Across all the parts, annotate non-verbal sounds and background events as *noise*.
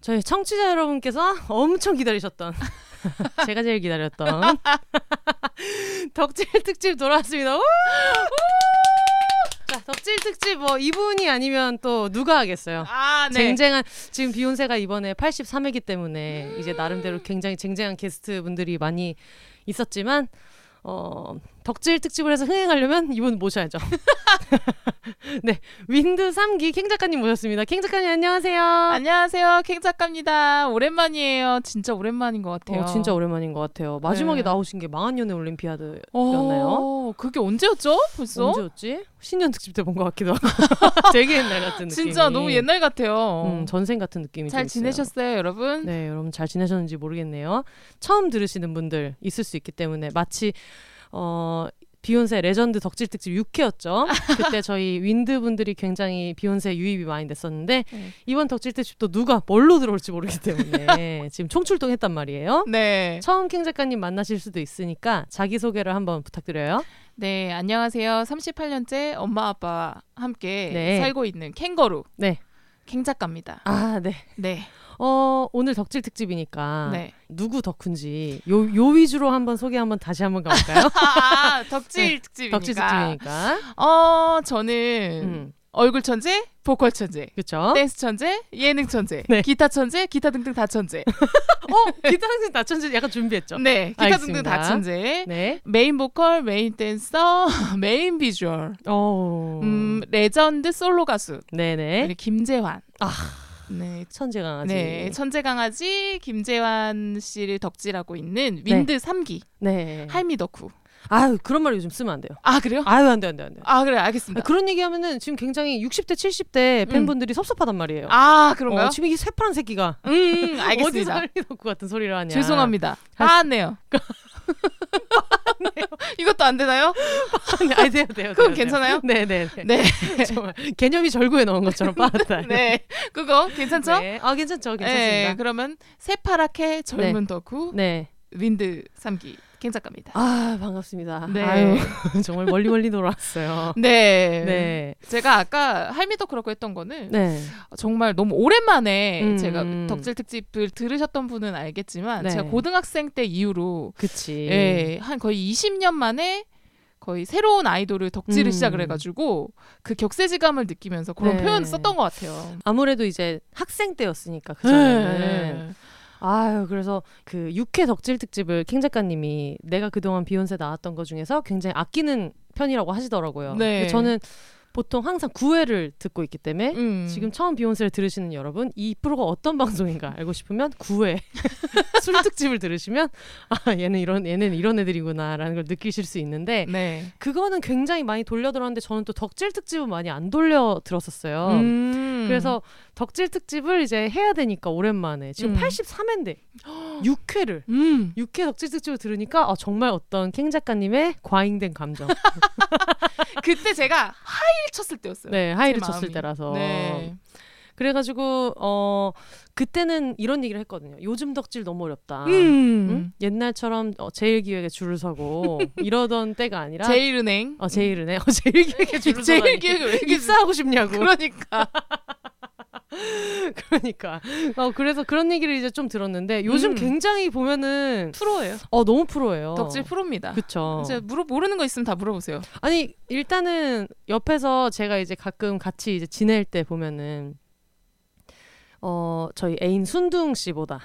저희 청취자 여러분께서 *laughs* 엄청 기다리셨던 *laughs* 제가 제일 기다렸던 *laughs* 덕질 특집 돌아왔습니다. 자, 덕질 특집 뭐 이분이 아니면 또 누가 하겠어요? 아, 네. 쟁쟁한 지금 비욘세가 이번에 83회기 때문에 이제 나름대로 굉장히 쟁쟁한 게스트 분들이 많이 있었지만 어, 덕질 특집을 해서 흥행하려면 이분 모셔야죠. *laughs* 네, 윈드 3기 캥 작가님 모셨습니다. 캥 작가님 안녕하세요. 안녕하세요. 캥 작가입니다. 오랜만이에요. 진짜 오랜만인 것 같아요. 어, 진짜 오랜만인 것 같아요. 마지막에 네. 나오신 게 망한 연애 올림피아드였나요? 어, 그게 언제였죠? 벌써? 언제였지? 신년 특집 때 본 것 같기도 하고 *laughs* 되게 옛날 같은 느낌. 진짜 너무 옛날 같아요. 음, 전생 같은 느낌이 잘. 지내셨어요, 여러분? 네, 여러분 잘 지내셨는지 모르겠네요. 처음 들으시는 분들 있을 수 있기 때문에 마치 어 비욘세 레전드 덕질 특집 6회였죠. 그때 저희 윈드 분들이 굉장히 비욘세 유입이 많이 됐었는데 네. 이번 덕질 특집도 누가 뭘로 들어올지 모르기 때문에 *laughs* 지금 총출동했단 말이에요. 네. 처음 캥 작가님 만나실 수도 있으니까 자기 소개를 한번 부탁드려요. 네, 안녕하세요. 38년째 엄마 아빠와 함께 네. 살고 있는 캥거루. 네. 캥 작가입니다. 아, 네. 네. 어, 오늘 덕질 특집이니까 네. 누구 덕후인지 요, 요 위주로 한번 소개 한번 다시 한번 가볼까요? *laughs* 아, 덕질 특집이니까. 덕질 특집이니까. 어, 저는 음, 얼굴 천재, 보컬 천재. 그쵸? 댄스 천재, 예능 천재, 네. 기타 천재, 기타 등등 다 천재. *laughs* 어, 기타 선생 나천재 약간 준비했죠? 네, 기타 알겠습니다. 등등 다 천재. 네. 메인 보컬, 메인 댄서, *laughs* 메인 비주얼, 어. 음, 레전드 솔로 가수 네네. 김재환. 아. 네, 천재 강아지. 네, 천재 강아지 김재환 씨를 덕질하고 있는 윈드 삼 3기 네. 할미 덕후. 아유, 그런 말 요즘 쓰면 안 돼요. 아 그래요? 아유, 안 돼, 안 돼, 안 돼. 아 그래 아, 알겠습니다. 그런 얘기 하면은 지금 굉장히 60대, 70대 팬분들이 섭섭하단 말이에요. 아 그런가요? 어, 지금 이 새파란 새끼가 음, 음, *laughs* 어디서 알겠습니다. 할리 덕후 같은 소리를 하냐. 죄송합니다. 할- 빠았네요. *laughs* *laughs* 이것도 안 되나요? 아니, 돼요, 돼요. 그건 돼요, 괜찮아요? 네, 네, 네. 네, *laughs* 정말 개념이 절구에 넣은 것처럼 빠졌다. *laughs* 네, 그거 괜찮죠? 네. 아, 괜찮죠, 네, 괜찮습니다. 그러면 새파랗게 젊은 덕후 네. 윈드 삼기 ken작가입니다. 아, 반갑습니다. 네. 아유, *laughs* 정말 멀리 멀리 돌아왔어요. *laughs* 네. 네. 제가 아까 할미 덕후라고 했던 거는 네. 정말 너무 오랜만에 음. 제가 덕질 특집을 들으셨던 분은 알겠지만 네. 제가 고등학생 때 이후로 그치. 예, 한 거의 20년 만에 거의 새로운 아이돌을 덕질을 음. 시작을 해가지고 그 격세지감을 느끼면서 그런 네. 표현을 썼던 것 같아요. 아무래도 이제 학생 때였으니까 그전에는 네. 아유 그래서 그 6회 덕질 특집을 캥 작가님이 내가 그동안 비욘세 나왔던 것 중에서 굉장히 아끼는 편이라고 하시더라고요. 네. 저는 보통 항상 9회를 듣고 있기 때문에 음. 지금 처음 비욘세를 들으시는 여러분 이 프로가 어떤 방송인가 알고 싶으면 9회 *laughs* 술 특집을 들으시면 아 얘는 이런 얘는 이런 애들이구나라는 걸 느끼실 수 있는데 네. 그거는 굉장히 많이 돌려 들었는데 저는 또 덕질 특집은 많이 안 돌려 들었었어요. 음. 그래서 덕질 특집을 이제 해야 되니까 오랜만에 지금 음. 83회인데 6회를 *gasps* 음. 6회 덕질 특집을 들으니까 아, 정말 어떤 캥 작가님의 과잉된 감정. *laughs* 그때 제가 하이를 쳤을 때였어요. 네, 하이를 제 쳤을. 때라서. 네. 그래가지고 어 그때는 이런 얘기를 했거든요. 요즘 덕질 너무 어렵다. 음. 응? 옛날처럼 어, 제일기획에 줄을 서고 *laughs* 이러던 때가 아니라 제일은행. 어 제일은행 어 제일기획에 줄을 *laughs* 서고 제일기획을 왜 이렇게 입사하고 싶냐고. 그러니까. *laughs* 그러니까 어 그래서 그런 얘기를 이제 좀 들었는데 요즘 음. 굉장히 보면은 프로예요. 어 너무 프로예요. 덕질 프로입니다. 그쵸. 이제 물어 모르는 거 있으면 다 물어보세요. 아니 일단은 옆에서 제가 이제 가끔 같이 이제 지낼 때 보면은 어 저희 애인 순둥 씨보다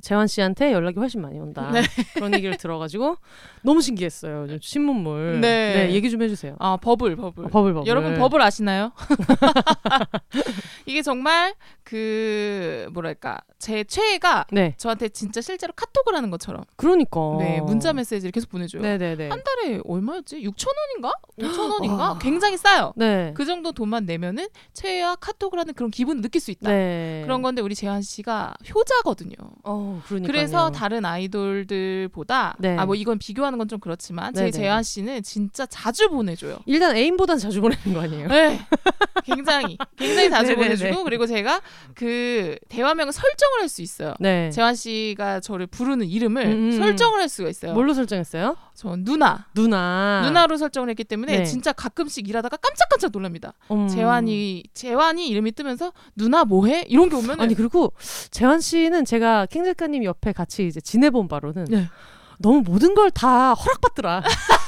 재환 씨한테 연락이 훨씬 많이 온다. 네. 그런 얘기를 들어가지고 너무 신기했어요. 신문물. 네. 얘기 좀 해주세요. 아 버블 버블. 어, 버블 버블. 여러분 버블 아시나요? *laughs* 이게 정말 그 뭐랄까 제 최애가 네. 저한테 진짜 실제로 카톡을 하는 것처럼 그러니까. 네 문자 메시지를 계속 보내줘요. 네네네. 한 달에 얼마였지? 6천 원인가? 5천 *gasps* 원인가? 와. 굉장히 싸요. 네. 그 정도 돈만 내면은 최애와 카톡을 하는 그런 기분을 느낄 수 있다. 네. 그런 건데 우리 재환 씨가 효자거든요. 어, 그러니까. 그래서 다른 아이돌들보다 네. 아뭐 이건 비교하는 건 좀 그렇지만 제. 재환 씨는 진짜 자주 보내줘요. 일단 애인보단 자주 보내는 거 아니에요? 네, 굉장히 굉장히 자주. 보내주고 그리고 제가 그 대화명을 설정을 할 수 있어요. 네. 재환 씨가 저를 부르는 이름을 음, 음. 설정을 할 수가 있어요. 뭘로 설정했어요? 전 누나 누나. 누나로 설정을 했기 때문에 네. 진짜 가끔씩 일하다가 깜짝깜짝 놀랍니다. 음. 재환이 재환이 이름이 뜨면서 누나 뭐해 이런 게 오면은 아니 그리고 재환 씨는 제가 킹 작가님 옆에 같이 이제 지내본 바로는 네. 너무 모든 걸 다 허락받더라. *laughs*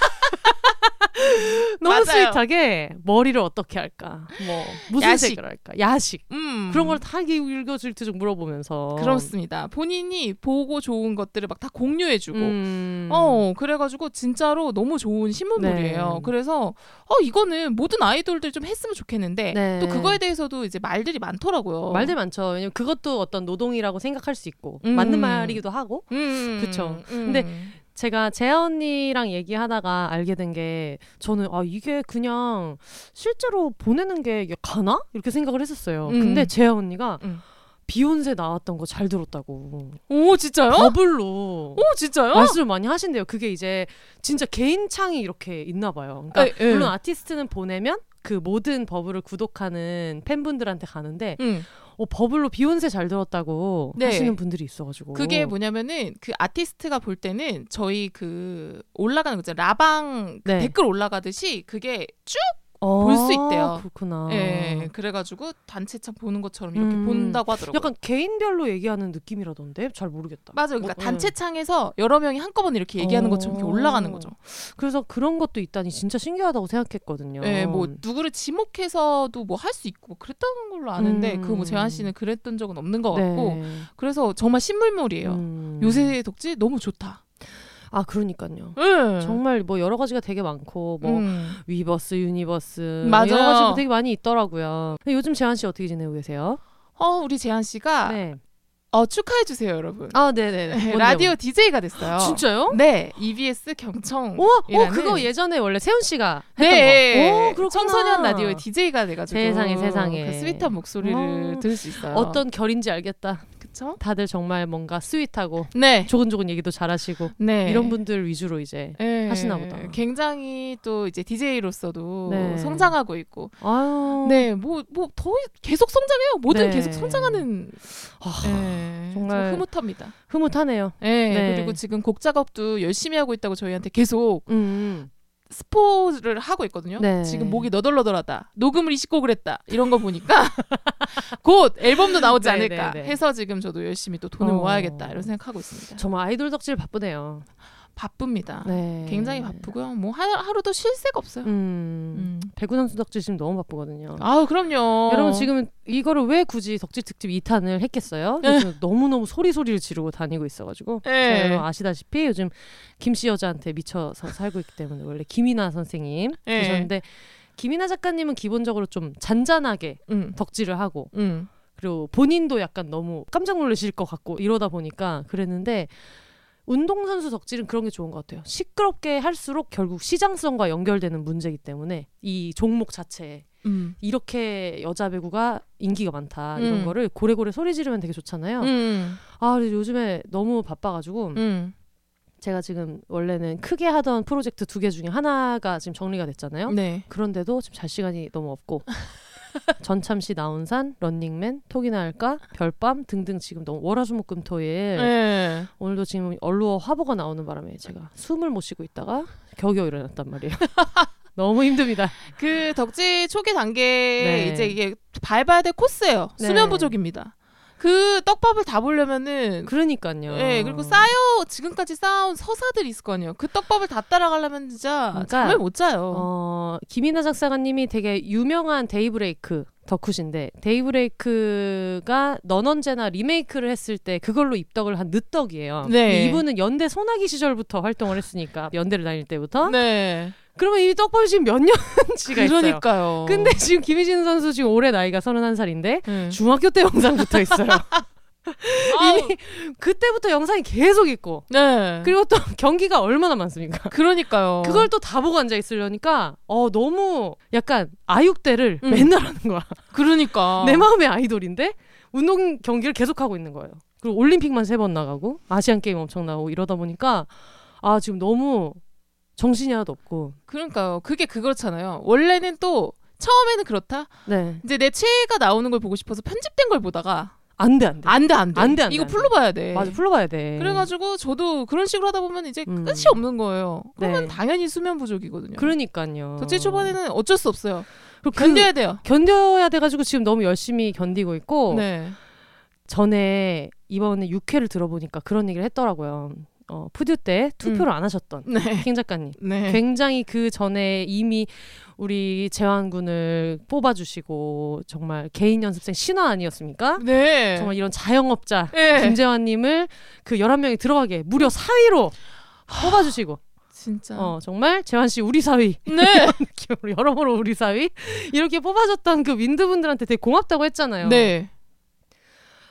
*laughs* 너무 맞아요. 스윗하게 머리를 어떻게 할까, 뭐 무슨 야식. 색을 할까, 야식 음. 그런 걸다 읽어질듯 물어보면서 그렇습니다. 본인이 보고 좋은 것들을 막 다 공유해주고. 음. 어 그래가지고 진짜로 너무 좋은 신문물이에요. 네. 그래서 어 이거는 모든 아이돌들 좀 했으면 좋겠는데 네. 또 그거에 대해서도 이제 말들이 많더라고요. 말들 많죠. 왜냐면 그것도 어떤 노동이라고 생각할 수 있고 음. 맞는 말이기도 하고. 음. 근데 제가 재아 언니랑 얘기하다가 알게 된 게 저는 아 이게 그냥 실제로 보내는 게 가나 이렇게 생각을 했었어요. 음. 근데 재아 언니가 음. 비욘세 나왔던 거 잘 들었다고 오 진짜요? 버블로 오 진짜요? 말씀을 많이 하신대요. 그게 이제 진짜 개인 창이 이렇게 있나 봐요. 그러니까 에, 에. 물론 아티스트는 보내면 그 모든 버블을 구독하는 팬분들한테 가는데 음. 어, 버블로 비욘세 잘 들었다고 네. 하시는 분들이 있어가지고 그게 뭐냐면은 그 아티스트가 볼 때는 저희 그 올라가는 거죠 라방 그 네. 댓글 올라가듯이 그게 쭉 어, 볼 수 있대요. 그렇구나. 예, 그래가지고 단체창 보는 것처럼 이렇게 음. 본다고 하더라고요. 약간 개인별로 얘기하는 느낌이라던데 잘 모르겠다. 맞아요. 그러니까 뭐, 단체창에서 여러 명이 한꺼번에 이렇게 얘기하는 것처럼 이렇게 어. 올라가는 거죠. 그래서 그런 것도 있다니 진짜 신기하다고 생각했거든요. 예, 뭐 누구를 지목해서도 뭐 할 수 있고 뭐 그랬다는 걸로 아는데 음. 그뭐 재환 씨는 그랬던 적은 없는 것 네. 같고 그래서 정말 신문물이에요. 음. 요새 덕질 너무 좋다. 아 그러니까요. 예. 정말 뭐 여러 가지가 되게 많고 뭐 음. 위버스, 유니버스 맞아요. 여러 가지가 되게 많이 있더라고요. 요즘 재환 씨 어떻게 지내고 계세요? 어, 우리 재환 씨가 네. 어, 축하해 주세요, 여러분. 아 네네네. 라디오 DJ가 됐어요. 진짜요? 네, EBS 경청. 어, 어 그거 예전에 원래 세훈 씨가 했던 네, 거. 오, 그렇구나. 청소년 라디오의 DJ가 돼가지고 세상에, 세상에. 그 sweet한 목소리를 어. 들을 수 있어요. 어떤 결인지 알겠다. 그쵸? 다들 정말 뭔가 sweet하고 네, 조근조근 얘기도 잘하시고 네. 이런 분들 위주로 이제 네, 하시나 보다. 굉장히 또 이제 DJ로서도 네. 성장하고 있고. 아유 네, 뭐 뭐 더 계속 성장해요. 뭐든 네. 계속 성장하는. 아, 네, 정말 좀 흐뭇합니다. 흐뭇하네요. 네, 네. 그리고 지금 곡 작업도 열심히 하고 있다고 저희한테 계속 음. 스포를 하고 있거든요. 네. 지금 목이 너덜너덜하다. 녹음을 20곡을 했다. 이런 거 보니까 *laughs* 곧 앨범도 나오지 네, 않을까 네, 네. 해서 지금 저도 열심히 또 돈을 어. 모아야겠다 이런 생각하고 있습니다. 정말 아이돌 덕질 바쁘네요. 바쁩니다. 네. 굉장히 바쁘고요. 뭐 하, 하루도 쉴 새가 없어요. 음. 음. 배구 선수 덕질 지금 너무 바쁘거든요. 아우 그럼요. 여러분 지금 이거를 왜 굳이 덕질 특집 2탄을 했겠어요? 네. 요즘 너무 너무 소리 소리를 지르고 다니고 있어가지고 네. 자, 여러분 아시다시피 요즘 김씨 여자한테 미쳐서 살고 있기 때문에 원래 김이나 선생님 네. 계셨는데 김이나 작가님은 기본적으로 좀 잔잔하게 음. 덕질을 하고 음. 그리고 본인도 약간 너무 깜짝 놀라실 것 같고 이러다 보니까 그랬는데 운동선수 덕질은 그런 게 좋은 것 같아요. 시끄럽게 할수록 결국 시장성과 연결되는 문제이기 때문에 이 종목 자체에 음. 이렇게 여자 배구가 인기가 많다 이런 음. 거를 고래고래 소리 지르면 되게 좋잖아요. 음. 아 요즘에 너무 바빠가지고 음. 제가 지금 원래는 크게 하던 프로젝트 두 개 중에 하나가 지금 정리가 됐잖아요. 네. 그런데도 지금 잘 시간이 너무 없고 *laughs* 전참시 나온산, 런닝맨, 톡이나 할까, 별밤 등등 지금 너무 월화수목금토일 네. 오늘도 지금 얼루어 화보가 나오는 바람에 제가 숨을 못 쉬고 있다가 겨우겨우 일어났단 말이에요. *laughs* 너무 힘듭니다. 그 덕질 초기 단계에 네. 이제 이게 밟아야 될 코스예요. 네. 수면 부족입니다. 그 떡밥을 다 보려면은 그러니까요. 예, 그리고 쌓여 지금까지 쌓아온 서사들이 있을 거 아니에요. 그 떡밥을 다 따라가려면 진짜 그러니까, 잠을 못 자요. 어, 김이나 작사가님이 되게 유명한 데이브레이크 덕후신데 데이브레이크가 넌 언제나 리메이크를 했을 때 그걸로 입덕을 한 늦덕이에요. 네. 이분은 연대 소나기 시절부터 활동을 했으니까 연대를 다닐 때부터 네. 그러면 이미 떡밥이 지금 몇 년치가 *laughs* 있어요. 그러니까요. 근데 지금 김희진 선수 지금 올해 나이가 31살인데 네. 중학교 때 영상부터 있어요. *laughs* 이미 그때부터 영상이 계속 있고 네. 그리고 또 *laughs* 경기가 얼마나 많습니까? 그러니까요. 그걸 또 다 보고 앉아 있으려니까 어 너무 약간 아육대를 음. 맨날 하는 거야. 그러니까 내 마음의 아이돌인데 운동 경기를 계속 하고 있는 거예요. 그리고 올림픽만 세 번 나가고 아시안 게임 엄청 나오고 이러다 보니까 아 지금 너무 정신이 하나도 없고 그러니까요. 그게 그렇잖아요. 원래는 또 처음에는 그렇다. 네 이제 내 최애가 나오는 걸 보고 싶어서 편집된 걸 보다가 안 돼 안 돼. 안 돼, 안 돼. 안 돼, 안 돼, 이거. full로 봐야 돼. 맞아 full로 봐야 돼. 그래가지고 저도 그런 식으로 하다 보면 이제 음. 끝이 없는 거예요. 그러면 네. 당연히 수면 부족이거든요. 그러니까요. 덕질 초반에는 어쩔 수 없어요. 그 견뎌야 돼요. 견뎌야 돼가지고 지금 너무 열심히 견디고 있고 네. 전에 이번에 6회를 들어보니까 그런 얘기를 했더라고요. 어, 프듀 때 투표를 안 하셨던 네. 캥작가님. 네. 굉장히 그 전에 이미 우리 재환군을 뽑아주시고 정말 개인 연습생 신화 아니었습니까? 네. 정말 이런 자영업자 네. 김재환님을 그 11명이 들어가게 무려 4위로 뽑아주시고 진짜. 어 정말 재환 씨 우리 사위 네. *laughs* 여러모로 우리 사위 이렇게 뽑아줬던 그 윈드분들한테 되게 고맙다고 했잖아요. 네.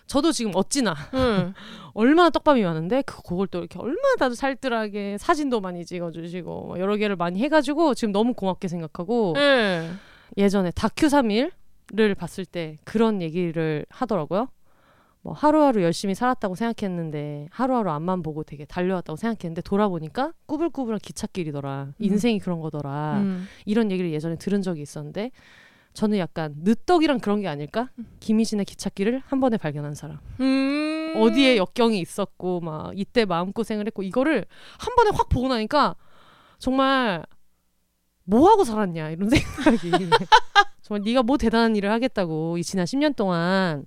저도 지금 어찌나 응. *laughs* 얼마나 떡밥이 많은데 그 그걸 또 이렇게 얼마나 다들 살뜰하게 사진도 많이 찍어주시고 뭐 여러 개를 많이 해가지고 지금 너무 고맙게 생각하고 네. 예전에 다큐 3일을 봤을 때 그런 얘기를 하더라고요. 뭐 하루하루 열심히 살았다고 생각했는데 하루하루 앞만 보고 되게 달려왔다고 생각했는데 돌아보니까 꾸불꾸불한 기찻길이더라. 인생이 그런 거더라. 음. 이런 얘기를 예전에 들은 적이 있었는데 저는 약간 늦덕이랑 그런 게 아닐까? 김희진의 기찻길을 한 번에 발견한 사람. 음. 어디에 역경이 있었고 막 이때 마음고생을 했고 이거를 한 번에 확 보고 나니까 정말 뭐 하고 살았냐 이런 *laughs* 생각이 정말 네가 뭐 대단한 일을 하겠다고 이 지난 10년 동안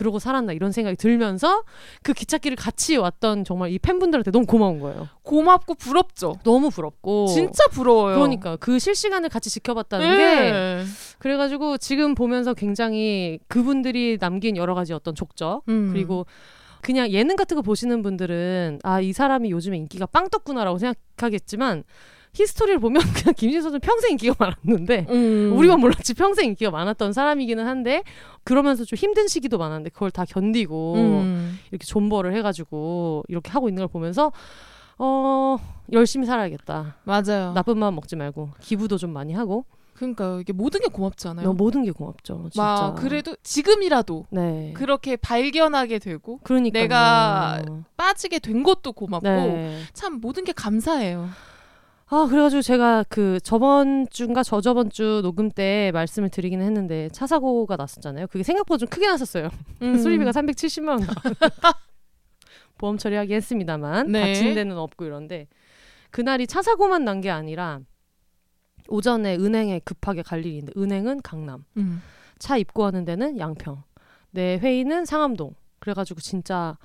그러고 살았나 이런 생각이 들면서 그 기찻길을 같이 왔던 정말 이 팬분들한테 너무 고마운 거예요. 고맙고 부럽죠. 너무 부럽고 진짜 부러워요. 그러니까 그 실시간을 같이 지켜봤다는 게 네. 그래가지고 지금 보면서 굉장히 그분들이 남긴 여러 가지 어떤 족적 음. 그리고 그냥 예능 같은 거 보시는 분들은 아 이 사람이 요즘에 인기가 빵 떴구나라고 생각하겠지만 히스토리를 보면 *laughs* 그냥 김진 선수 는 평생 인기가 많았는데 음. 우리만 몰랐지 평생 인기가 많았던 사람이기는 한데 그러면서 좀 힘든 시기도 많았는데 그걸 다 견디고 음. 이렇게 존버를 해가지고 이렇게 하고 있는 걸 보면서 어 열심히 살아야겠다 맞아요. 나쁜 마음 먹지 말고 기부도 좀 많이 하고 그러니까 이게 모든 게 고맙잖아요. 너무 모든 게 고맙죠 진짜 막 그래도 지금이라도 네 그렇게 발견하게 되고 그러니까 내가 빠지게 된 것도 고맙고 네. 참 모든 게 감사해요. 아 그래가지고 제가 그 저번 주인가 저저번 주 녹음 때 말씀을 드리기는 했는데 차 사고가 났었잖아요. 그게 생각보다 좀 크게 났었어요. 음. *laughs* 수리비가 370만 원 *laughs* 보험 처리하긴 했습니다만 네. 다친 데는 없고 이런데 그날이 차 사고만 난 게 아니라 오전에 은행에 급하게 갈 있는데 은행은 강남 음. 차 입고하는 데는 양평 내 회의는 상암동 그래가지고 진짜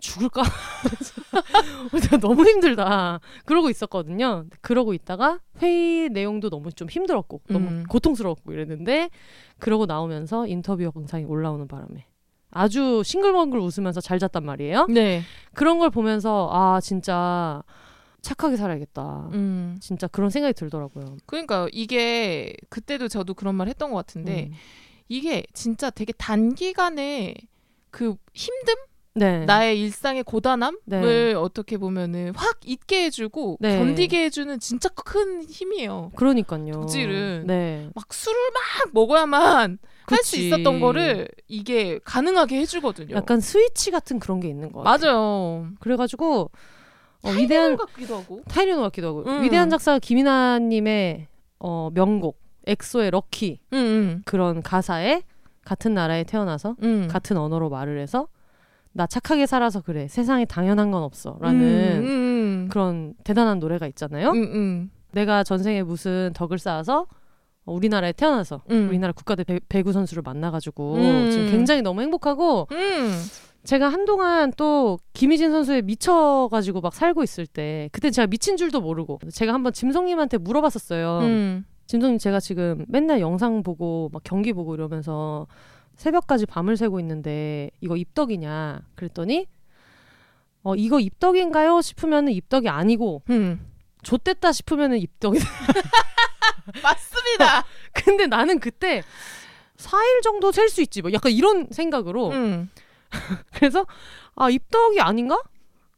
죽을까 *laughs* *laughs* 너무 힘들다 그러고 있었거든요 그러고 있다가 회의 내용도 너무 좀 힘들었고 너무 음. 고통스러웠고 이랬는데 그러고 나오면서 인터뷰 영상이 올라오는 바람에 아주 싱글벙글 웃으면서 잘 잤단 말이에요 네. 그런 걸 보면서 아 진짜 착하게 살아야겠다 음. 진짜 그런 생각이 들더라고요 그러니까 이게 그때도 저도 그런 말 했던 것 같은데 음. 이게 진짜 되게 단기간에 그 힘듦 네. 나의 일상의 고단함을 네. 어떻게 보면은 확 잊게 해주고 네. 견디게 해주는 진짜 큰 힘이에요. 그러니까요 덕질은. 네 막 술을 막 먹어야만 할 수. 있었던 거를 이게 가능하게 해주거든요. 약간 스위치 같은 그런 게 있는 것 같아요. 맞아요. 그래가지고 어, 위대한 같기도 하고. 타이레노 같기도 하고 음. 위대한 작사 김이나님의 어, 명곡 엑소의 럭키 응, 응, 그런 가사에 같은 나라에 태어나서 응. 같은 언어로 말을 해서 나 착하게 살아서 그래 세상에 당연한 건 음, 없어 라는 응, 그런 대단한 노래가 있잖아요. 응, 응, 내가 전생에 무슨 덕을 쌓아서 어, 우리나라에 태어나서 응. 우리나라 국가대 배, 배구 선수를 만나가지고 음. 지금 굉장히 너무 행복하고 응. 제가 한동안 또 김희진 선수에 미쳐가지고 막 살고 있을 때 그때 제가 미친 줄도 모르고 제가 한번 짐송님한테 물어봤었어요. 응. 짐송님 제가 지금 맨날 영상 보고 막 경기 보고 이러면서 새벽까지 밤을 새고 있는데 이거 입덕이냐 그랬더니 어 이거 입덕인가요 싶으면 입덕이 아니고 응. 좆됐다 싶으면은 입덕이. *laughs* 맞습니다. *laughs* 근데 나는 그때 4일 정도 셀 수 있지 뭐 약간 이런 생각으로 음, *laughs* 그래서 아 입덕이 아닌가?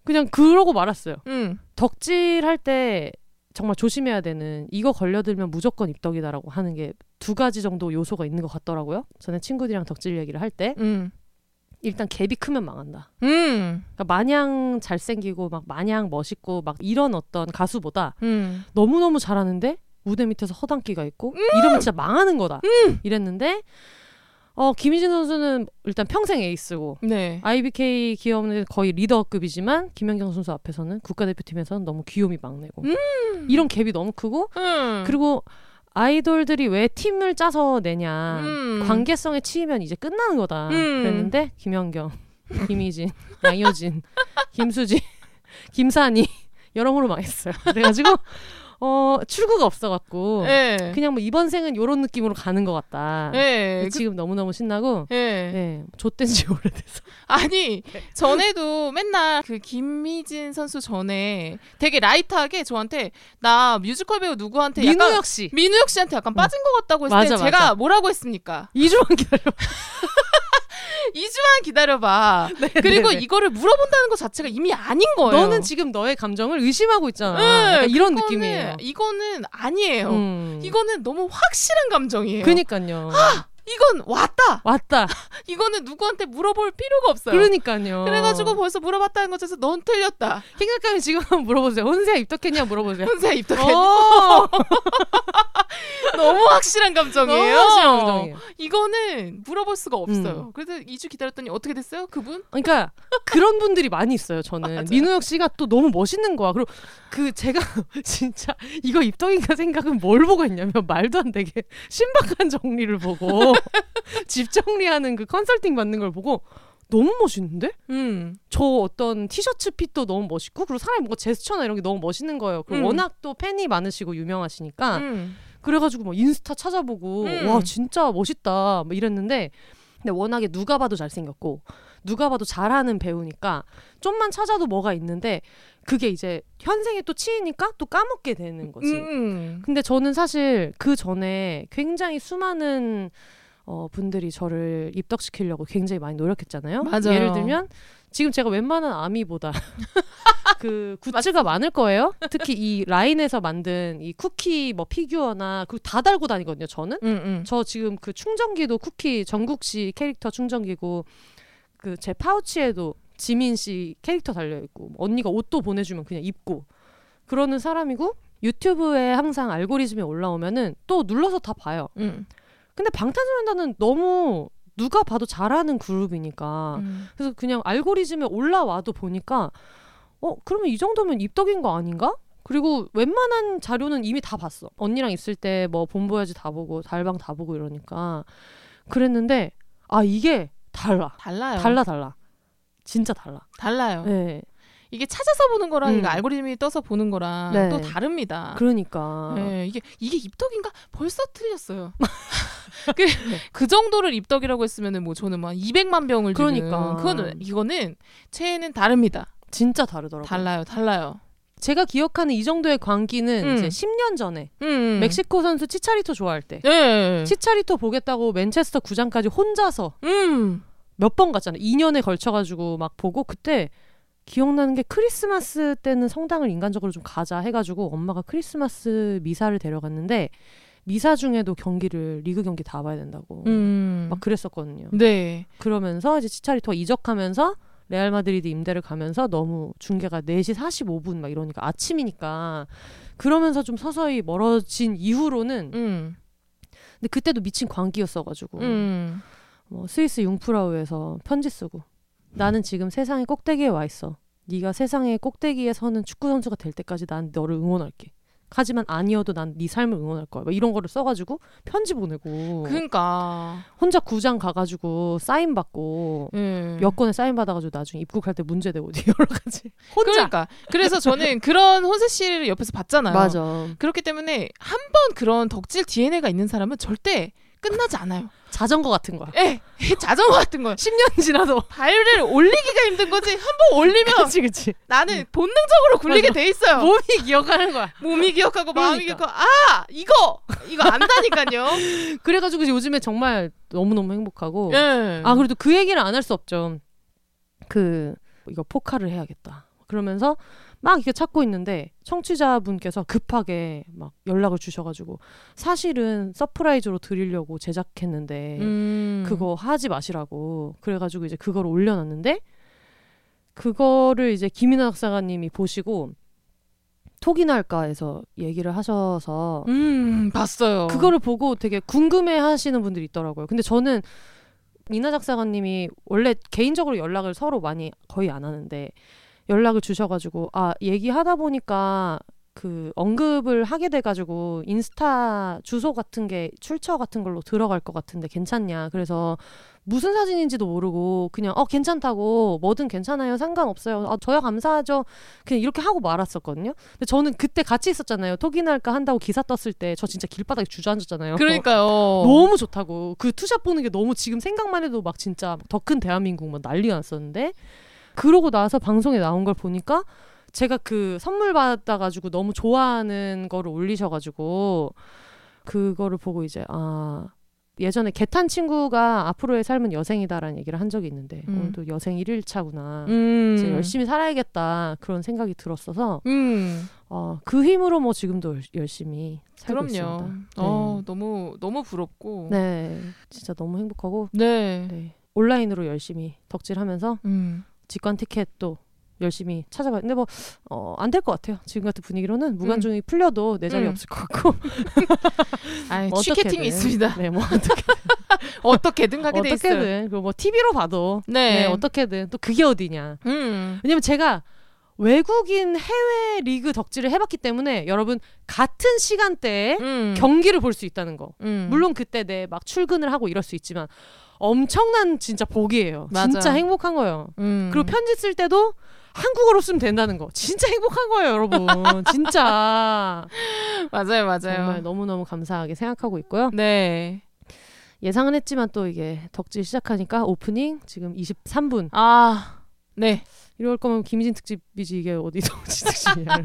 그냥 그러고 말았어요. 음, 덕질할 때 정말 조심해야 되는 이거 걸려들면 무조건 입덕이다라고 하는 게 두 가지 정도 요소가 있는 것 같더라고요. 전에 친구들이랑 덕질 얘기를 할 때 음, 일단 갭이 크면 망한다. 음, 그러니까 마냥 잘생기고 막 마냥 멋있고 막 이런 어떤 가수보다 음. 너무 너무 잘하는데 무대 밑에서 허당기가 있고 이러면 진짜 망하는 거다. 이랬는데 어 김희진 선수는 일단 평생 에이스고 네. IBK 기업은 거의 리더급이지만 김연경 선수 앞에서는 국가대표팀에서는 너무 귀요미 막내고 이런 갭이 너무 크고 음. 그리고 아이돌들이 왜 팀을 짜서 내냐 음. 관계성에 치이면 이제 끝나는 거다 음. 그랬는데 김연경, 김희진, 양효진, *laughs* 김수지, *laughs* 김산이 여러모로 망했어요. 그래가지고 어 출구가 없어갖고 네. 그냥 뭐 이번 생은 요런 느낌으로 가는 것 같다. 네. 지금 너무 너무 신나고 네. 네 좆된지 오래돼서 아니 전에도 맨날 그 김미진 선수 전에 되게 라이트하게 저한테 나 뮤지컬 배우 누구한테 약간 민우혁 씨 민우 혁 씨한테 약간 빠진 것 같다고 했을 맞아, 때 제가 맞아. 뭐라고 했습니까? 2주만 기다려. *laughs* 2주만 기다려봐. *laughs* 그리고 네네. 이거를 물어본다는 것 자체가 이미 아닌 거예요. 너는 지금 너의 감정을 의심하고 있잖아. 네, 이런 느낌이에요. 이거는 아니에요. 음. 이거는 너무 확실한 감정이에요. 그니까요. 이건 왔다. 왔다. *laughs* 이거는 누구한테 물어볼 필요가 없어요. 그러니까요. 그래가지고 벌써 물어봤다는 것에서 넌 틀렸다. 생각하면 지금 한번 물어보세요. 혼세야 입덕했냐 물어보세요. *laughs* 혼자 입덕해. 어, *laughs* 너무 확실한 감정이에요. 너무 확실한 감정이에요. 이거는 물어볼 수가 없어요. 음. 그래서 2주 기다렸더니 어떻게 됐어요? 그분? 그러니까 그런 분들이 많이 있어요. 저는 맞아요. 민우혁 씨가 또 너무 멋있는 거야. 그리고 그 제가 진짜 이거 입덕인가 생각은 뭘 보고 했냐면 말도 안 되게 신박한 정리를 보고 *laughs* 집 정리하는 그 컨설팅 받는 걸 보고 너무 멋있는데? 음. 저 어떤 티셔츠 핏도 너무 멋있고 그리고 사람이 뭔가 제스처나 이런 게 너무 멋있는 거예요. 그리고 음. 워낙 또 팬이 많으시고 유명하시니까 음. 그래가지고 막 인스타 찾아보고 음. 와 진짜 멋있다 뭐 이랬는데 근데 워낙에 누가 봐도 잘생겼고 누가 봐도 잘하는 배우니까 좀만 찾아도 뭐가 있는데 그게 이제 현생에 또 치이니까 또 까먹게 되는 거지. 음. 근데 저는 사실 그 전에 굉장히 수많은 어, 분들이 저를 입덕시키려고 굉장히 많이 노력했잖아요. 맞아요. 예를 들면 지금 제가 웬만한 아미보다 *laughs* 그 굿즈가 많을 거예요. 특히 이 라인에서 만든 이 쿠키 뭐 피규어나 그리고 다 달고 다니거든요. 저는 음. 음. 저 지금 그 충전기도 쿠키 정국씨 캐릭터 충전기고 그 제 파우치에도 지민 씨 캐릭터 달려 있고 언니가 옷도 보내주면 그냥 입고 그러는 사람이고 유튜브에 항상 알고리즘에 올라오면은 또 눌러서 다 봐요. 음. 근데 방탄소년단은 너무 누가 봐도 잘하는 그룹이니까 음. 그래서 그냥 알고리즘에 올라와도 보니까 어 그러면 이 정도면 입덕인 거 아닌가? 그리고 웬만한 자료는 이미 다 봤어. 언니랑 있을 때 뭐 본보야지 다 보고 달방 다 보고 이러니까 그랬는데 아 이게 달라 달라요. 달라 달라 진짜 달라. 달라요. 네 이게 찾아서 보는 거랑 음. 이거 알고리즘이 떠서 보는 거랑 네. 또 다릅니다. 그러니까 네, 이게 이게 입덕인가 벌써 틀렸어요. *laughs* 그, 그 정도를 입덕이라고 했으면은 뭐 저는 막 200만 병을 그러니까. 그거는 이거는 최애는 다릅니다. 진짜 다르더라고요. 달라요, 달라요. 제가 기억하는 이 정도의 광기는 음. 이제 10년 전에 음. 멕시코 선수 치차리토 좋아할 때 네. 치차리토 보겠다고 맨체스터 구장까지 혼자서 음. 몇번 갔잖아요. 2년에 걸쳐가지고 막 보고 그때 기억나는 게 크리스마스 때는 성당을 인간적으로 좀 가자 해가지고 엄마가 크리스마스 미사를 데려갔는데 미사 중에도 경기를 리그 경기 다 봐야 된다고 음. 막 그랬었거든요. 네. 그러면서 이제 치차리토가 이적하면서 레알 마드리드 임대를 가면서 너무 중계가 4시 45분 막 이러니까 아침이니까 그러면서 좀 서서히 멀어진 이후로는 음. 근데 그때도 미친 광기였어가지고 음. 뭐 스위스 융프라우에서 편지 쓰고 나는 지금 세상의 꼭대기에 와 있어. 네가 세상의 꼭대기에 서는 축구 선수가 될 때까지 난 너를 응원할게. 하지만 아니어도 난 네 삶을 응원할 거야. 막 이런 거를 써가지고 편지 보내고 그러니까. 혼자 구장 가가지고 사인 받고 예. 여권에 사인 받아가지고 나중에 입국할 때 문제되고 *laughs* 여러 가지 혼자 그러니까. 그래서 저는 그런 혼세 씨를 옆에서 봤잖아요. 맞아 그렇기 때문에 한 번 그런 덕질 DNA가 있는 사람은 절대 끝나지 않아요. 자전거 같은 거야. 예, 자전거 같은 거예요. 10년 지나도 발을 올리기가 힘든 거지. 한 번 올리면 그렇지 그렇지. 나는 본능적으로 굴리게 맞아. 돼 있어요. 몸이 기억하는 거야. 몸이 기억하고 마음이 그러니까. 기억하고 아 이거 이거 안다니까요. *laughs* 그래가지고 요즘에 정말 너무 너무 행복하고. 예. 아 그래도 그 얘기를 안 할 수 없죠. 그 이거 포카를 해야겠다. 그러면서 막 이렇게 찾고 있는데 청취자분께서 급하게 막 연락을 주셔가지고 사실은 surprise로 드리려고 제작했는데 음. 그거 하지 마시라고 그래가지고 이제 그걸 올려놨는데 그거를 이제 김이나 작사가님이 보시고 톡이나 할까에서 얘기를 하셔서 음 봤어요. 그거를 보고 되게 궁금해하시는 분들이 있더라고요. 근데 저는 이나 작사가님이 원래 개인적으로 연락을 서로 많이 거의 안 하는데 연락을 주셔가지고 아 얘기하다 보니까 그 언급을 하게 돼가지고 인스타 주소 같은 게 출처 같은 걸로 들어갈 것 같은데 괜찮냐? 그래서 무슨 사진인지도 모르고 그냥 어 괜찮다고 뭐든 괜찮아요 상관없어요. 아 저야 감사하죠. 그냥 이렇게 하고 말았었거든요. 근데 저는 그때 같이 있었잖아요. 톡이나 할까 한다고 기사 떴을 때 저 진짜 길바닥에 주저앉았잖아요. 그러니까요. *laughs* 너무 좋다고. 그 two shot 보는 게 너무 지금 생각만 해도 막 진짜 더 큰 대한민국 막 난리가 났었는데 그러고 나서 방송에 나온 걸 보니까 제가 그 선물 받아가지고 너무 좋아하는 거를 올리셔가지고 그거를 보고 이제 아 예전에 개탄 친구가 앞으로의 삶은 여생이다라는 얘기를 한 적이 있는데 음. 오늘도 여생 1일차구나 음. 이제 열심히 살아야겠다 그런 생각이 들었어서 음. 어, 그 힘으로 뭐 지금도 열- 열심히 살고 그럼요. 있습니다. 어 너무 너무 부럽고. 네, 진짜 너무 행복하고 네. 네. 온라인으로 열심히 덕질하면서 음. 직관 티켓도 열심히 찾아봐요. 근데 뭐 어, 안 될 것 같아요. 지금 같은 분위기로는 무관중이 풀려도 내 자리 음. 없을 것 같고 아, 뭐 취캐팅이 어떻게든. 있습니다. 네, 뭐 어떻게, *laughs* 어떻게든 가게 돼 있어요. 어떻게든 그리고 뭐 TV로 봐도 네. 네, 어떻게든 또 그게 어디냐. 음. 왜냐면 제가 외국인 해외 리그 덕질을 해봤기 때문에 여러분 같은 시간대에 음. 경기를 볼 수 있다는 거. 음. 물론 그때 내 막 출근을 하고 이럴 수 있지만 엄청난 진짜 복이에요. 맞아. 진짜 행복한 거예요. 음. 그리고 편지 쓸 때도 한국어로 쓰면 된다는 거. 진짜 행복한 거예요, 여러분. *laughs* 진짜. 맞아요, 맞아요. 정말 너무너무 감사하게 생각하고 있고요. 네. 예상은 했지만 또 이게 덕질 시작하니까 오프닝 지금 23분. 아, 네. 이럴 거면 김희진 특집이지 이게 어디 덕질 특집이야.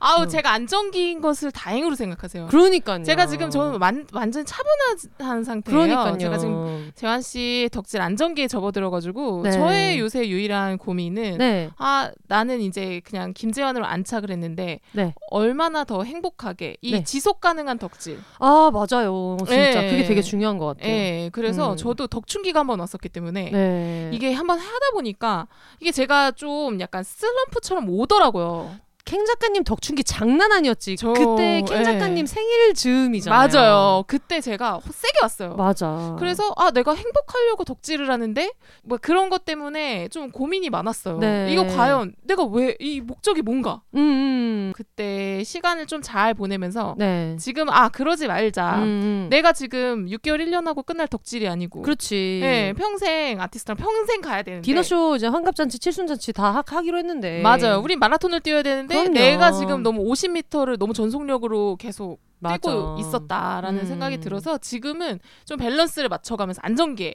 아우 음. 제가 안정기인 것을 다행으로 생각하세요. 그러니까요. 제가 지금 저는 완, 완전 차분한 상태예요. 그러니까요. 제가 지금 재환 씨 덕질 안정기에 접어들어가지고 네. 저의 요새 유일한 고민은 네. 아 나는 이제 그냥 김재환으로 안착을 했는데 네. 얼마나 더 행복하게 이 네. 지속 가능한 덕질. 아, 맞아요. 진짜 예. 그게 되게 중요한 것 같아요. 예, 그래서 음. 저도 덕춘기가 한번 왔었기 때문에 네. 이게 한번 하다 보니까 이게 제가 좀 약간 슬럼프처럼 오더라고요. 캥 작가님 덕춘기 장난 아니었지. 저- 그때 캥 예. 작가님 생일 즈음이잖아요. 맞아요. 그때 제가 세게 왔어요. 맞아. 그래서 아 내가 행복하려고 덕질을 하는데 뭐 그런 것 때문에 좀 고민이 많았어요. 네. 이거 과연 내가 왜 이 목적이 뭔가? 음, 음. 그때 시간을 좀 잘 보내면서 네. 지금 아 그러지 말자. 음, 음. 내가 지금 6개월 1년 하고 끝날 덕질이 아니고 그렇지. 네, 평생 아티스트랑 평생 가야 되는데 디너쇼 이제 환갑잔치, 칠순잔치 다 하, 하기로 했는데. 맞아요. 우린 마라톤을 뛰어야 되는데 그럼요. 내가 지금 너무 50m를 너무 전속력으로 계속 맞아. 뛰고 있었다라는 음. 생각이 들어서 지금은 좀 밸런스를 맞춰가면서 안정기에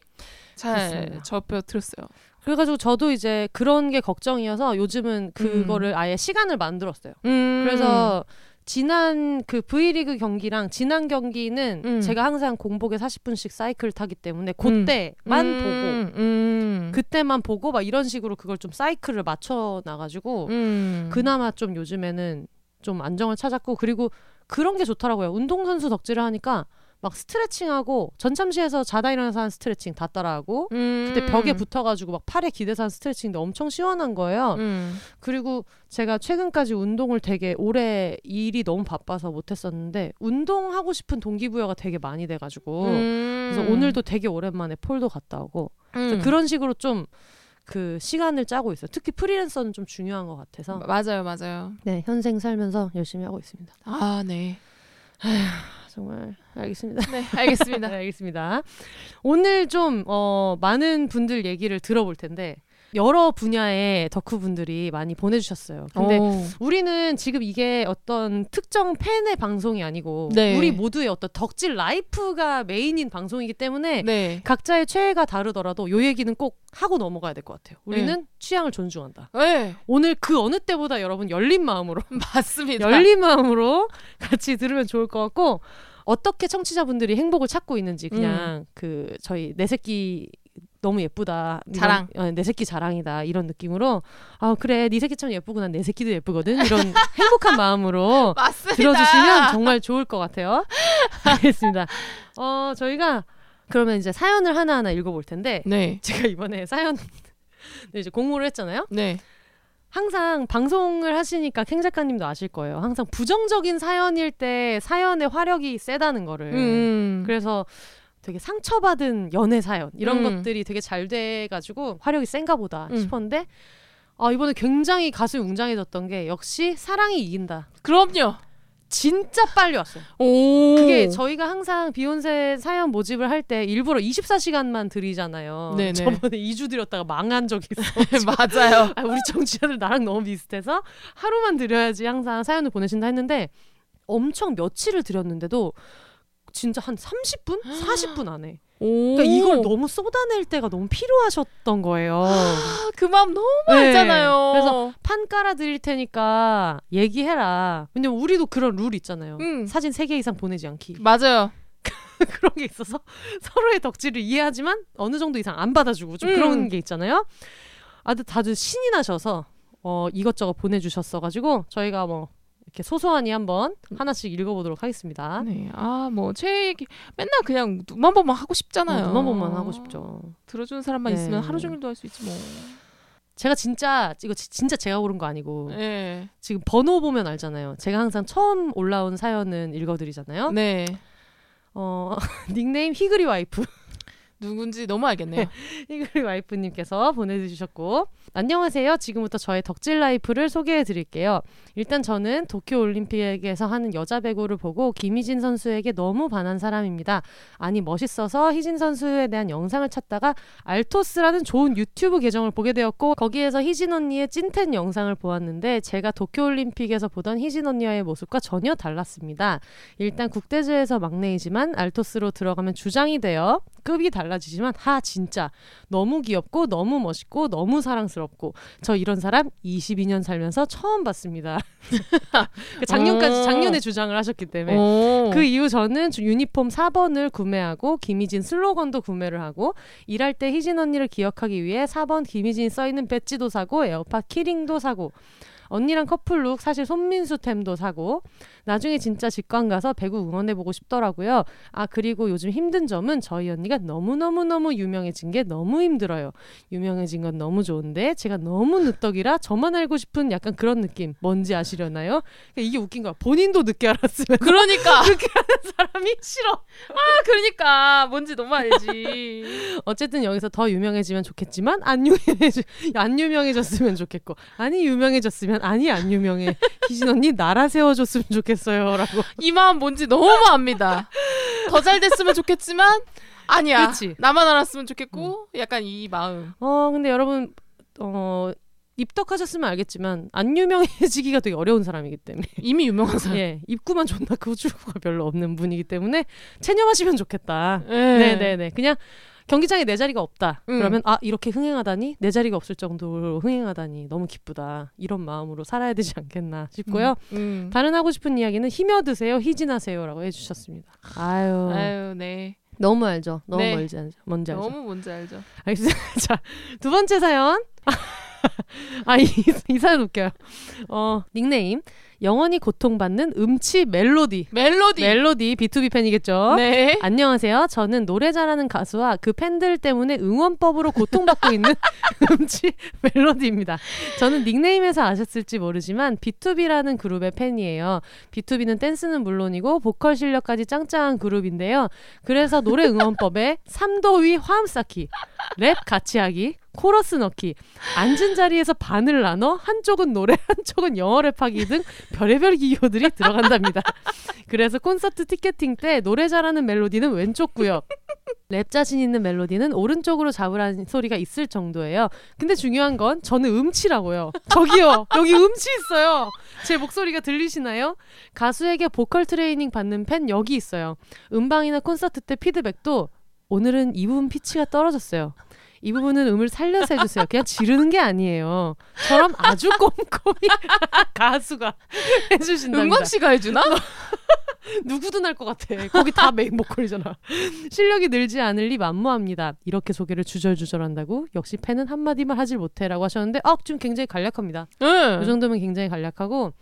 잘 그렇습니다. 접어들었어요. 그래가지고 저도 이제 그런 게 걱정이어서 요즘은 그거를 아예 시간을 만들었어요. 음. 그래서 지난 그 V리그 경기랑 지난 경기는 음. 제가 항상 공복에 40분씩 사이클 타기 때문에 그때만 음. 보고 음. 그때만 보고 막 이런 식으로 그걸 좀 사이클을 맞춰 나가지고 음. 그나마 좀 요즘에는 좀 안정을 찾았고 그리고 그런 게 좋더라고요. 운동선수 덕질을 하니까 막 스트레칭하고 전참시에서 자다 일어나서 한 스트레칭 다 따라하고 음. 그때 벽에 붙어가지고 막 팔에 기대서 한 스트레칭인데 엄청 시원한 거예요. 음. 그리고 제가 최근까지 운동을 되게 오래 일이 너무 바빠서 못했었는데 운동하고 싶은 동기부여가 되게 많이 돼가지고 음. 그래서 오늘도 되게 오랜만에 폴도 갔다 오고 음. 그런 식으로 좀 그 시간을 짜고 있어요. 특히 프리랜서는 좀 중요한 것 같아서 맞아요, 맞아요. 네 현생 살면서 열심히 하고 있습니다. 아, 네. 정말 알겠습니다. 네, 알겠습니다. *laughs* 네, 알겠습니다. 오늘 좀 어, 많은 분들 얘기를 들어볼 텐데 여러 분야의 덕후 분들이 많이 보내주셨어요. 근데 오. 우리는 지금 이게 어떤 특정 팬의 방송이 아니고 네. 우리 모두의 어떤 덕질 life가 main인 방송이기 때문에 네. 각자의 최애가 다르더라도 요 얘기는 꼭 하고 넘어가야 될 것 같아요. 우리는 취향을 존중한다. 네. 오늘 그 어느 때보다 여러분 열린 마음으로 *laughs* 맞습니다. 열린 마음으로 같이 들으면 좋을 것 같고 어떻게 청취자분들이 행복을 찾고 있는지 그냥 그 저희 내 새끼 너무 예쁘다 이런- 자랑. 어, 내 새끼 자랑이다 이런 느낌으로 아 그래 네 새끼 참 예쁘구나 내 새끼도 예쁘거든 이런 *laughs* 행복한 마음으로. 들어주시면 정말 좋을 것 같아요. *laughs* 알겠습니다. 어 저희가 그러면 이제 사연을 하나 하나 읽어볼 텐데 네. 제가 이번에 사연 *laughs* 이제 공모를 했잖아요. 네. 항상 방송을 하시니까 캥 작가님도 아실 거예요. 항상 부정적인 사연일 때 사연의 화력이 세다는 거를. 음. 그래서 되게 상처받은 연애 사연 이런 음. 것들이 되게 잘 돼가지고 화력이 센가 보다 음. 싶었는데 아 이번에 굉장히 가슴이 웅장해졌던 게 역시 사랑이 이긴다. 그럼요. 진짜 빨리 왔어요. 오. 그게 저희가 항상 비욘세 사연 모집을 할 때 일부러 24시간만 드리잖아요. 네네. 저번에 2주 드렸다가 망한 적이 있어. *laughs* 맞아요. 아, 우리 정치자들 나랑 너무 비슷해서 하루만 드려야지 항상 사연을 보내신다 했는데 엄청 며칠을 드렸는데도 진짜 한 30분? 40분 안에. 오. 그러니까 이걸 너무 쏟아낼 때가 너무 필요하셨던 거예요. 그 마음 너무 네. 알잖아요. 그래서 판 깔아 드릴 테니까 얘기해라. 왜냐면 우리도 그런 룰 있잖아요. 음. 사진 3개 이상 보내지 않기. *laughs* 맞아요. 그런 게 있어서 *laughs* 서로의 덕질을 이해하지만 어느 정도 이상 안 받아주고 좀 음. 그런 게 있잖아요. 아들 다들 신이 나셔서 어 이것저것 보내주셨어가지고 저희가 뭐 이렇게 소소하니 한번 하나씩 읽어보도록 하겠습니다. 네. 아, 뭐, 최 맨날 그냥 눈만 보면 하고 싶잖아요. 어, 눈만 보면 하고 싶죠. 들어주는 사람만 네. 있으면 하루 종일도 할 수 있지 뭐. 제가 진짜 이거 지- 진짜 제가 고른 거 아니고 네. 지금 번호 보면 알잖아요. 제가 항상 처음 올라온 사연은 읽어드리잖아요. 네. 어 *laughs* 닉네임 희그리 와이프. 누군지 너무 알겠네요. 희그리 와이프님께서 보내주셨고 안녕하세요. 지금부터 저의 덕질 life를 소개해 드릴게요. 일단 저는 도쿄 올림픽에서 하는 여자 배구를 보고 김희진 선수에게 너무 반한 사람입니다. 아니 멋있어서 희진 선수에 대한 영상을 찾다가 알토스라는 좋은 유튜브 계정을 보게 되었고 거기에서 희진 언니의 찐텐 영상을 보았는데 제가 도쿄 올림픽에서 보던 희진 언니와의 모습과 전혀 달랐습니다. 일단 국대에서 막내이지만 알토스로 들어가면 주장이 되어 급이 달라지지만 하 진짜 너무 귀엽고 너무 멋있고 너무 사랑스럽고 저 이런 사람 22년 살면서 처음 봤습니다. *laughs* 그 작년까지 오. 작년에 주장을 하셨기 때문에 오. 그 이후 저는 주- 유니폼 4번을 구매하고 김희진 슬로건도 구매를 하고 일할 때 희진 언니를 기억하기 위해 4번 김희진 써 있는 배지도 사고 에어팟 key ring도 사고 언니랑 커플룩 사실 손민수템도 사고 나중에 진짜 직관 가서 배구 응원해 보고 싶더라고요. 아 그리고 요즘 힘든 점은 저희 언니가 너무 너무 너무 유명해진 게 너무 힘들어요. 유명해진 건 너무 좋은데 제가 너무 늦덕이라 저만 알고 싶은 약간 그런 느낌 뭔지 아시려나요? 그러니까 이게 웃긴 거야. 본인도 늦게 알았으면 그러니까. *laughs* 그렇게 하는 사람이 싫어. 아, 그러니까. 뭔지 너무 알지. *laughs* 어쨌든 여기서 더 유명해지면 좋겠지만 안 유명해져 안 유명해졌으면 좋겠고 아니 유명해졌으면 아니 안 유명해 희진 언니 나라 세워줬으면 좋겠 어요라고. 이 마음 뭔지 너무 압니다. 더 잘 됐으면 좋겠지만, 아니야. 그치. 나만 알았으면 좋겠고, 약간 이 마음. 어 근데 여러분 어 입덕하셨으면 알겠지만 안 유명해지기가 되게 어려운 사람이기 때문에 이미 유명한 사람. 예 입구만 존나 크주가 별로 없는 분이기 때문에 체념하시면 좋겠다. 네. 네네네 그냥 경기장에 내 자리가 없다. 음. 그러면 아 이렇게 흥행하다니 내 자리가 없을 정도로 흥행하다니 너무 기쁘다. 이런 마음으로 살아야 되지 않겠나 싶고요. 음. 다른 하고 싶은 이야기는 힘여 드세요, 희진하세요라고 해주셨습니다. 아유, 아유, 네. 너무 알죠. 너무 네. 멀지 알죠. 뭔지 알죠. 너무 뭔지 알죠. 알겠습니다. *laughs* 자, 두 번째 사연. *laughs* 아, 이, 이 사연 웃겨요. 어, 닉네임. 영원히 고통받는 음치 멜로디. 멜로디. 멜로디 B2B 팬이겠죠? 네. 안녕하세요. 저는 노래 잘하는 가수와 그 팬들 때문에 응원법으로 고통받고 있는 *laughs* 음치 멜로디입니다. 저는 닉네임에서 아셨을지 모르지만 BTOB라는 그룹의 팬이에요. BTOB는 댄스는 물론이고 보컬 실력까지 짱짱한 그룹인데요. 그래서 노래 응원법에 3도 위 화음 쌓기, 랩 같이 하기, 코러스 넣기, 앉은 자리에서 반을 나눠 한쪽은 노래, 한쪽은 영어 랩하기 등 별의별 기교들이 들어간답니다. *laughs* 그래서 콘서트 티켓팅 때 노래 잘하는 멜로디는 왼쪽 구역. 랩 자신 있는 멜로디는 오른쪽으로 잡으라는 소리가 있을 정도예요. 근데 중요한 건 저는 음치라고요. 저기요. 여기 음치 있어요. 제 목소리가 들리시나요? 가수에게 보컬 트레이닝 받는 팬 여기 있어요. 음방이나 콘서트 때 피드백도 오늘은 이 부분 피치가 떨어졌어요. 이 부분은 음을 살려서 해주세요. 그냥 지르는 게 아니에요. 저럼 아주 꼼꼼히 *laughs* 가수가 해주신답니다. 은광 씨가 해주나? *laughs* 누구도 날 것 같아. 거기 다 메인 보컬이잖아. 실력이 늘지 않을 리 만무합니다. 이렇게 소개를 주절주절한다고? 역시 팬은 한마디만 하질 못해라고 하셨는데 어, 좀 굉장히 간략합니다. 응. 이 정도면 굉장히 간략하고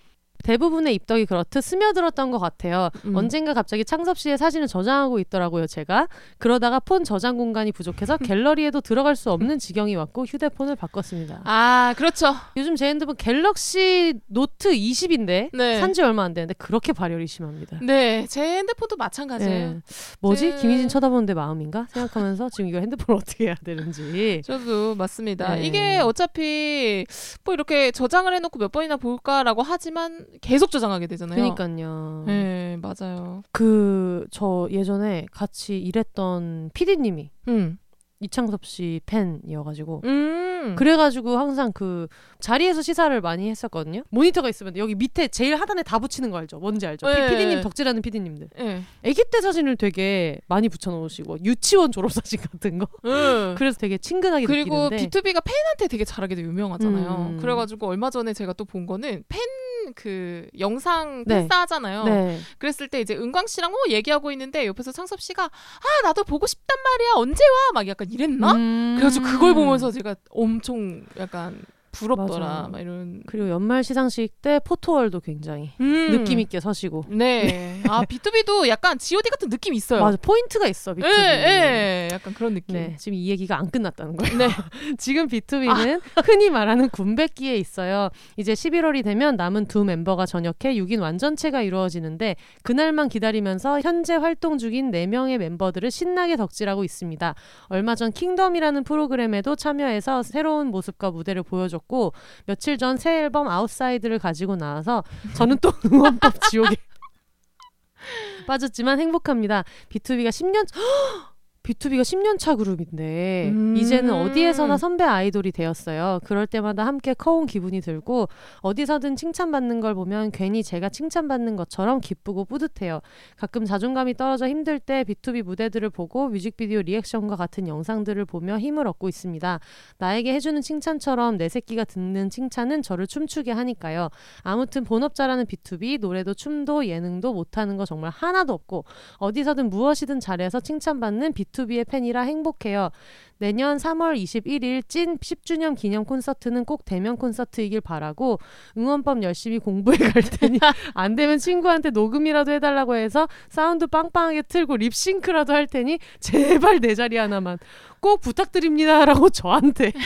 대부분의 입덕이 그렇듯 스며들었던 것 같아요. 음. 언젠가 갑자기 창섭 씨의 사진을 저장하고 있더라고요, 제가. 그러다가 폰 저장 공간이 부족해서 *laughs* 갤러리에도 들어갈 수 없는 지경이 왔고 휴대폰을 바꿨습니다. 아 그렇죠. 요즘 제 핸드폰 갤럭시 노트 20인데 네. 산지 얼마 안 되는데 그렇게 발열이 심합니다. 네, 제 핸드폰도 마찬가지예요. 예. 뭐지? 제- 김희진 쳐다보는데 마음인가? 생각하면서 지금 이거 핸드폰 어떻게 해야 되는지. *laughs* 저도 맞습니다. 네. 이게 어차피 뭐 이렇게 저장을 해놓고 몇 번이나 볼까라고 하지만 계속 저장하게 되잖아요. 그러니까요. 네, 맞아요. 그 저 예전에 같이 일했던 PD님이 음, 이창섭 씨 팬이어가지고 음, 그래가지고 항상 그 자리에서 시사를 많이 했었거든요. 모니터가 있으면 여기 밑에 제일 하단에 다 붙이는 거 알죠? 뭔지 알죠? 네. PD님 덕질하는 PD님들. 예, 아기 때 사진을 되게 많이 붙여놓으시고 유치원 졸업 사진 같은 거. 음. 그래서 되게 친근하게 그리고 느끼는데. B2B가 팬한테 되게 잘하기도 유명하잖아요. 음. 그래가지고 얼마 전에 제가 또 본 거는 팬 그 영상 네. 팬싸 하잖아요. 네. 그랬을 때 이제 은광 씨랑 뭐 얘기하고 있는데 옆에서 창섭 씨가 아 나도 보고 싶단 말이야 언제 와 막 약간 이랬나? 음. 그래가지고 그걸 보면서 제가 엄청 약간 부럽더라 맞아. 막 이런 그리고 연말 시상식 때 포토월도 굉장히 음. 느낌 있게 서시고. 네. 아 B2B도 약간 G.O.D 같은 느낌이 있어요. 맞아 포인트가 있어 예, B2B. 예, 약간 그런 느낌. 네, 지금 이 얘기가 안 끝났다는 거예요. 네. *laughs* 지금 B2B는 흔히 말하는 군백기에 있어요. 이제 11월이 되면 남은 두 멤버가 전역해 6인 완전체가 이루어지는데 그날만 기다리면서 현재 활동 중인 4명의 멤버들을 신나게 덕질하고 있습니다. 얼마 전 킹덤이라는 프로그램에도 참여해서 새로운 모습과 무대를 보여줬고 며칠 전 새 앨범 Outside를 가지고 나와서 저는 또 *laughs* 응원법 지옥에 *laughs* 빠졌지만 행복합니다. BTOB가 10년 *gasps* BTOB가 10년 차 그룹인데 음. 이제는 어디에서나 선배 아이돌이 되었어요. 그럴 때마다 함께 커온 기분이 들고 어디서든 칭찬받는 걸 보면 괜히 제가 칭찬받는 것처럼 기쁘고 뿌듯해요. 가끔 자존감이 떨어져 힘들 때 B2B 무대들을 보고 뮤직비디오 리액션과 같은 영상들을 보며 힘을 얻고 있습니다. 나에게 해주는 칭찬처럼 내 새끼가 듣는 칭찬은 저를 춤추게 하니까요. 아무튼 본업자라는 B2B 노래도 춤도 예능도 못하는 거 정말 하나도 없고 어디서든 무엇이든 잘해서 칭찬받는 B2B 의 팬이라 행복해요. 내년 3월 21일 찐 10주년 기념 콘서트는 꼭 대면 콘서트이길 바라고 응원법 열심히 공부해 갈 테니 *laughs* 안 되면 친구한테 녹음이라도 해달라고 해서 사운드 빵빵하게 틀고 립싱크라도 할 테니 제발 내 자리 하나만 꼭 부탁드립니다라고 저한테 *laughs*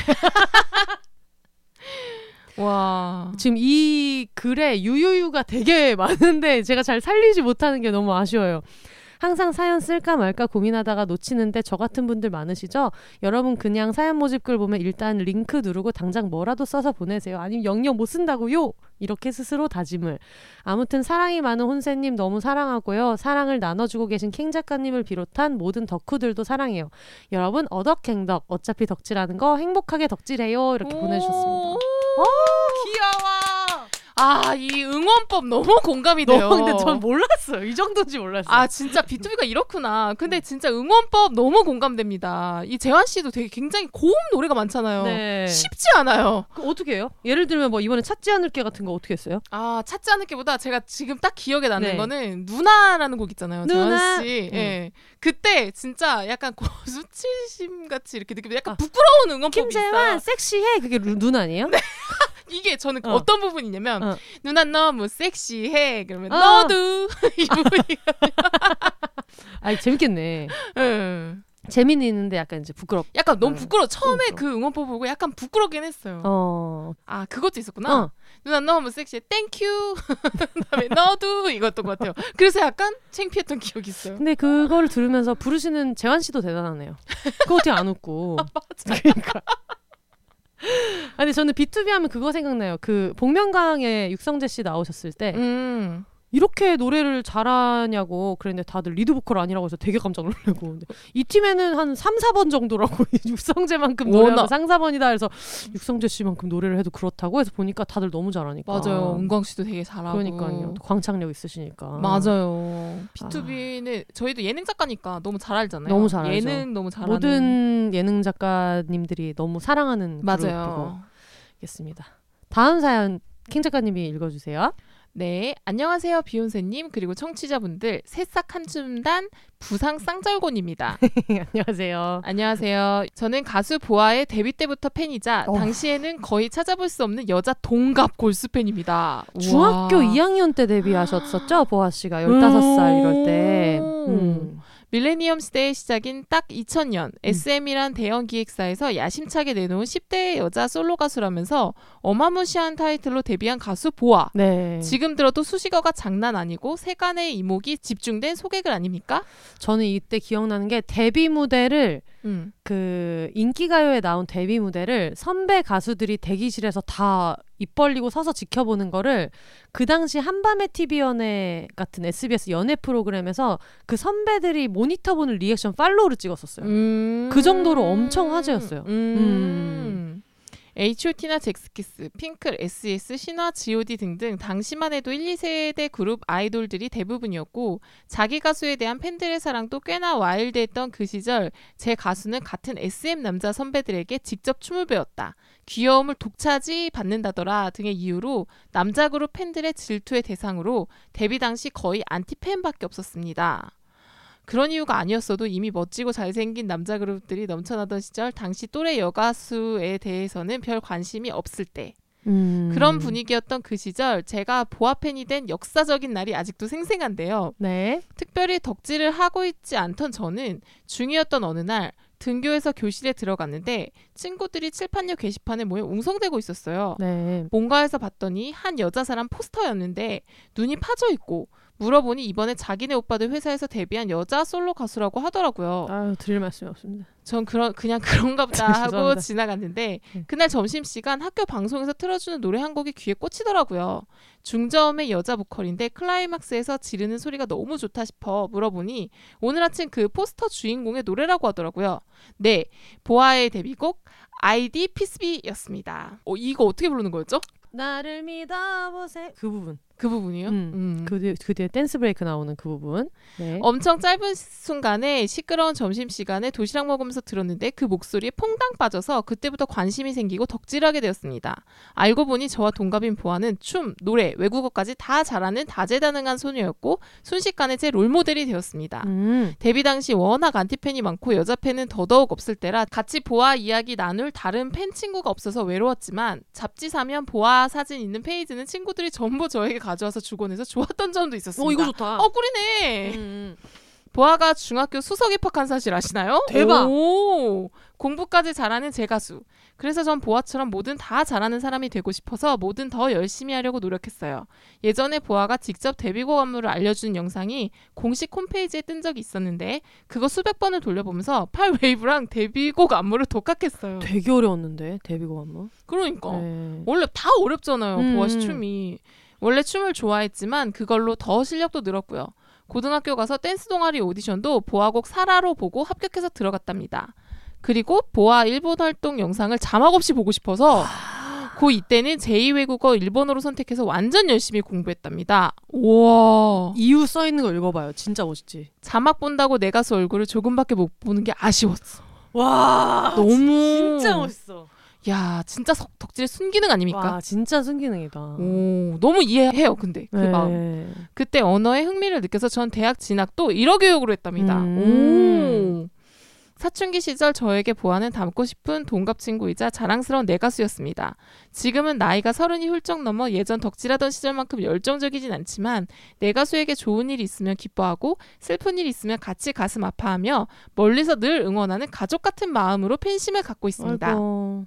와. 지금 이 글에 유유유가 되게 많은데 제가 잘 살리지 못하는 게 너무 아쉬워요. 항상 사연 쓸까 말까 고민하다가 놓치는데 저 같은 분들 많으시죠? 여러분 그냥 사연 모집글 보면 일단 링크 누르고 당장 뭐라도 써서 보내세요. 아니면 영영 못 쓴다고요? 이렇게 스스로 다짐을. 아무튼 사랑이 많은 혼세님 너무 사랑하고요. 사랑을 나눠주고 계신 캥 작가님을 비롯한 모든 덕후들도 사랑해요. 여러분 어덕행덕 어차피 덕질하는 거 행복하게 덕질해요. 이렇게 보내주셨습니다. 오, 귀여워. 아, 이 응원법 너무 공감이 돼요. 너무 근데 전 몰랐어요. 이 정도인지 몰랐어요. 아 진짜 B2B가 이렇구나. 근데 진짜 응원법 너무 공감됩니다. 이 재환 씨도 되게 굉장히 고음 노래가 많잖아요. 네. 쉽지 않아요. 그 어떻게 해요? 예를 들면 뭐 이번에 찾지 않을게 같은 거 어떻게 했어요? 아 찾지 않을 게보다 제가 지금 딱 기억에 남는 네. 거는 누나라는 곡 있잖아요. 누나. 재환 씨. 응. 예. 그때 진짜 약간 고수치심 같이 이렇게 느끼면 약간 부끄러운 응원법이 김재환 있어요. 섹시해 그게 루, 눈 아니에요? *laughs* 이게 저는 어. 어. 떤 부분이냐면 어. 누나 너무 섹시해. 그러면 어. 너도 *laughs* 이 부분이. 아 재밌겠네. 예. 재미는 있는데 약간 이제 부끄럽. 약간 너무 어. 부끄러워. 처음에 부끄러워. 그 응원법 보고 약간 부끄럽긴 했어요. 어. 아 그것도 있었구나. 어. 누나 너무 섹시해. Thank you. 그다음에 *laughs* 너도 이것던 것 같아요. 그래서 약간 창피했던 기억이 있어요. 근데 그거를 들으면서 부르시는 재환 씨도 대단하네요. 그거 어떻게 안 웃고. *laughs* 그러니까. 아니 저는 BTOB 하면 그거 생각나요. 그 복면가왕에 육성재 씨 나오셨을 때 음. 이렇게 노래를 잘하냐고 그랬는데 다들 리드 보컬 아니라고 해서 되게 깜짝 놀라고 이 팀에는 한 3, 4번 정도라고 *laughs* 육성재만큼 노래하고 워낙- 상사번이다 해서 육성재 씨만큼 노래를 해도 그렇다고 해서 보니까 다들 너무 잘하니까 맞아요. 은광 씨도 되게 잘하고. 그러니까요 또 광착력 있으시니까 맞아요. B2B는 저희도 예능 작가니까 너무 잘 알잖아요. 너무 잘 알죠. 예능 너무 잘하는. 모든 예능 작가님들이 너무 사랑하는 맞아요. 그룹이겠습니다 다음 사연 킹 작가님이 읽어주세요 네, 안녕하세요 비욘세님 그리고 청취자분들 새싹 한줌단 부상 쌍절곤입니다. *laughs* 안녕하세요 안녕하세요. 저는 가수 보아의 데뷔 때부터 팬이자 어. 당시에는 거의 찾아볼 수 없는 여자 동갑 골수 팬입니다. 중학교 우와. 2학년 때 데뷔하셨었죠 보아 씨가 15살 이럴 때 음. 밀레니엄 시대의 시작인 딱 2000년 SM이란 대형 기획사에서 야심차게 내놓은 10대의 여자 솔로 가수라면서 어마무시한 타이틀로 데뷔한 가수 보아. 네. 지금 들어도 수식어가 장난 아니고 세간의 이목이 집중된 소개글 아닙니까? 저는 이때 기억나는 게 데뷔 무대를 음. 그 인기가요에 나온 데뷔 무대를 선배 가수들이 대기실에서 다 입 벌리고 서서 지켜보는 거를 그 당시 한밤의 TV 연예 같은 SBS 연예 프로그램에서 그 선배들이 모니터 보는 리액션 팔로우를 찍었었어요. 음. 그 정도로 엄청 화제였어요. 음. H.O.T나 젝스키스, 핑클, S.E.S, 신화, G.O.D 등등 당시만 해도 1, 2세대 그룹 아이돌들이 대부분이었고 자기 가수에 대한 팬들의 사랑도 꽤나 와일드했던 그 시절 제 가수는 같은 SM 남자 선배들에게 직접 춤을 배웠다. 귀여움을 독차지 받는다더라 등의 이유로 남자 그룹 팬들의 질투의 대상으로 데뷔 당시 거의 안티팬밖에 없었습니다. 그런 이유가 아니었어도 이미 멋지고 잘생긴 남자 그룹들이 넘쳐나던 시절 당시 또래 여가수에 대해서는 별 관심이 없을 때 음. 그런 분위기였던 그 시절 제가 보아 팬이 된 역사적인 날이 아직도 생생한데요. 네. 특별히 덕질을 하고 있지 않던 저는 중이었던 어느 날 등교해서 교실에 들어갔는데 친구들이 칠판역 게시판에 모여 웅성대고 있었어요. 네. 뭔가 해서 봤더니 한 여자 사람 포스터였는데 눈이 파져 있고 물어보니 이번에 자기네 오빠들 회사에서 데뷔한 여자 솔로 가수라고 하더라고요. 아유 드릴 말씀이 없습니다. 전 그런 그냥 그런가 보다 *laughs* 하고. 지나갔는데 네. 그날 점심 시간 학교 방송에서 틀어주는 노래 한 곡이 귀에 꽂히더라고요. 중저음의 여자 보컬인데 클라이막스에서 지르는 소리가 너무 좋다 싶어 물어보니 오늘 아침 그 포스터 주인공의 노래라고 하더라고요. 네, 보아의 데뷔곡 ID; Peace B였습니다. 어, 이거 어떻게 부르는 거였죠? 나를 믿어보세요. 그 부분. 그 부분이요? 음. 음. 그 뒤에, 그 뒤에 dance break 나오는 그 부분. 네. 엄청 짧은 순간에 시끄러운 점심 시간에 도시락 먹으면서 들었는데 그 목소리에 퐁당 빠져서 그때부터 관심이 생기고 덕질하게 되었습니다. 알고 보니 저와 동갑인 보아는 춤, 노래, 외국어까지 다 잘하는 다재다능한 소녀였고 순식간에 제 롤모델이 되었습니다. 음. 데뷔 당시 워낙 안티팬이 많고 여자 팬은 더더욱 없을 때라 같이 보아 이야기 나눌 다른 팬 친구가 없어서 외로웠지만 잡지 사면 보아 사진 있는 페이지는 친구들이 전부 저에게 가져와서 주곤 해서 좋았던 점도 있었습니다. 어 이거 좋다. 어 꿀이네. 음. 보아가 중학교 수석 입학한 사실 아시나요? 대박! 오, 공부까지 잘하는 제 가수. 그래서 전 보아처럼 뭐든 다 잘하는 사람이 되고 싶어서 뭐든 더 열심히 하려고 노력했어요. 예전에 보아가 직접 데뷔곡 안무를 알려준 영상이 공식 홈페이지에 뜬 적이 있었는데 그거 수백 번을 돌려보면서 팔 웨이브랑 데뷔곡 안무를 독학했어요. 되게 어려웠는데 데뷔곡 안무. 그러니까 네. 원래 다 어렵잖아요. 음. 보아 씨 춤이. 원래 춤을 좋아했지만 그걸로 더 실력도 늘었고요. 고등학교 가서 댄스 동아리 오디션도 보아곡 사라로 보고 합격해서 들어갔답니다. 그리고 보아 일본 활동 영상을 자막 없이 보고 싶어서 고 이때는 제2외국어 일본어로 선택해서 완전 열심히 공부했답니다. 우와. 이유 써 있는 거 읽어봐요. 진짜 멋있지. 자막 본다고 내 가수 얼굴을 조금밖에 못 보는 게 아쉬웠어. 와 너무 진짜 멋있어. 야, 진짜 석- 덕질의 순기능 아닙니까? 와 진짜 순기능이다. 오, 너무 이해해요. 근데 그 네. 마음. 그때 언어에 흥미를 느껴서 전 대학 진학도 1어 교육으로 했답니다. 음. 오. 사춘기 시절 저에게 보아는 닮고 싶은 동갑 친구이자 자랑스러운 내 가수였습니다. 지금은 나이가 서른이 훌쩍 넘어 예전 덕질하던 시절만큼 열정적이진 않지만 내 가수에게 좋은 일이 있으면 기뻐하고 슬픈 일이 있으면 같이 가슴 아파하며 멀리서 늘 응원하는 가족 같은 마음으로 팬심을 갖고 있습니다. 아이고.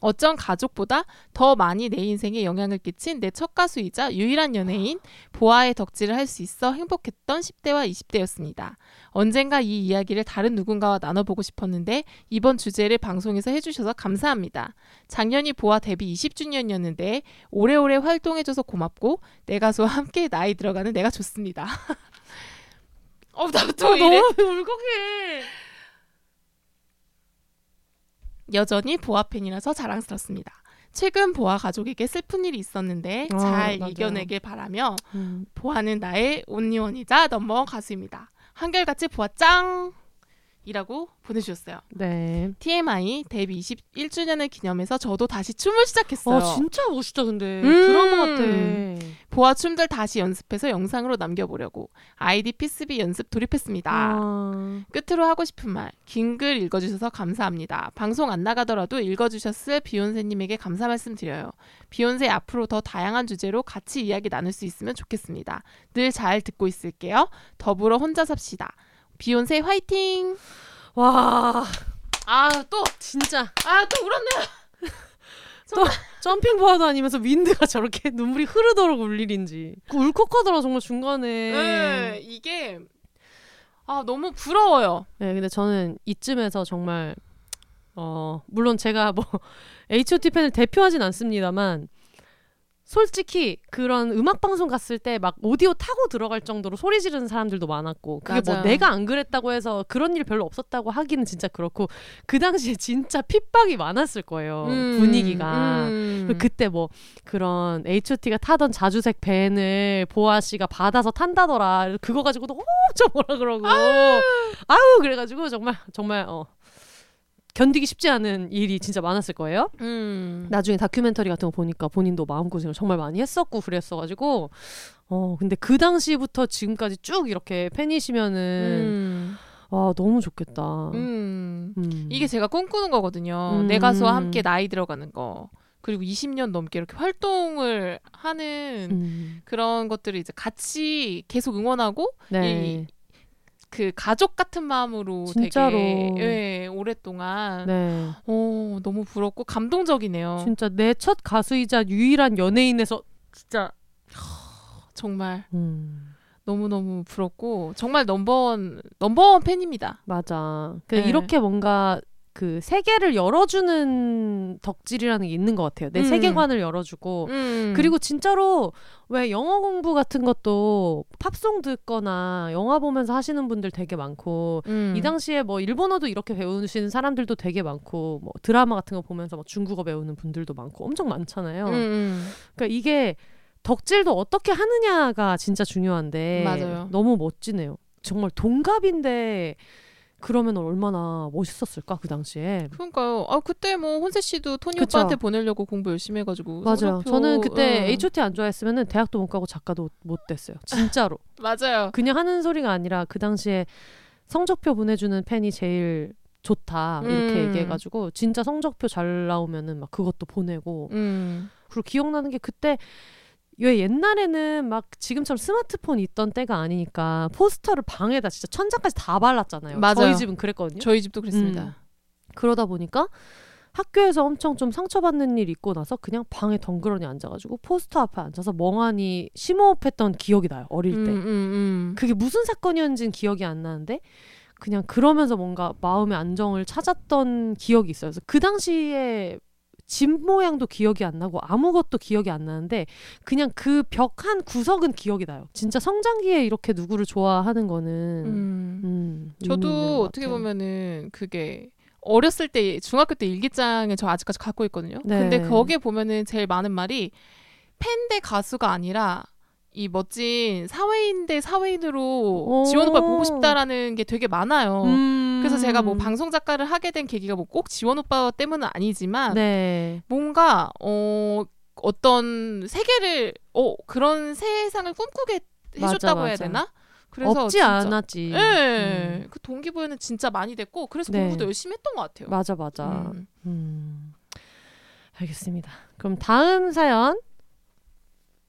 어쩐 가족보다 더 많이 내 인생에 영향을 끼친 내 첫 가수이자 유일한 연예인 보아의 덕질을 할 수 있어 행복했던 10대와 20대였습니다. 언젠가 이 이야기를 다른 누군가와 나눠보고 싶었는데 이번 주제를 방송에서 해주셔서 감사합니다. 작년이 보아 데뷔 20주년이었는데 오래오래 활동해줘서 고맙고 내 가수와 함께 나이 들어가는 내가 좋습니다. *laughs* 어, 나또 어. 너무 *laughs* 울컥해. 여전히 보아 팬이라서 자랑스럽습니다. 최근 보아 가족에게 슬픈 일이 있었는데 아, 잘 맞아요. 이겨내길 바라며 음. 보아는 나의 온리원이자 넘버원 가수입니다. 한결같이 보아 짱! 이라고 보내주셨어요. 네. TMI 데뷔 21주년을 기념해서 저도 다시 춤을 시작했어요. 아 진짜 멋있다 근데 음. 드라마 같아. 보아 춤들 다시 연습해서 영상으로 남겨보려고 아이디 피스비 연습 돌입했습니다. 아. 끝으로 하고 싶은 말, 긴 글 읽어주셔서 감사합니다. 방송 안 나가더라도 읽어주셨을 비욘세님에게 감사 말씀 드려요. 비욘세 앞으로 더 다양한 주제로 같이 이야기 나눌 수 있으면 좋겠습니다. 늘 잘 듣고 있을게요. 더불어 혼자 삽시다. 비욘세 화이팅! 와 아, 또, 진짜 아, 또 울었네요. *laughs* 점핑 보아도 아니면서 윈드가 저렇게 *laughs* 눈물이 흐르도록 울 일인지 그 울컥하더라 정말 중간에. 네, 이게, 아, 너무 부러워요. 네, 근데 저는 이쯤에서 정말 어 물론 제가 뭐 *laughs* H.O.T 팬을 대표하진 않습니다만 솔직히 그런 음악 방송 갔을 때 막 오디오 타고 들어갈 정도로 소리 지르는 사람들도 많았고 그게 뭐 맞아요. 내가 안 그랬다고 해서 그런 일 별로 없었다고 하기는 진짜 그렇고 그 당시에 진짜 핍박이 많았을 거예요 음, 분위기가 음. 그때 뭐 그런 H.O.T가 타던 자주색 밴을 보아 씨가 받아서 탄다더라. 그거 가지고도 엄청 뭐라 그러고 아우 그래가지고 정말 정말 어 견디기 쉽지 않은 일이 진짜 많았을 거예요. 음. 나중에 다큐멘터리 같은 거 보니까 본인도 마음고생을 정말 많이 했었고 그랬어가지고 어 근데 그 당시부터 지금까지 쭉 이렇게 팬이시면은 음. 와 너무 좋겠다. 음. 음. 이게 제가 꿈꾸는 거거든요. 음. 내 가수와 함께 나이 들어가는 거. 그리고 20년 넘게 이렇게 활동을 하는 음. 그런 것들을 이제 같이 계속 응원하고 네. 이- 그 가족 같은 마음으로 진짜로. 되게 예, 오랫동안 네. 어, 너무 부럽고 감동적이네요. 진짜 내 첫 가수이자 유일한 연예인에서 진짜 정말 음. 너무너무 부럽고 정말 넘버원 넘버원 팬입니다. 맞아. 그 네. 이렇게 뭔가 그 세계를 열어주는 덕질이라는 게 있는 것 같아요. 내 음. 세계관을 열어주고 음. 그리고 진짜로 왜 영어 공부 같은 것도 팝송 듣거나 영화 보면서 하시는 분들 되게 많고 음. 이 당시에 뭐 일본어도 이렇게 배우시는 사람들도 되게 많고 뭐 드라마 같은 거 보면서 뭐 중국어 배우는 분들도 많고 엄청 많잖아요. 음, 음. 그러니까 이게 덕질도 어떻게 하느냐가 진짜 중요한데 맞아요. 너무 멋지네요. 정말 동갑인데 그러면 얼마나 멋있었을까 그 당시에. 그러니까요. 아 그때 뭐 혼세 씨도 토니 그쵸. 오빠한테 보내려고 공부 열심히 해가지고 맞아요. 성적표, 저는 그때 응. H.O.T 안 좋아했으면은 대학도 못 가고 작가도 못 됐어요. 진짜로. *laughs* 맞아요. 그냥 하는 소리가 아니라 그 당시에 성적표 보내주는 팬이 제일 좋다 이렇게 음. 얘기해가지고 진짜 성적표 잘 나오면은 막 그것도 보내고 음. 그리고 기억나는 게 그때 왜 옛날에는 막 지금처럼 스마트폰 있던 때가 아니니까 포스터를 방에다 진짜 천장까지 다 발랐잖아요. 맞아요. 저희 집은 그랬거든요. 저희 집도 그랬습니다. 음. 그러다 보니까 학교에서 엄청 좀 상처받는 일 있고 나서 그냥 방에 덩그러니 앉아가지고 포스터 앞에 앉아서 멍하니 심호흡했던 기억이 나요. 어릴 때. 음, 음, 음. 그게 무슨 사건이었는지는 기억이 안 나는데 그냥 그러면서 뭔가 마음의 안정을 찾았던 기억이 있어요. 그래서 그 당시에 집 모양도 기억이 안 나고 아무것도 기억이 안 나는데 그냥 그 벽 한 구석은 기억이 나요. 진짜 성장기에 이렇게 누구를 좋아하는 거는 음. 음, 저도 것 어떻게. 보면은 그게 어렸을 때 중학교 때 일기장을 저 아직까지 갖고 있거든요. 네. 근데 거기에 보면은 제일 많은 말이 팬대 가수가 아니라 이 멋진 사회인 대 사회인으로 오. 지원 오빠를 보고 싶다라는 게 되게 많아요. 음. 그래서 제가 뭐 방송 작가를 하게 된 계기가 뭐 꼭 지원 오빠 때문은 아니지만 네. 뭔가 어 어떤 세계를 어 그런 세상을 꿈꾸게 해줬다고 해야 맞아. 되나? 그래서 없지 진짜- 않았지. 예, 음. 그 동기부여는 진짜 많이 됐고 그래서 네. 공부도 열심히 했던 것 같아요. 맞아 맞아. 음. 음. 알겠습니다. 그럼 다음 사연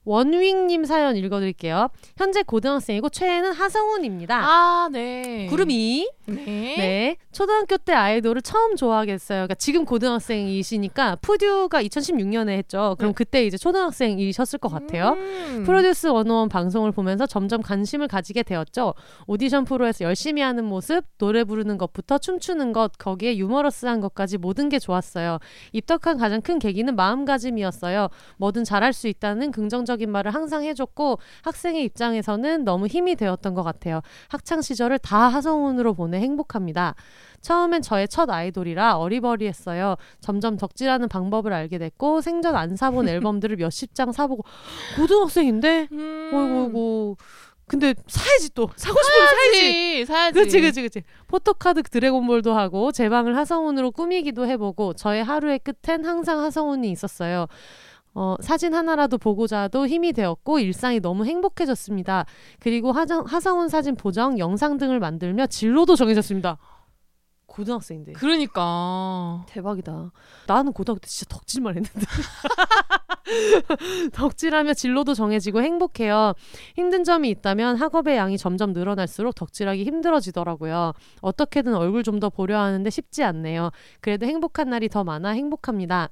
원윙님 사연 읽어드릴게요. 현재 고등학생이고 최애는 하성운입니다. 아, 네. 구름이 네. 네 초등학교 때 아이돌을 처음 좋아하게 됐어요. 그러니까 지금 고등학생이시니까 푸듀가 2016년에 했죠. 그럼 네. 그때 이제 초등학생이셨을 것 같아요. 음. 프로듀스 101 방송을 보면서 점점 관심을 가지게 되었죠. 오디션 프로에서 열심히 하는 모습, 노래 부르는 것부터 춤추는 것, 거기에 유머러스한 것까지 모든 게 좋았어요. 입덕한 가장 큰 계기는 마음가짐이었어요. 뭐든 잘할 수 있다는 긍정적인 말을 항상 해줬고 학생의 입장에서는 너무 힘이 되었던 것 같아요. 학창 시절을 다 하성운으로 보내 행복합니다. 처음엔 저의 첫 아이돌이라 어리버리했어요. 점점 덕질하는 방법을 알게 됐고 생전 안 사본 *laughs* 앨범들을 몇십 장 사보고 고등학생인데 음. 어이구 어이구 근데 사야지 또 사고 싶으면 사야지 사야지. 사야지. 그렇지 그렇지 그렇지 포토카드 드래곤볼도 하고 제 방을 하성운으로 꾸미기도 해보고 저의 하루의 끝엔 항상 하성운이 있었어요 어, 사진 하나라도 보고자도 힘이 되었고 일상이 너무 행복해졌습니다. 그리고 하정, 하성운 사진 보정, 영상 등을 만들며 진로도 정해졌습니다. 고등학생인데 그러니까. 대박이다. 나는 고등학교 때 진짜 덕질만 했는데. *laughs* 덕질하며 진로도 정해지고 행복해요. 힘든 점이 있다면 학업의 양이 점점 늘어날수록 덕질하기 힘들어지더라고요. 어떻게든 얼굴 좀 더 보려 하는데 쉽지 않네요. 그래도 행복한 날이 더 많아 행복합니다.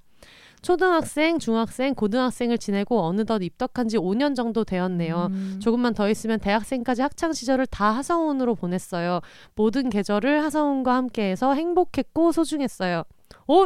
초등학생, 중학생, 고등학생을 지내고 어느덧 입덕한 지 5년 정도 되었네요. 음. 조금만 더 있으면 대학생까지 학창 시절을 다 하성운으로 보냈어요. 모든 계절을 하성운과 함께해서 행복했고 소중했어요. 어?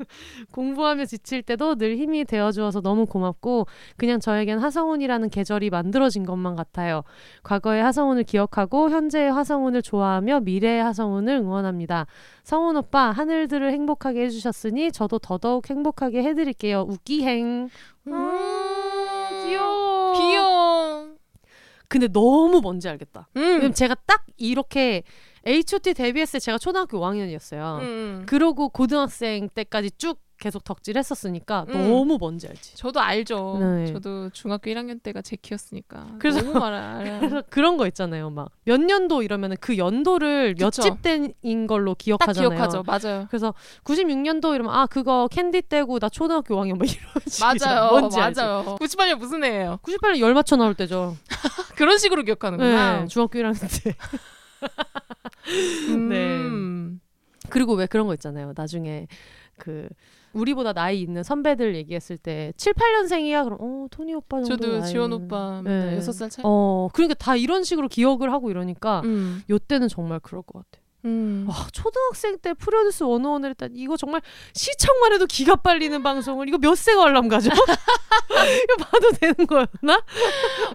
*laughs* 공부하며 지칠 때도 늘 힘이 되어 주어서 너무 고맙고 그냥 저에겐 하성운이라는 계절이 만들어진 것만 같아요. 과거의 하성운을 기억하고 현재의 하성운을 좋아하며 미래의 하성운을 응원합니다. 성운 오빠 하늘들을 행복하게 해주셨으니 저도 더더욱 행복하게 해드릴게요. 우기행. 음. 귀여워. 귀여워. 근데 너무 뭔지 알겠다. 음. 왜냐면 제가 딱 이렇게 H.O.T 데뷔했을 때 제가 초등학교 5학년이었어요. 음. 그러고 고등학생 때까지 쭉 계속 덕질했었으니까 음. 너무 뭔지 알지. 저도 알죠. 네. 저도 중학교 1학년 때가 제 키였으니까. 그래서- 너무 알아. *laughs* 그래서 그런 거 있잖아요. 막 몇 년도 이러면은 그 연도를 몇 그쵸. 집 때인 걸로 딱 기억하잖아요. 기억하죠. 맞아요. 그래서 96년도 이러면 아 그거 캔디 때고 나 초등학교 5학년 막 식이잖아. *laughs* 맞아요. *laughs* 뭔지 알지? 맞아요. 98년 무슨 해예요? 98년 열 맞춰 나올 때죠. 그런 식으로 기억하는구나. 네, 중학교 1학년 때. 음. 그리고 왜 그런 거 있잖아요. 나중에 그 우리보다 나이 있는 선배들 얘기했을 때 7, 8년생이야. 그럼 어 토니 오빠 정도 저도 나이는. 지원 오빠 네. 여섯 살 차이. 어 그러니까 다 이런 식으로 기억을 하고 이러니까 음. 요때는 정말 그럴 것 같아. 음. 와 초등학생 때 프로듀스 원어원을 했다. 이거 정말 시청만 해도 기가 빨리는 방송을 이거 몇 세가 알람 가죠? *laughs* 이거 봐도 되는 거였나?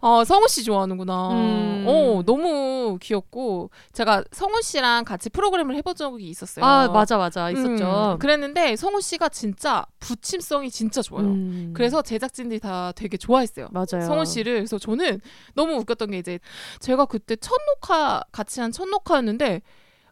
아 성우 씨 좋아하는구나. 음. 어 너무 귀엽고 제가 성우 씨랑 같이 프로그램을 해본 적이 있었어요. 아 맞아 맞아 있었죠. 음, 그랬는데 성우 씨가 진짜 부침성이 진짜 좋아요. 음. 그래서 제작진들이 다 되게 좋아했어요. 맞아요. 성우 씨를 그래서 저는 너무 웃겼던 게 이제 제가 그때 첫 녹화 같이 한 첫 녹화였는데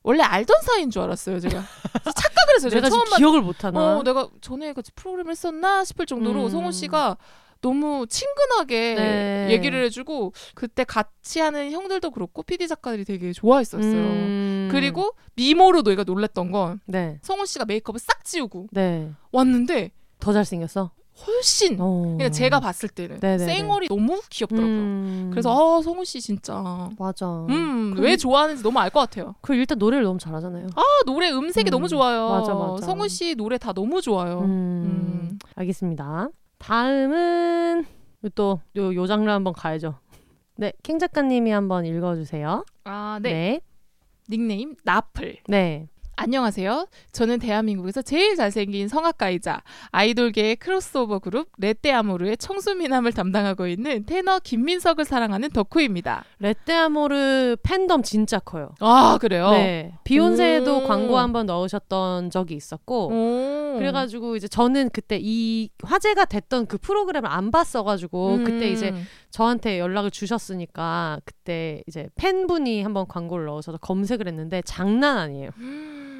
원래 알던 사이인 줄 알았어요 제가 착각을 했어요 *laughs* 제가 처음 기억을 못 하나. 어, 내가 전에 같이 프로그램 했었나 싶을 정도로 음. 성우 씨가 너무 친근하게 네. 얘기를 해주고 그때 같이 하는 형들도 그렇고 PD 작가들이 되게 좋아했었어요. 음. 그리고 미모로 너희가 놀랬던 건 네. 성우 씨가 메이크업을 싹 지우고 네. 왔는데 더 잘생겼어. 훨씬 어. 그냥 제가 봤을 때는 네네네. 쌩얼이 너무 귀엽더라고요. 음. 그래서 아 성우 씨 진짜 맞아. 음, 왜 좋아하는지 너무 알 것 같아요. 그 일단 노래를 너무 잘하잖아요. 아, 노래 음색이 음, 너무 좋아요. 맞아, 맞아. 성우 씨 노래 다 너무 좋아요. 음. 음. 알겠습니다. 다음은 또 요 요 장르 한번 가야죠. 네, 캥 작가님이 한번 읽어주세요. 아, 네. 네. 닉네임 나플. 네. 안녕하세요. 저는 대한민국에서 제일 잘생긴 성악가이자 아이돌계의 크로스오버 그룹 레떼아모르의 청수미남을 담당하고 있는 테너 김민석을 사랑하는 덕후입니다. 레떼아모르 팬덤 진짜 커요. 아 그래요? 네. 비욘세에도 오. 광고 한번 넣으셨던 적이 있었고 오. 그래가지고 이제 저는 그때 이 화제가 됐던 그 프로그램을 안 봤어가지고 음. 그때 이제 저한테 연락을 주셨으니까 그때 이제 팬분이 한번 광고를 넣으셔서 검색을 했는데 장난 아니에요. *gasps* *gasps* *gasps*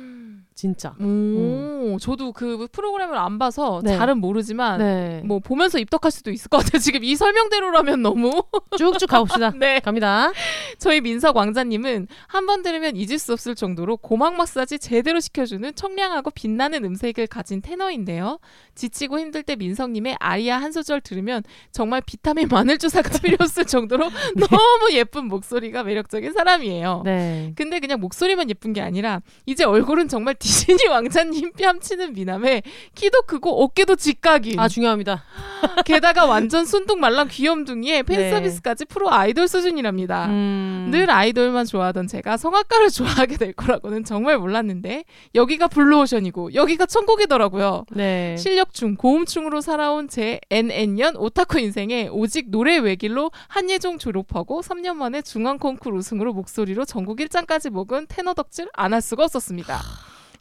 음. 진짜. 오, 저도 그 프로그램을 안 봐서 네. 잘은 모르지만 네. 뭐 보면서 입덕할 수도 있을 것 같아요. *laughs* 지금 이 설명대로라면 너무. 쭉쭉 가봅시다. *laughs* 네. 갑니다. 저희 민석 왕자님은 한 번 들으면 잊을 수 없을 정도로 고막 마사지 제대로 시켜주는 청량하고 빛나는 음색을 가진 테너인데요. 지치고 힘들 때 민석님의 아리아 한 소절 들으면 정말 비타민 마늘 주사가 *laughs* 필요 없을 정도로 너무 예쁜 목소리가 매력적인 사람이에요. 네. 근데 그냥 목소리만 예쁜 게 아니라 이제 얼굴은 정말 디즈니 왕자님 뺨치는 미남에 키도 크고 어깨도 직각인 아 중요합니다. *laughs* 게다가 완전 순둥 말랑 귀염둥이에 팬 네. 서비스까지 프로 아이돌 수준이랍니다. 음. 늘 아이돌만 좋아하던 제가 성악가를 *laughs* 좋아하게 될 거라고는 정말 몰랐는데 여기가 블루오션이고 여기가 천국이더라고요. 네. 실력충, 고음충으로 살아온 제 NN년 오타쿠 인생에 오직 노래 외길로 한예종 졸업하고 3년 만에 중앙 콩쿠르 우승으로 목소리로 전국 1짱까지 먹은 테너 덕질 안 할 수가 없었습니다.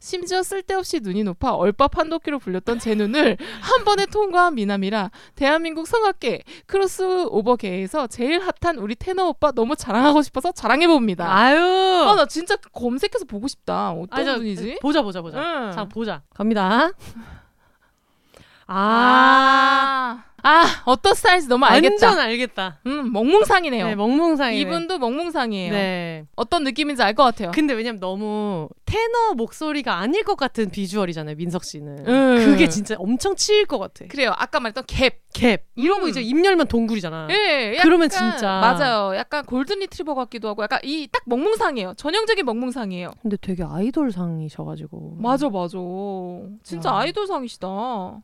심지어 쓸데없이 눈이 높아 얼빠 한도끼로 불렸던 제 눈을 한 번에 통과한 미남이라 대한민국 성악계 크로스오버계에서 제일 핫한 우리 테너 오빠 너무 자랑하고 싶어서 자랑해봅니다. 아유. 아, 나 진짜 검색해서 보고 싶다. 어떤 아, 저, 분이지? 보자 보자 보자. 응. 자 보자. 갑니다. 아, 아, 아, 어떤 스타일인지 너무 알겠다. 완전 알겠다. 음, 멍뭉상이네요. 네, 멍멍상이. 이분도 멍뭉상이에요. 네. 어떤 느낌인지 알 것 같아요. 근데 왜냐면 너무 테너 목소리가 아닐 것 같은 비주얼이잖아요, 민석 씨는. 음. 그게 진짜 엄청 치일 것 같아. 그래요. 아까 말했던 갭. 갭. 이러고 음. 이제 입 열면 동굴이잖아. 예, 그러면 진짜. 맞아요. 약간 골든 리트리버 같기도 하고 약간 이 딱 멍뭉상이에요. 전형적인 멍뭉상이에요. 근데 되게 아이돌상이셔가지고. 맞아, 맞아. 진짜 야. 아이돌상이시다.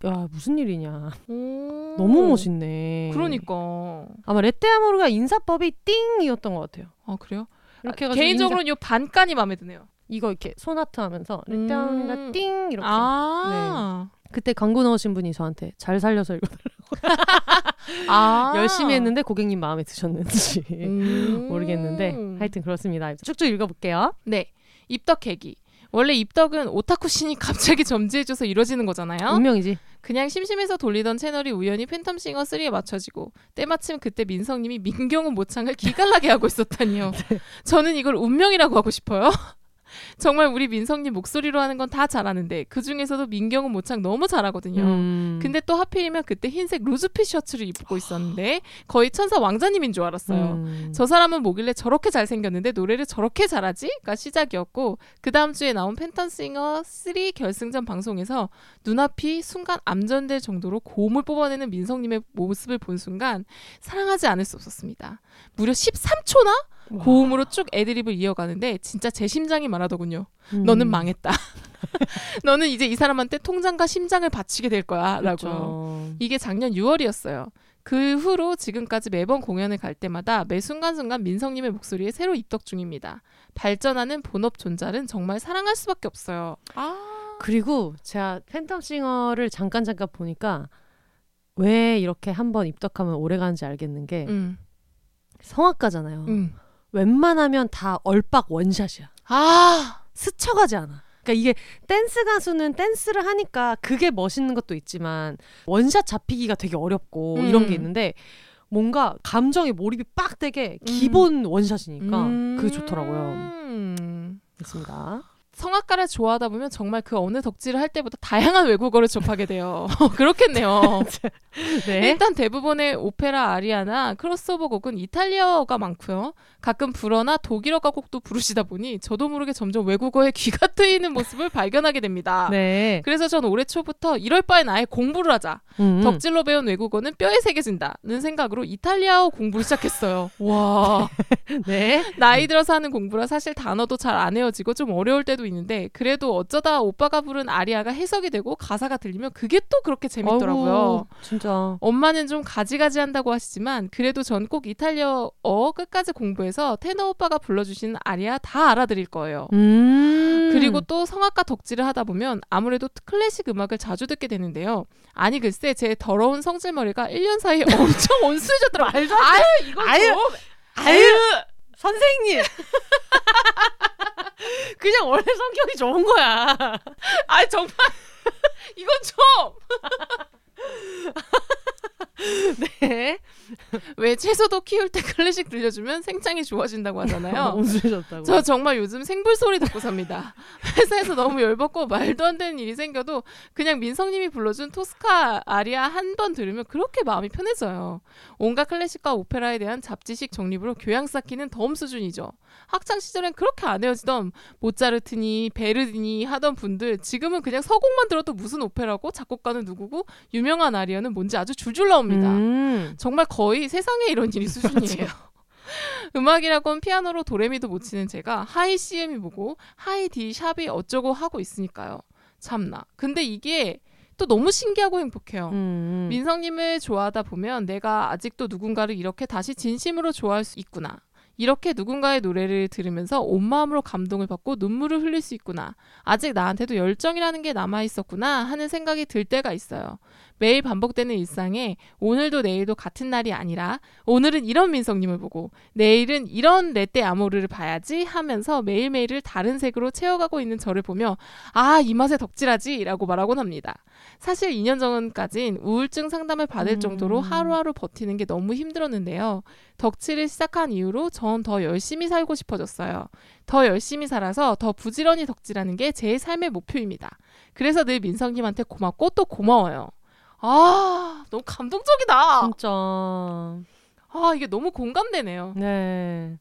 야 무슨 일이냐. 오. 너무 멋있네. 그러니까. 아마 레떼아모르가 인사법이 띵이었던 것 같아요. 아, 그래요? 이렇게 아, 개인적으로는 요 반간이 마음에 드네요. 이거 이렇게 소나트 하면서 레떼아모르가 음. 띵 이렇게. 아. 그때 광고 넣으신 분이 저한테 잘 살려서 이거 *laughs* 아. *laughs* 열심히 했는데 고객님 마음에 드셨는지 음. 모르겠는데 하여튼 그렇습니다. 쭉쭉 읽어볼게요. 네. 입덕 계기. 원래 입덕은 오타쿠 신이 갑자기 점지해줘서 이루어지는 거잖아요. 운명이지. 그냥 심심해서 돌리던 채널이 우연히 팬텀싱어 3에 맞춰지고 때마침 그때 민성님이 민경훈 모창을 기깔나게 하고 있었다니요. *laughs* 저는 이걸 운명이라고 하고 싶어요. 정말 우리 민성님 목소리로 하는 건 다 잘하는데 그 중에서도 민경훈 모창 너무 잘하거든요. 음. 근데 또 하필이면 그때 흰색 루즈핏 셔츠를 입고 있었는데 거의 천사 왕자님인 줄 알았어요. 음. 저 사람은 뭐길래 저렇게 잘생겼는데 노래를 저렇게 잘하지?가 시작이었고 그 다음 주에 나온 팬텀싱어 3 결승전 방송에서 눈앞이 순간 암전될 정도로 고음을 뽑아내는 민성님의 모습을 본 순간 사랑하지 않을 수 없었습니다. 무려 13초나 와. 고음으로 쭉 애드립을 이어가는데 진짜 제 심장이 말하더군요. 음. 너는 망했다. *laughs* 너는 이제 이 사람한테 통장과 심장을 바치게 될 거야. 라고. 그렇죠. 이게 작년 6월이었어요. 그 후로 지금까지 매번 공연을 갈 때마다 매 순간순간 민성님의 목소리에 새로 입덕 중입니다. 발전하는 본업 존잘은 정말 사랑할 수밖에 없어요. 아, 그리고 제가 팬텀싱어를 잠깐 잠깐 보니까 왜 이렇게 한번 입덕하면 오래 가는지 알겠는 게 음, 성악가잖아요. 음. 웬만하면 다 얼빡 원샷이야. 아, 스쳐가지 않아. 그러니까 이게 댄스 가수는 댄스를 하니까 그게 멋있는 것도 있지만 원샷 잡히기가 되게 어렵고 음. 이런 게 있는데 뭔가 감정에 몰입이 빡 되게 기본 원샷이니까 그게 좋더라고요. 음. 있습니다. 성악가를 좋아하다 보면 정말 그 어느 덕질을 할 때보다 다양한 외국어를 접하게 돼요. *laughs* 그렇겠네요. *laughs* 네. 일단 대부분의 오페라 아리아나 크로스오버 곡은 이탈리아어가 많고요. 가끔 불어나 독일어가 곡도 부르시다 보니 저도 모르게 점점 외국어에 귀가 *laughs* 트이는 모습을 발견하게 됩니다. 네. 그래서 전 올해 초부터 이럴 바엔 아예 공부를 하자. 음. 덕질로 배운 외국어는 뼈에 새겨진다는 생각으로 이탈리아어 공부를 시작했어요. 와. 네. 나이 들어서 하는 공부라 사실 단어도 잘안 외워지고 좀 어려울 때도 있는데 그래도 어쩌다 오빠가 부른 아리아가 해석이 되고 가사가 들리면 그게 또 그렇게 재밌더라고요. 아이고, 진짜. 엄마는 좀 가지가지 한다고 하시지만 그래도 전 꼭 이탈리아어 끝까지 공부해서 테너 오빠가 불러주시는 아리아 다 알아들을 거예요. 음. 그리고 또 성악가 덕질을 하다 보면 아무래도 클래식 음악을 자주 듣게 되는데요. 아니 글쎄 제 더러운 성질머리가 1년 사이에 *laughs* 엄청 온수해졌더라고요. 아유 이거 아유, 좀 아유, 선생님. 그냥 원래 성격이 좋은 거야. *laughs* 아 정말 *laughs* 이건 좀 *laughs* 네. *laughs* 왜 채소도 키울 때 클래식 들려주면 생창이 좋아진다고 하잖아요. *laughs* 웃으셨다고. 저 정말 요즘 생불 소리 듣고 삽니다. *laughs* 회사에서 너무 열받고 말도 안 되는 일이 생겨도 그냥 민성님이 불러준 토스카 아리아 한 번 들으면 그렇게 마음이 편해져요. 온갖 클래식과 오페라에 대한 잡지식 정립으로 교양 쌓기는 덤 수준이죠. 학창 시절엔 그렇게 안 헤어지던 모차르트니 베르디니 하던 분들 지금은 그냥 서곡만 들어도 무슨 오페라고 작곡가는 누구고 유명한 아리아는 뭔지 아주 줄줄 나옵니다. 음. 정말 거의 세상에 이런 일이 수준이에요. *laughs* 음악이라곤 피아노로 도레미도 못 치는 제가 하이 CM이 보고 하이 D 샵이 어쩌고 하고 있으니까요. 참나. 근데 이게 또 너무 신기하고 행복해요. 음. 민성님을 좋아하다 보면 내가 아직도 누군가를 이렇게 다시 진심으로 좋아할 수 있구나. 이렇게 누군가의 노래를 들으면서 온 마음으로 감동을 받고 눈물을 흘릴 수 있구나. 아직 나한테도 열정이라는 게 남아 있었구나 하는 생각이 들 때가 있어요. 매일 반복되는 일상에 오늘도 내일도 같은 날이 아니라 오늘은 이런 민성님을 보고 내일은 이런 레떼 아모르를 봐야지 하면서 매일매일을 다른 색으로 채워가고 있는 저를 보며 아 이 맛에 덕질하지 라고 말하곤 합니다. 사실 2년 전까진 우울증 상담을 받을 음. 정도로 하루하루 버티는 게 너무 힘들었는데요. 덕질을 시작한 이후로 전 더 열심히 살고 싶어졌어요. 더 열심히 살아서 더 부지런히 덕질하는 게 제 삶의 목표입니다. 그래서 늘 민성님한테 고맙고 또 고마워요. 아, 너무 감동적이다. 진짜. 아, 이게 너무 공감되네요. 네.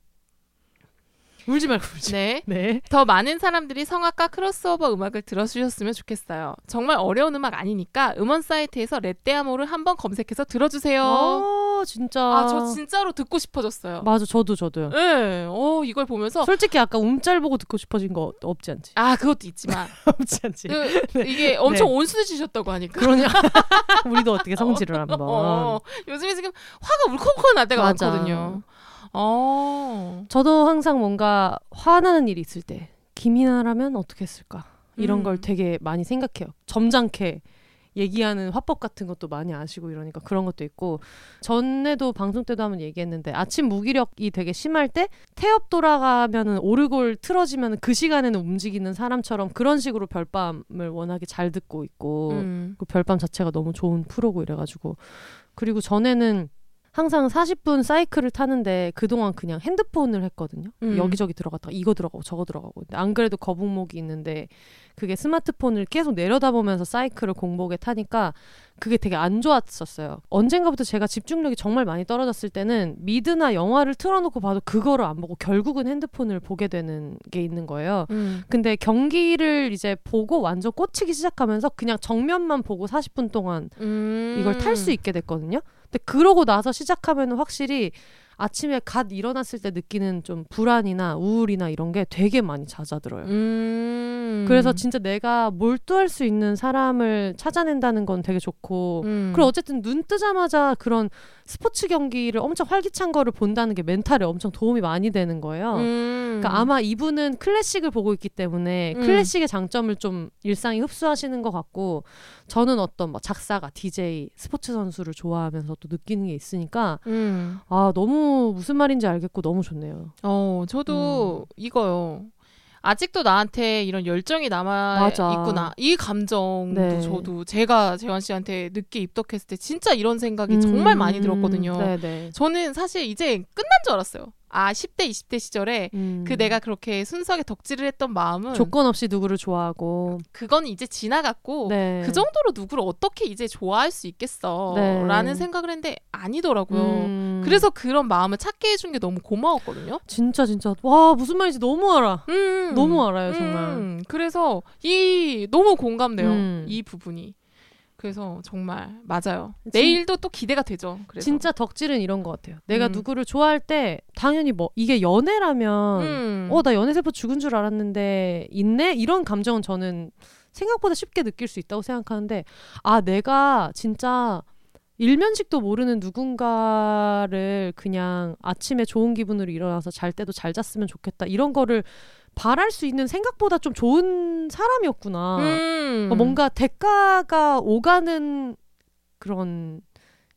울지 말고 울지. 네. *laughs* 네. 더 많은 사람들이 성악과 크로스오버 음악을 들어주셨으면 좋겠어요. 정말 어려운 음악 아니니까 음원 사이트에서 레떼아모를 한번 검색해서 들어주세요. 어, 진짜. 아, 저 진짜로 듣고 싶어졌어요. 맞아, 저도 저도요. 네, 어, 이걸 보면서 솔직히 아까 움짤 보고 듣고 싶어진 거 없지 않지? 아, 그것도 있지만 *laughs* 없지 않지? 그, 이게 엄청 온순해지셨다고 하니까. 그러냐? *laughs* 우리도 어떻게 성질을 한번. 어, 요즘에 지금 화가 울컥울컥 날 때가 맞아. 많거든요. 어. 저도 항상 뭔가 화나는 일이 있을 때 김이나라면 어떻게 했을까 이런 음. 걸 되게 많이 생각해요. 점잖게 얘기하는 화법 같은 것도 많이 아시고 이러니까 그런 것도 있고 전에도 방송 때도 한번 얘기했는데 아침 무기력이 되게 심할 때 태엽 돌아가면은 오르골 틀어지면 그 시간에는 움직이는 사람처럼 그런 식으로 별밤을 워낙에 잘 듣고 있고 음. 그 별밤 자체가 너무 좋은 프로고 이래가지고 그리고 전에는 항상 40분 사이클을 타는데 그동안 그냥 핸드폰을 했거든요. 음. 여기저기 들어갔다가 이거 들어가고 저거 들어가고. 안 그래도 거북목이 있는데 그게 스마트폰을 계속 내려다보면서 사이클을 공복에 타니까 그게 되게 안 좋았었어요. 언젠가부터 제가 집중력이 정말 많이 떨어졌을 때는 미드나 영화를 틀어놓고 봐도 그거를 안 보고 결국은 핸드폰을 보게 되는 게 있는 거예요. 음. 근데 경기를 이제 보고 완전 꽂히기 시작하면서 그냥 정면만 보고 40분 동안 음. 이걸 탈 수 있게 됐거든요. 근데 그러고 나서 시작하면 확실히 아침에 갓 일어났을 때 느끼는 좀 불안이나 우울이나 이런 게 되게 많이 잦아들어요. 음. 그래서 진짜 내가 몰두할 수 있는 사람을 찾아낸다는 건 되게 좋고 음. 그리고 어쨌든 눈 뜨자마자 그런 스포츠 경기를 엄청 활기찬 거를 본다는 게 멘탈에 엄청 도움이 많이 되는 거예요. 음. 그러니까 아마 이분은 클래식을 보고 있기 때문에 음. 클래식의 장점을 좀 일상이 흡수하시는 것 같고 저는 어떤 뭐 작사가, DJ, 스포츠 선수를 좋아하면서 또 느끼는 게 있으니까 음. 아 너무 무슨 말인지 알겠고 너무 좋네요. 어, 저도 이거요. 아직도 나한테 이런 열정이 남아 맞아. 있구나. 이 감정도 네. 저도 제가 재환 씨한테 늦게 입덕했을 때 진짜 이런 생각이 음, 정말 많이 들었거든요. 네네. 저는 사실 이제 끝난 줄 알았어요. 아, 10대, 20대 시절에 음. 그 내가 그렇게 순수하게 덕질을 했던 마음은 조건 없이 누구를 좋아하고 그건 이제 지나갔고 네. 그 정도로 누구를 어떻게 이제 좋아할 수 있겠어 네. 라는 생각을 했는데 아니더라고요. 음. 그래서 그런 마음을 찾게 해준 게 너무 고마웠거든요. 진짜 진짜 와 무슨 말인지 너무 알아. 음. 너무 알아요 정말. 음, 그래서 이 너무 공감돼요. 음. 이 부분이. 그래서 정말 맞아요. 진- 내일도 또 기대가 되죠. 그래서. 진짜 덕질은 이런 것 같아요. 내가 음. 누구를 좋아할 때 당연히 뭐 이게 연애라면 음. 어나 연애 세포 죽은 줄 알았는데 있네 이런 감정은 저는 생각보다 쉽게 느낄 수 있다고 생각하는데 아 내가 진짜 일면식도 모르는 누군가를 그냥 아침에 좋은 기분으로 일어나서 잘 때도 잘 잤으면 좋겠다 이런 거를 바랄 수 있는 생각보다 좀 좋은 사람이었구나. 음. 어, 뭔가 대가가 오가는 그런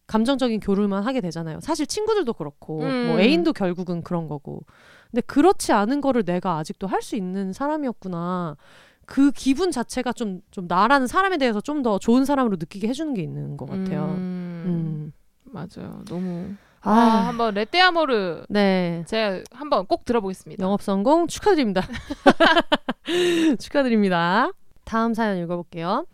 감정적인 교류만 하게 되잖아요. 사실 친구들도 그렇고 음. 뭐 애인도 결국은 그런 거고. 근데 그렇지 않은 거를 내가 아직도 할 수 있는 사람이었구나. 그 기분 자체가 좀 좀 나라는 사람에 대해서 좀 더 좋은 사람으로 느끼게 해주는 게 있는 것 같아요. 음. 음. 맞아요. 너무 아, 아, 한번 레떼아모르 네. 제가 한번 꼭 들어보겠습니다. 영업 성공 축하드립니다. *laughs* 축하드립니다. 다음 사연 읽어볼게요.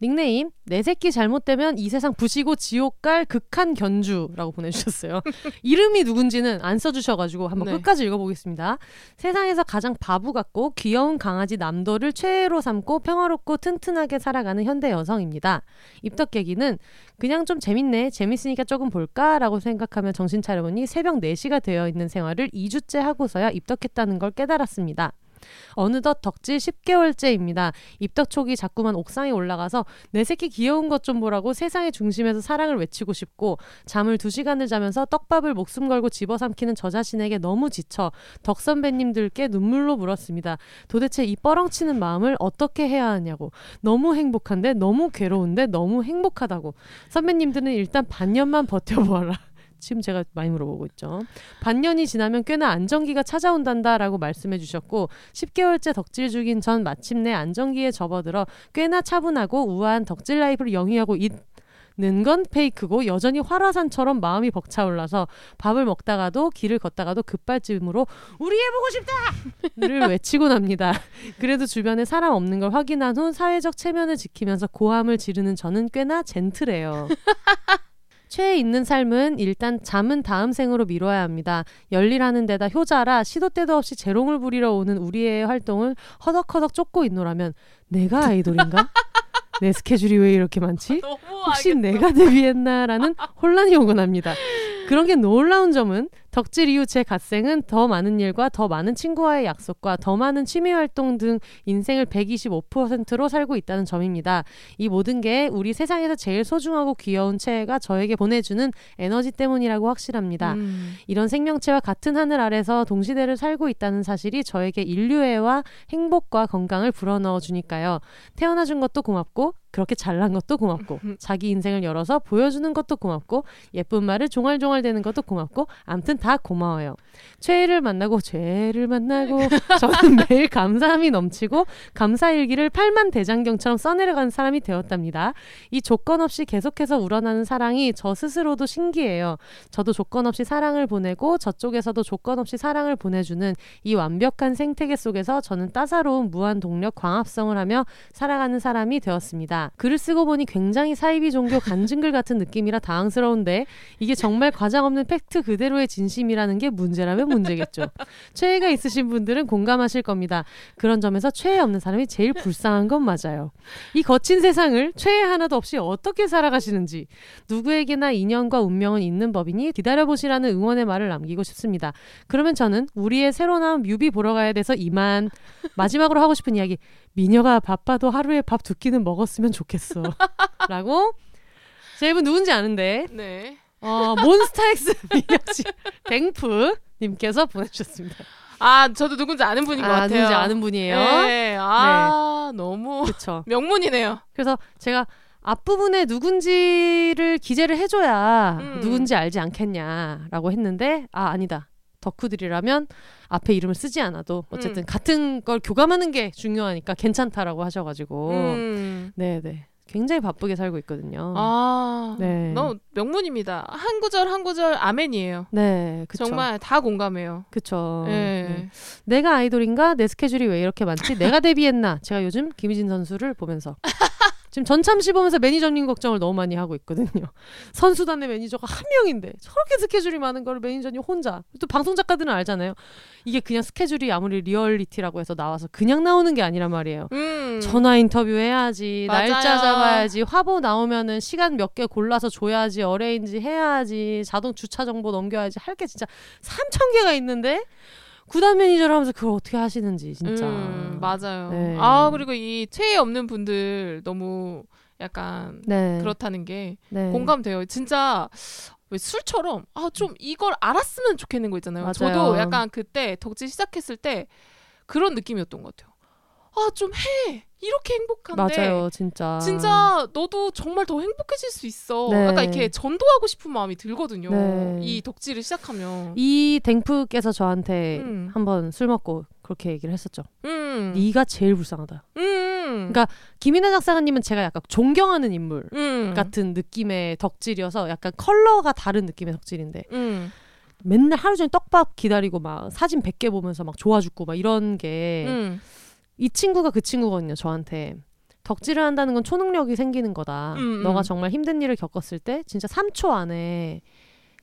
닉네임 내 새끼 잘못되면 이 세상 부시고 지옥 갈 극한 견주라고 보내주셨어요. *laughs* 이름이 누군지는 안 써주셔가지고 한번 네. 끝까지 읽어보겠습니다. 세상에서 가장 바보 같고 귀여운 강아지 남도를 최애로 삼고 평화롭고 튼튼하게 살아가는 현대 여성입니다. 입덕 계기는 그냥 좀 재밌네 재밌으니까 조금 볼까라고 생각하며 정신 차려보니 새벽 4시가 되어 있는 생활을 2주째 하고서야 입덕했다는 걸 깨달았습니다. 어느덧 덕질 10개월째입니다. 입덕 초기 자꾸만 옥상에 올라가서 내 새끼 귀여운 것 좀 보라고 세상의 중심에서 사랑을 외치고 싶고 잠을 2시간을 자면서 떡밥을 목숨 걸고 집어삼키는 저 자신에게 너무 지쳐 덕 선배님들께 눈물로 물었습니다. 도대체 이 뻐렁치는 마음을 어떻게 해야 하냐고. 너무 행복한데 너무 괴로운데 너무 행복하다고. 선배님들은 일단 반년만 버텨보아라. 지금 제가 많이 물어보고 있죠. 반년이 지나면 꽤나 안정기가 찾아온단다라고 말씀해 주셨고 10개월째 덕질 중인 전 마침내 안정기에 접어들어 꽤나 차분하고 우아한 덕질 라이프를 영위하고 있 는 건 페이크고 여전히 활화산처럼 마음이 벅차올라서 밥을 먹다가도 길을 걷다가도 급발진으로 우리 해보고 싶다를 *laughs* 외치곤 합니다. 그래도 주변에 사람 없는 걸 확인한 후 사회적 체면을 지키면서 고함을 지르는 저는 꽤나 젠틀해요. 최애 있는 삶은 일단 잠은 다음 생으로 미뤄야 합니다. 열일하는 데다 효자라 시도 때도 없이 재롱을 부리러 오는 우리의 활동을 허덕허덕 쫓고 있노라면 내가 아이돌인가? *laughs* 내 스케줄이 왜 이렇게 많지? *laughs* 혹시 내가 데뷔했나라는 혼란이 오곤 합니다. 그런 게 놀라운 점은 덕질 이후 제 갓생은 더 많은 일과 더 많은 친구와의 약속과 더 많은 취미 활동 등 인생을 125%로 살고 있다는 점입니다. 이 모든 게 우리 세상에서 제일 소중하고 귀여운 채가 저에게 보내주는 에너지 때문이라고 확실합니다. 음. 이런 생명체와 같은 하늘 아래서 동시대를 살고 있다는 사실이 저에게 인류애와 행복과 건강을 불어넣어 주니까요. 태어나 준 것도 고맙고 그렇게 잘난 것도 고맙고 *laughs* 자기 인생을 열어서 보여주는 것도 고맙고 예쁜 말을 종알종알 대는 것도 고맙고 암튼 다 고마워요. 최애를 만나고 죄를 만나고 *laughs* 저는 매일 감사함이 넘치고 감사 일기를 팔만 대장경처럼 써내려가는 사람이 되었답니다. 이 조건 없이 계속해서 우러나는 사랑이 저 스스로도 신기해요. 저도 조건 없이 사랑을 보내고 저쪽에서도 조건 없이 사랑을 보내주는 이 완벽한 생태계 속에서 저는 따사로운 무한 동력 광합성을 하며 살아가는 사람이 되었습니다. 글을 쓰고 보니 굉장히 사이비 종교 간증글 같은 느낌이라 당황스러운데 이게 정말 과장 없는 팩트 그대로의 진심이라는 게 문제라면 문제겠죠. 최애가 있으신 분들은 공감하실 겁니다. 그런 점에서 최애 없는 사람이 제일 불쌍한 건 맞아요. 이 거친 세상을 최애 하나도 없이 어떻게 살아가시는지 누구에게나 인연과 운명은 있는 법이니 기다려보시라는 응원의 말을 남기고 싶습니다. 그러면 저는 우리의 새로 나온 뮤비 보러 가야 돼서 이만 마지막으로 하고 싶은 이야기 미녀가 바빠도 하루에 밥 두 끼는 먹었으면 좋겠어 *laughs* 라고 제 이분 누군지 아는데 네. 어, 몬스타엑스 *laughs* 미녀씨 댕프 님께서 보내주셨습니다. 아, 저도 누군지 아는 분인 것 아, 같아요. 누군지 아는 분이에요. 네. 아, 너무 그렇죠. *laughs* 명문이네요. 그래서 제가 앞부분에 누군지를 기재를 해줘야 음. 누군지 알지 않겠냐라고 했는데 아 아니다 덕후들이라면 앞에 이름을 쓰지 않아도 어쨌든 음. 같은 걸 교감하는 게 중요하니까 괜찮다라고 하셔가지고 음. 네네 굉장히 바쁘게 살고 있거든요. 아, 네. 너무 명문입니다. 한 구절 한 구절 아멘이에요. 네, 그쵸. 정말 다 공감해요. 그쵸. 네. 네. 내가 아이돌인가? 내 스케줄이 왜 이렇게 많지? 내가 데뷔했나? 제가 요즘 김희진 선수를 보면서 *laughs* 지금 전참시 보면서 매니저님 걱정을 너무 많이 하고 있거든요. *laughs* 선수단의 매니저가 한 명인데 저렇게 스케줄이 많은 걸 매니저님 혼자. 또 방송 작가들은 알잖아요. 이게 그냥 스케줄이 아무리 리얼리티라고 해서 나와서 그냥 나오는 게 아니란 말이에요. 음. 전화 인터뷰 해야지, 맞아요. 날짜 잡아야지, 화보 나오면은 시간 몇 개 골라서 줘야지, arrange 해야지, 자동 주차 정보 넘겨야지, 할 게 진짜 3천 개가 있는데 구단 매니저를 하면서 그걸 어떻게 하시는지 진짜. 음, 맞아요. 네. 아 그리고 이 최애 없는 분들 너무 약간 네. 그렇다는 게 네. 공감돼요. 진짜 왜 술처럼 아 좀 이걸 알았으면 좋겠는 거 있잖아요. 맞아요. 저도 약간 그때 덕질 시작했을 때 그런 느낌이었던 것 같아요. 아 좀 해. 이렇게 행복한데 맞아요, 진짜. 진짜 너도 정말 더 행복해질 수 있어. 네. 약간 이렇게 전도하고 싶은 마음이 들거든요. 네. 이 덕질을 시작하면. 이 댕프께서 저한테 음. 한번 술 먹고 그렇게 얘기를 했었죠. 음. 네가 제일 불쌍하다. 음. 그러니까 김이나 작사가님은 제가 약간 존경하는 인물 음. 같은 느낌의 덕질이어서 약간 컬러가 다른 느낌의 덕질인데 음. 맨날 하루 종일 떡밥 기다리고 막 사진 100개 보면서 막 좋아 죽고 막 이런 게 이 음. 친구가 그 친구거든요 저한테 덕질을 한다는 건 초능력이 생기는 거다 음, 너가 음. 정말 힘든 일을 겪었을 때 진짜 3초 안에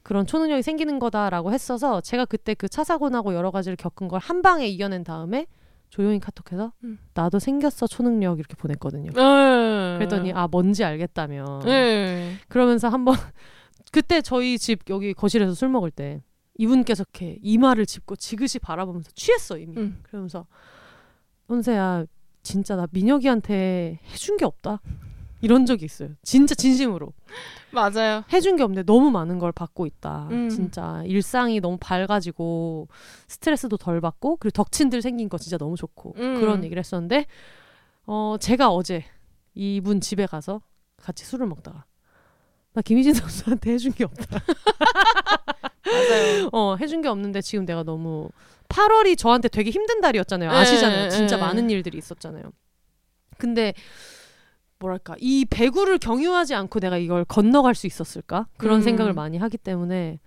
그런 초능력이 생기는 거다라고 했어서 제가 그때 그 차 사고 나고 여러 가지를 겪은 걸 한 방에 이겨낸 다음에 조용히 카톡해서 음. 나도 생겼어 초능력 이렇게 보냈거든요 네. 그랬더니 아 뭔지 알겠다며 네. 그러면서 한번 *laughs* 그때 저희 집 여기 거실에서 술 먹을 때 이분께서 이렇게 이마를 짚고 지그시 바라보면서 취했어 이미 음. 그러면서 혼세야 진짜 나 민혁이한테 해준 게 없다 이런 적이 있어요 진짜 진심으로 맞아요. 해준 게 없는데 너무 많은 걸 받고 있다 음. 진짜 일상이 너무 밝아지고 스트레스도 덜 받고 그리고 덕친들 생긴 거 진짜 너무 좋고 음. 그런 얘기를 했었는데 어 제가 어제 이분 집에 가서 같이 술을 먹다가 나 김희진 선수한테 해준 게 없다. *laughs* 맞아요. 어 해준 게 없는데 지금 내가 너무 8월이 저한테 되게 힘든 달이었잖아요. 네, 아시잖아요. 진짜 네. 많은 일들이 있었잖아요. 근데 뭐랄까 이 배구를 경유하지 않고 내가 이걸 건너갈 수 있었을까 그런 음. 생각을 많이 하기 때문에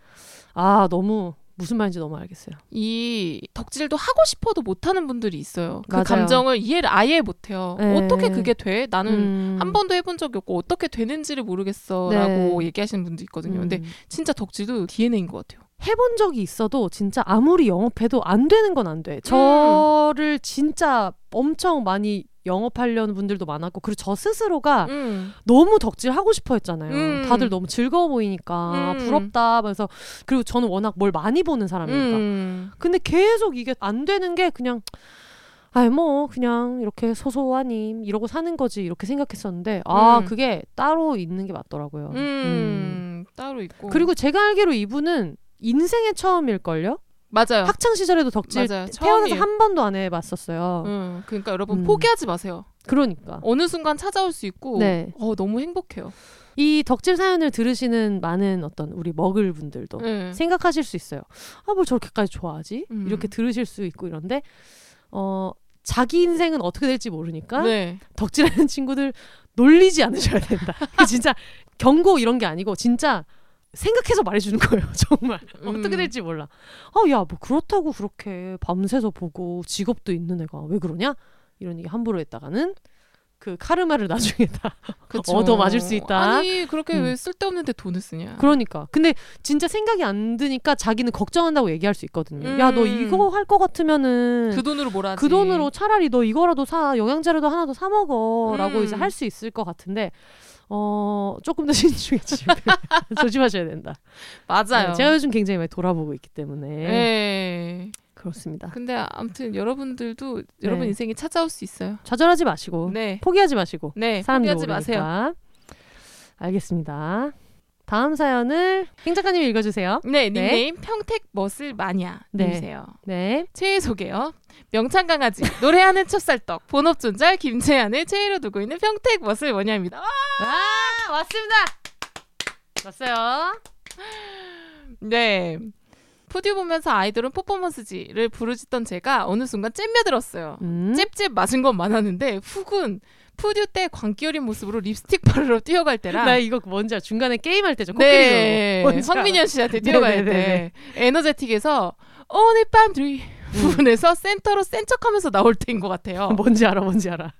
아 너무 무슨 말인지 너무 알겠어요. 이 덕질도 하고 싶어도 못하는 분들이 있어요. 그 맞아요. 감정을 이해를 아예 못해요. 네. 어떻게 그게 돼? 나는 음. 한 번도 해본 적이 없고 어떻게 되는지를 모르겠어라고 네. 얘기하시는 분도 있거든요. 근데 음. 진짜 덕질도 DNA인 것 같아요. 해본 적이 있어도 진짜 아무리 영업해도 안 되는 건 안 돼. 저를 진짜 엄청 많이 영업하려는 분들도 많았고 그리고 저 스스로가 음. 너무 덕질 하고 싶어 했잖아요. 음. 다들 너무 즐거워 보이니까 음. 부럽다 하면서 그리고 저는 워낙 뭘 많이 보는 사람이니까. 음. 근데 계속 이게 안 되는 게 그냥 아이 뭐 그냥 이렇게 소소하니 이러고 사는 거지 이렇게 생각했었는데 아 음. 그게 따로 있는 게 맞더라고요. 음. 음. 따로 있고 그리고 제가 알기로 이분은 인생의 처음일걸요? 맞아요. 학창 시절에도 덕질 맞아요. 태어나서 처음이에요. 한 번도 안 해봤었어요. 음. 그러니까 여러분 음. 포기하지 마세요. 그러니까 어느 순간 찾아올 수 있고 네. 어, 너무 행복해요. 이 덕질 사연을 들으시는 많은 어떤 우리 먹을 분들도 네. 생각하실 수 있어요. 아 뭘 저렇게까지 좋아하지? 음. 이렇게 들으실 수 있고 이런데 어 자기 인생은 어떻게 될지 모르니까 네. 덕질하는 친구들 놀리지 않으셔야 된다. *laughs* 진짜 경고 이런 게 아니고 진짜 생각해서 말해주는 거예요. *laughs* 정말 음. 어떻게 될지 몰라. 아야 뭐 그렇다고 그렇게 밤새서 보고 직업도 있는 애가 왜 그러냐? 이런 얘기 함부로 했다가는 그 카르마를 *laughs* 나중에 다. 얻어 맞을 수 있다. 아니 그렇게 음. 왜 쓸데없는데 돈을 쓰냐. 그러니까 근데 진짜 생각이 안 드니까 자기는 걱정한다고 얘기할 수 있거든요. 음. 야너 이거 할것 같으면은 그 돈으로 뭘 하지. 그 돈으로 차라리 너 이거라도 사 영양제라도 하나 더 사 먹어라고 음. 이제 할 수 있을 것 같은데 어 조금 더 *laughs* 신중해 지금 조심하셔야 된다. 맞아요. 네, 제가 요즘 굉장히 많이 돌아보고 있기 때문에 네. 그렇습니다. 근데 아무튼 여러분들도 여러분 네. 인생이 찾아올 수 있어요. 좌절하지 마시고 네. 포기하지 마시고 네. 포기하지 모르니까. 마세요. 알겠습니다. 다음 사연을 행 작가님 읽어주세요. 네, 닉네임 평택 머슬 마니아 네. 님이세요. 네. 최애 소개요. 명창 강아지 노래하는 찹쌀떡 본업 존잘 김채연을 최애로 두고 있는 평택 머슬 마니아입니다. 와! 아 왔습니다. 왔어요. 네. 푸듀 보면서 아이돌은 퍼포먼스지를 부르짖던 제가 어느 순간 잼며들었어요. 음. 잽잽 맞은 건 많았는데 훅은 푸듀 때 광기 어린 모습으로 립스틱 바르러 뛰어갈 때랑 나 이거 뭔지 알아. 중간에 게임할 때죠. 코끼리 네. 황민현 씨한테 뛰어갈 네네네네. 때 에너제틱에서 오늘 밤 둘이 부분에서 센터로 센 척하면서 나올 때인 것 같아요. *laughs* 뭔지 알아. 뭔지 알아.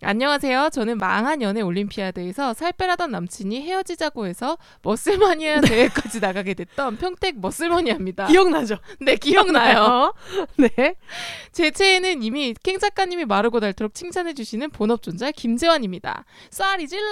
안녕하세요. 저는 망한 연애 올림피아드에서 살 빼라던 남친이 헤어지자고 해서 머슬마니아 대회까지 나가게 됐던 평택 머슬머니아입니다. 기억나죠? 네, 기억나요. *laughs* 네. 제 최애는 이미 캥 작가님이 마르고 닳도록 칭찬해주시는 본업 존잘 김재환입니다. 쏴리 질러!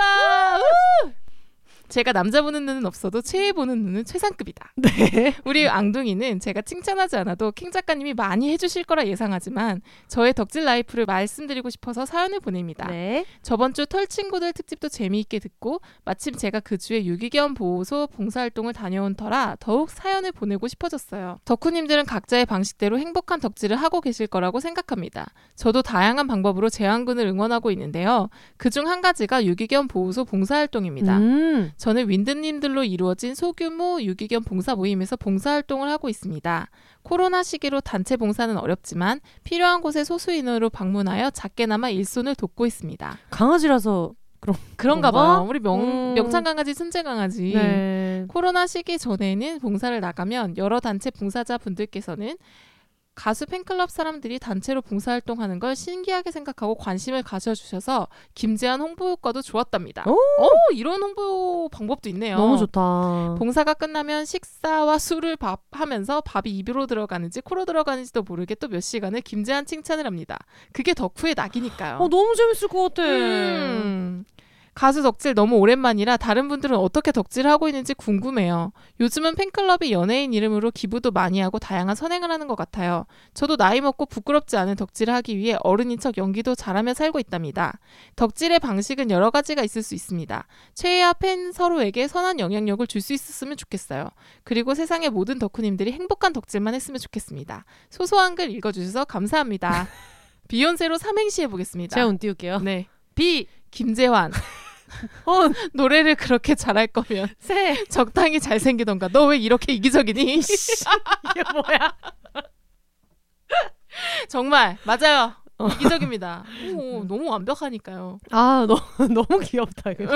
우! 제가 남자 보는 눈은 없어도 최애 보는 눈은 최상급이다. 네. 우리 앙둥이는 제가 칭찬하지 않아도 캥 작가님이 많이 해주실 거라 예상하지만 저의 덕질 life를 말씀드리고 싶어서 사연을 보냅니다. 네. 저번 주 털 친구들 특집도 재미있게 듣고 마침 제가 그 주에 유기견 보호소 봉사활동을 다녀온 터라 더욱 사연을 보내고 싶어졌어요. 덕후님들은 각자의 방식대로 행복한 덕질을 하고 계실 거라고 생각합니다. 저도 다양한 방법으로 제왕군을 응원하고 있는데요. 그중 한 가지가 유기견 보호소 봉사활동입니다. 음. 저는 윈드님들로 이루어진 소규모 유기견 봉사 모임에서 봉사활동을 하고 있습니다. 코로나 시기로 단체 봉사는 어렵지만 필요한 곳에 소수인으로 방문하여 작게나마 일손을 돕고 있습니다. 강아지라서 그런가 뭔가? 봐요. 우리 명, 음. 명창 강아지, 순재 강아지. 네. 코로나 시기 전에는 봉사를 나가면 여러 단체 봉사자 분들께서는 가수 팬클럽 사람들이 단체로 봉사활동하는 걸 신기하게 생각하고 관심을 가져주셔서 김재한 홍보 효과도 좋았답니다. 오! 오, 이런 홍보 방법도 있네요. 너무 좋다. 봉사가 끝나면 식사와 술을 밥 하면서 밥이 입으로 들어가는지 코로 들어가는지도 모르게 또 몇 시간을 김재한 칭찬을 합니다. 그게 덕후의 낙이니까요. 어 너무 재밌을 것 같아. 음. 가수 덕질 너무 오랜만이라 다른 분들은 어떻게 덕질을 하고 있는지 궁금해요. 요즘은 팬클럽이 연예인 이름으로 기부도 많이 하고 다양한 선행을 하는 것 같아요. 저도 나이 먹고 부끄럽지 않은 덕질을 하기 위해 어른인 척 연기도 잘하며 살고 있답니다. 덕질의 방식은 여러 가지가 있을 수 있습니다. 최애와 팬 서로에게 선한 영향력을 줄 수 있었으면 좋겠어요. 그리고 세상의 모든 덕후님들이 행복한 덕질만 했으면 좋겠습니다. 소소한 글 읽어주셔서 감사합니다. *laughs* 비욘세로 삼행시 해보겠습니다. 제가 운 띄울게요. 네. 비, 김재환. *laughs* 어, 노래를 그렇게 잘할 거면 *laughs* 세. 적당히 잘생기던가. 너 왜 이렇게 이기적이니? *laughs* 이게 뭐야? *laughs* 정말 맞아요. 어. 이기적입니다. 오, 너무 완벽하니까요. 아, 너, 너무 귀엽다. 네.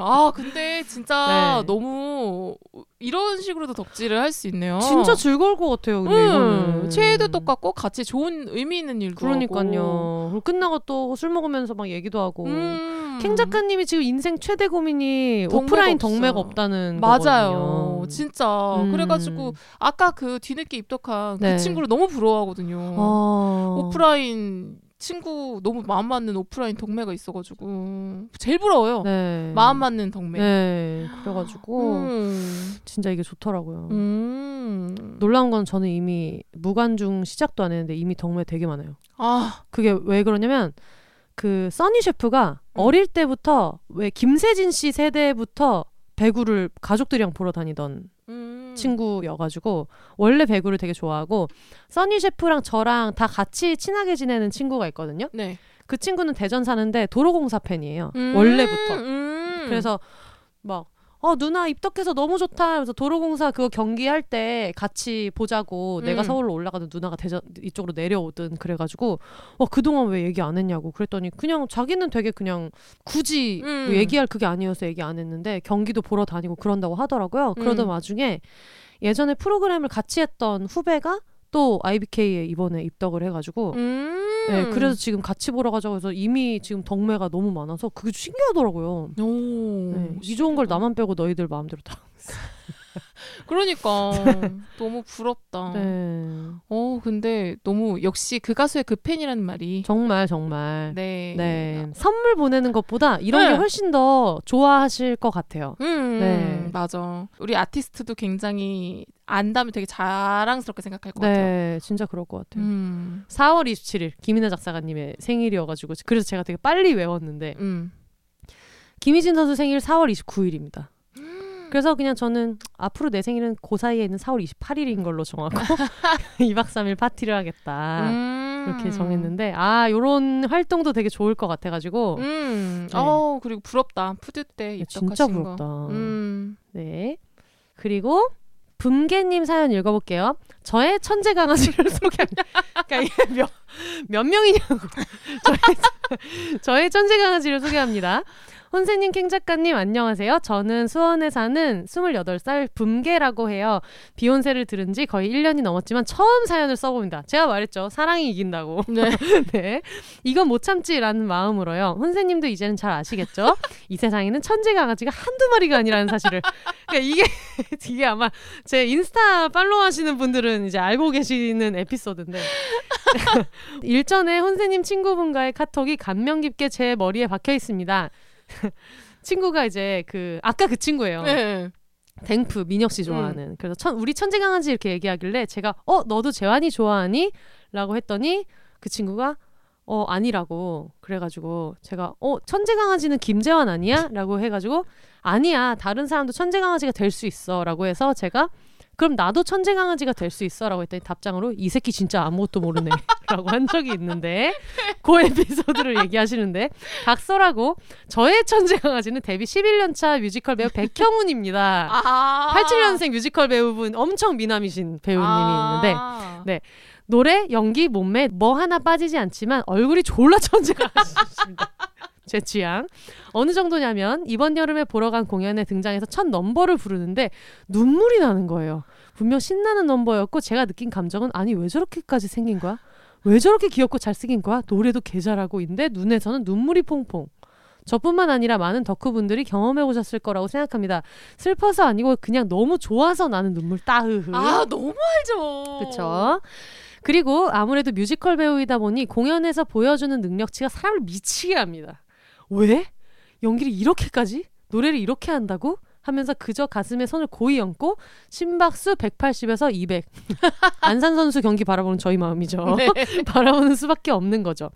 아 근데 진짜 네. 너무 이런 식으로도 덕질을 할 수 있네요. 진짜 즐거울 것 같아요. 근데 음, 이거는 최애도 똑같고 같이 좋은 의미 있는 일도. 그러니까요. 그리고 끝나고 또 술 먹으면서 막 얘기도 하고. 음. 캥 작가님이 지금 인생 최대 고민이 오프라인 없어. 덕매가 없다는 맞아요. 거거든요. 진짜. 음. 그래가지고 아까 그 뒤늦게 입덕한 네. 그 친구를 너무 부러워하거든요. 아. 오프라인 친구 너무 마음 맞는 오프라인 덕매가 있어가지고 제일 부러워요. 네. 마음 맞는 덕매. 네. 그래가지고 음. 진짜 이게 좋더라고요. 음. 놀라운 건 저는 이미 무관중 시작도 안 했는데 이미 덕매 되게 많아요. 아, 그게 왜 그러냐면 그 써니 셰프가 음. 어릴 때부터 왜 김세진 씨 세대부터 배구를 가족들이랑 보러 다니던 음. 친구여가지고 원래 배구를 되게 좋아하고 써니 셰프랑 저랑 다 같이 친하게 지내는 친구가 있거든요. 네. 그 친구는 대전 사는데 도로공사 팬이에요. 음. 원래부터. 음. 그래서 막 어 누나 입덕해서 너무 좋다. 그래서 도로공사 그거 경기할 때 같이 보자고 내가 음. 서울로 올라가든 누나가 대전 이쪽으로 내려오든 그래가지고 어 그동안 왜 얘기 안 했냐고 그랬더니 그냥 자기는 되게 그냥 굳이 음. 뭐 얘기할 그게 아니어서 얘기 안 했는데 경기도 보러 다니고 그런다고 하더라고요. 그러던 음. 와중에 예전에 프로그램을 같이 했던 후배가 또 IBK에 이번에 입덕을 해가지고 음. 네, 그래서 지금 같이 보러 가자고 해서 이미 지금 덕매가 너무 많아서 그게 오. 신기하더라고요. 네, 이 좋은 걸. 나만 빼고 너희들 마음대로 다. *laughs* 그러니까 *laughs* 너무 부럽다. 네. 어, 근데 너무 역시 그 가수의 그 팬이라는 말이 정말 정말. 네. 네. 선물 보내는 것보다 이런 네. 게 훨씬 더 좋아하실 것 같아요. 음, 네. 맞아. 우리 아티스트도 굉장히 안다면 되게 자랑스럽게 생각할 것 같아요. 네, 진짜 그럴 것 같아요. 음. 4월 27일 김인혜 작사가님의 생일이어가지고 그래서 제가 되게 빨리 외웠는데 음. 김희진 선수 생일 4월 29일입니다. 그래서 그냥 저는 앞으로 내 생일은 그 사이에 있는 4월 28일인 걸로 정하고 *laughs* 2박 3일 파티를 하겠다. 음. 이렇게 정했는데 아 요런 활동도 되게 좋을 것 같아가지고 음. 네. 어, 그리고 부럽다. 푸드 때 입덕하신 진짜 거. 부럽다. 음. 네. 그리고 붐개님 사연 읽어볼게요. 저의 천재 강아지를 *laughs* 소개합니다. 그러니까 이게 몇, 몇 명이냐고. 저의, 저의 천재 강아지를 소개합니다. 혼세님, 캥 작가님, 안녕하세요. 저는 수원에 사는 28살 붐개라고 해요. 비욘세를 들은 지 거의 1년이 넘었지만 처음 사연을 써봅니다. 제가 말했죠. 사랑이 이긴다고. 네. *laughs* 네. 이건 못 참지라는 마음으로요. 혼세님도 이제는 잘 아시겠죠? 이 세상에는 천재 강아지가 한두 마리가 아니라는 사실을. 그러니까 이게, *laughs* 이게 아마 제 인스타 팔로우 하시는 분들은 이제 알고 계시는 에피소드인데. *laughs* 일전에 혼세님 친구분과의 카톡이 감명 깊게 제 머리에 박혀 있습니다. *laughs* 친구가 이제 그, 아까 그 친구예요. 네. 댕프 민혁 씨 좋아하는 그래서 천, 우리 천재 강아지 이렇게 얘기하길래 제가 어 너도 재환이 좋아하니? 라고 했더니 그 친구가 어 아니라고 그래가지고 제가 어 천재 강아지는 김재환 아니야? 라고 해가지고 아니야 다른 사람도 천재 강아지가 될 수 있어라고 해서 제가 그럼 나도 천재 강아지가 될 수 있어라고 했더니 답장으로 이 새끼 진짜 아무것도 모르네 *laughs* 라고 한 적이 있는데 그 에피소드를 얘기하시는데 각설하고 저의 천재 강아지는 데뷔 11년 차 뮤지컬 배우 백형훈입니다. 아. 87년생 뮤지컬 배우분 엄청 미남이신 배우님이 있는데 아. 네. 노래, 연기, 몸매 뭐 하나 빠지지 않지만 얼굴이 졸라 천재 강아지입니다. *laughs* 제 취향. 어느 정도냐면 이번 여름에 보러 간 공연에 등장해서 첫 넘버를 부르는데 눈물이 나는 거예요. 분명 신나는 넘버였고 제가 느낀 감정은 아니 왜 저렇게까지 생긴 거야? 왜 저렇게 귀엽고 잘생긴 거야? 노래도 개 잘하고 인데 눈에서는 눈물이 퐁퐁. 저뿐만 아니라 많은 덕후분들이 경험해 보셨을 거라고 생각합니다. 슬퍼서 아니고 그냥 너무 좋아서 나는 눈물 따흐흐. 아 너무 알죠. 그쵸. 그리고 아무래도 뮤지컬 배우이다 보니 공연에서 보여주는 능력치가 사람을 미치게 합니다. 왜? 연기를 이렇게까지? 노래를 이렇게 한다고? 하면서 그저 가슴에 손을 고이 얹고 심박수 180에서 200. *laughs* 안산 선수 경기 바라보는 저희 마음이죠. *laughs* 네. *laughs* 바라보는 수밖에 없는 거죠.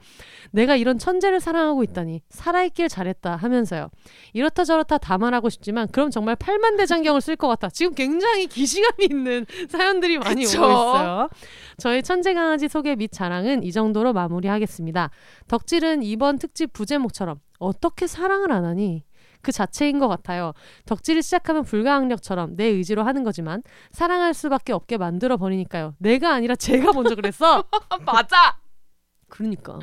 내가 이런 천재를 사랑하고 있다니 살아있길 잘했다 하면서요. 이렇다 저렇다 다 말하고 싶지만 그럼 정말 팔만 대장경을 쓸 것 같다. 지금 굉장히 기시감이 있는 사연들이 많이 그쵸? 오고 있어요. 저의 천재 강아지 소개 및 자랑은 이 정도로 마무리하겠습니다. 덕질은 이번 특집 부제목처럼 어떻게 사랑을 안 하니? 그 자체인 것 같아요. 덕질을 시작하면 불가항력처럼 내 의지로 하는 거지만 사랑할 수밖에 없게 만들어 버리니까요. 내가 아니라 제가 먼저 그랬어. *laughs* 맞아. 그러니까.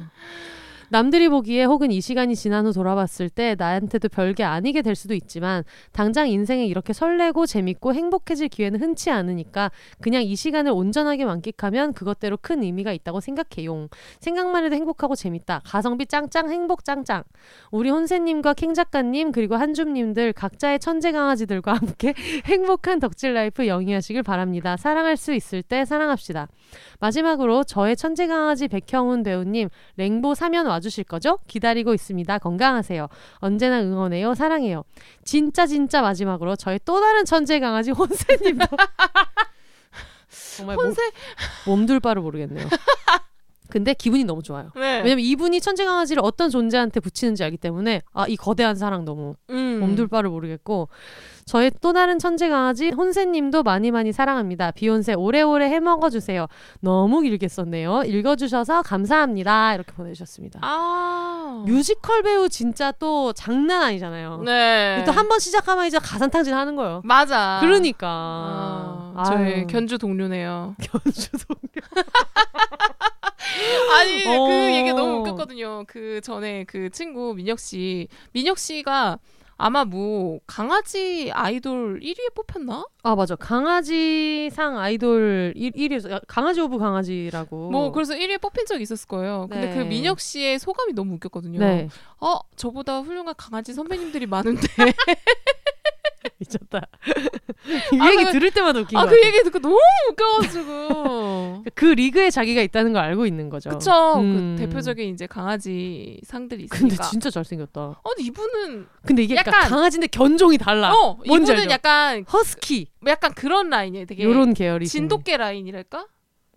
남들이 보기에 혹은 이 시간이 지난 후 돌아봤을 때 나한테도 별게 아니게 될 수도 있지만 당장 인생에 이렇게 설레고 재밌고 행복해질 기회는 흔치 않으니까 그냥 이 시간을 온전하게 만끽하면 그것대로 큰 의미가 있다고 생각해요. 생각만 해도 행복하고 재밌다. 가성비 짱짱 행복 짱짱. 우리 혼세님과 캥 작가님 그리고 한줌님들 각자의 천재 강아지들과 함께 *laughs* 행복한 덕질 life 영위하시길 바랍니다. 사랑할 수 있을 때 사랑합시다. 마지막으로 저의 천재 강아지 백형훈 배우님 랭보 사면 와 주실 거죠? 기다리고 있습니다. 건강하세요. 언제나 응원해요. 사랑해요. 진짜 진짜 마지막으로 저의 또 다른 천재 강아지 혼세님도 *laughs* 정말 혼세. 몸, 몸둘 바를 모르겠네요. 근데 기분이 너무 좋아요. 네. 왜냐면 이분이 천재 강아지를 어떤 존재한테 붙이는지 알기 때문에 아 이 거대한 사랑 너무 음. 몸둘 바를 모르겠고 저의 또 다른 천재 강아지 혼세님도 많이 많이 사랑합니다. 비욘세 오래오래 해먹어 주세요. 너무 길게 썼네요. 읽어주셔서 감사합니다. 이렇게 보내주셨습니다. 아. 뮤지컬 배우 진짜 또 장난 아니잖아요. 네. 또 한 번 시작하면 이제 가산탕진 하는 거예요. 맞아. 그러니까 아, 저희 견주 동료네요. *laughs* 견주도 *laughs* 아니 어. 그 얘기 너무 웃겼거든요. 그 전에 그 친구 민혁 씨, 민혁 씨가 아마 뭐 강아지 아이돌 1위에 뽑혔나? 아 맞아 강아지상 아이돌 1, 1위 강아지 of 강아지라고 뭐 그래서 1위에 뽑힌 적이 있었을 거예요. 근데 네. 그 민혁 씨의 소감이 너무 웃겼거든요. 네 어 저보다 훌륭한 강아지 선배님들이 많은데 *laughs* *laughs* 미쳤다 *laughs* 이 아, 얘기 그- 들을 때마다 웃긴 아거그 같아 얘기 듣고 너무 웃겨가지고 *laughs* 그 리그에 자기가 있다는 걸 알고 있는 거죠 그쵸 음. 그 대표적인 이제 강아지 상들이 근데 있으니까. 진짜 잘생겼다 어 근데 이분은 근데 이게 약간 강아지인데 견종이 달라 어 이분은 알죠? 약간 허스키 약간 그런 라인이에요. 되게 요런 계열이 진돗개 라인이랄까?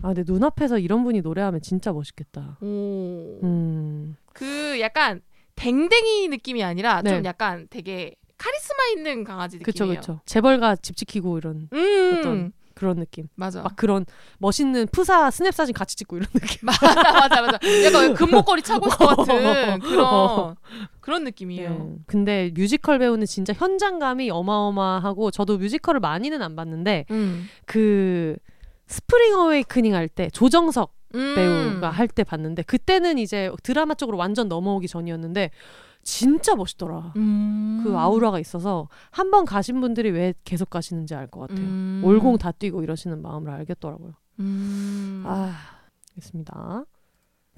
아 근데 눈앞에서 이런 분이 노래하면 진짜 멋있겠다 오. 음 그 약간 댕댕이 느낌이 아니라 네. 좀 약간 되게 카리스마 있는 강아지 느낌이에요. 그쵸 재벌가 집 지키고 이런 음. 어떤 그런 느낌 맞아. 막 그런 멋있는 푸사 스냅 사진 같이 찍고 이런 느낌 *laughs* 맞아 맞아 맞아. 약간 *laughs* 금목걸이 차고 있을 것 같은 그런 *laughs* 그런 느낌이에요. 네. 근데 뮤지컬 배우는 진짜 현장감이 어마어마하고 저도 뮤지컬을 많이는 안 봤는데 음. 그 Spring Awakening 할 때 조정석 음. 배우가 할 때 봤는데 그때는 이제 드라마 쪽으로 완전 넘어오기 전이었는데 진짜 멋있더라. 음. 그 아우라가 있어서 한 번 가신 분들이 왜 계속 가시는지 알 것 같아요. 음. 올공 다 뛰고 이러시는 마음을 알겠더라고요. 음. 아, 알겠습니다.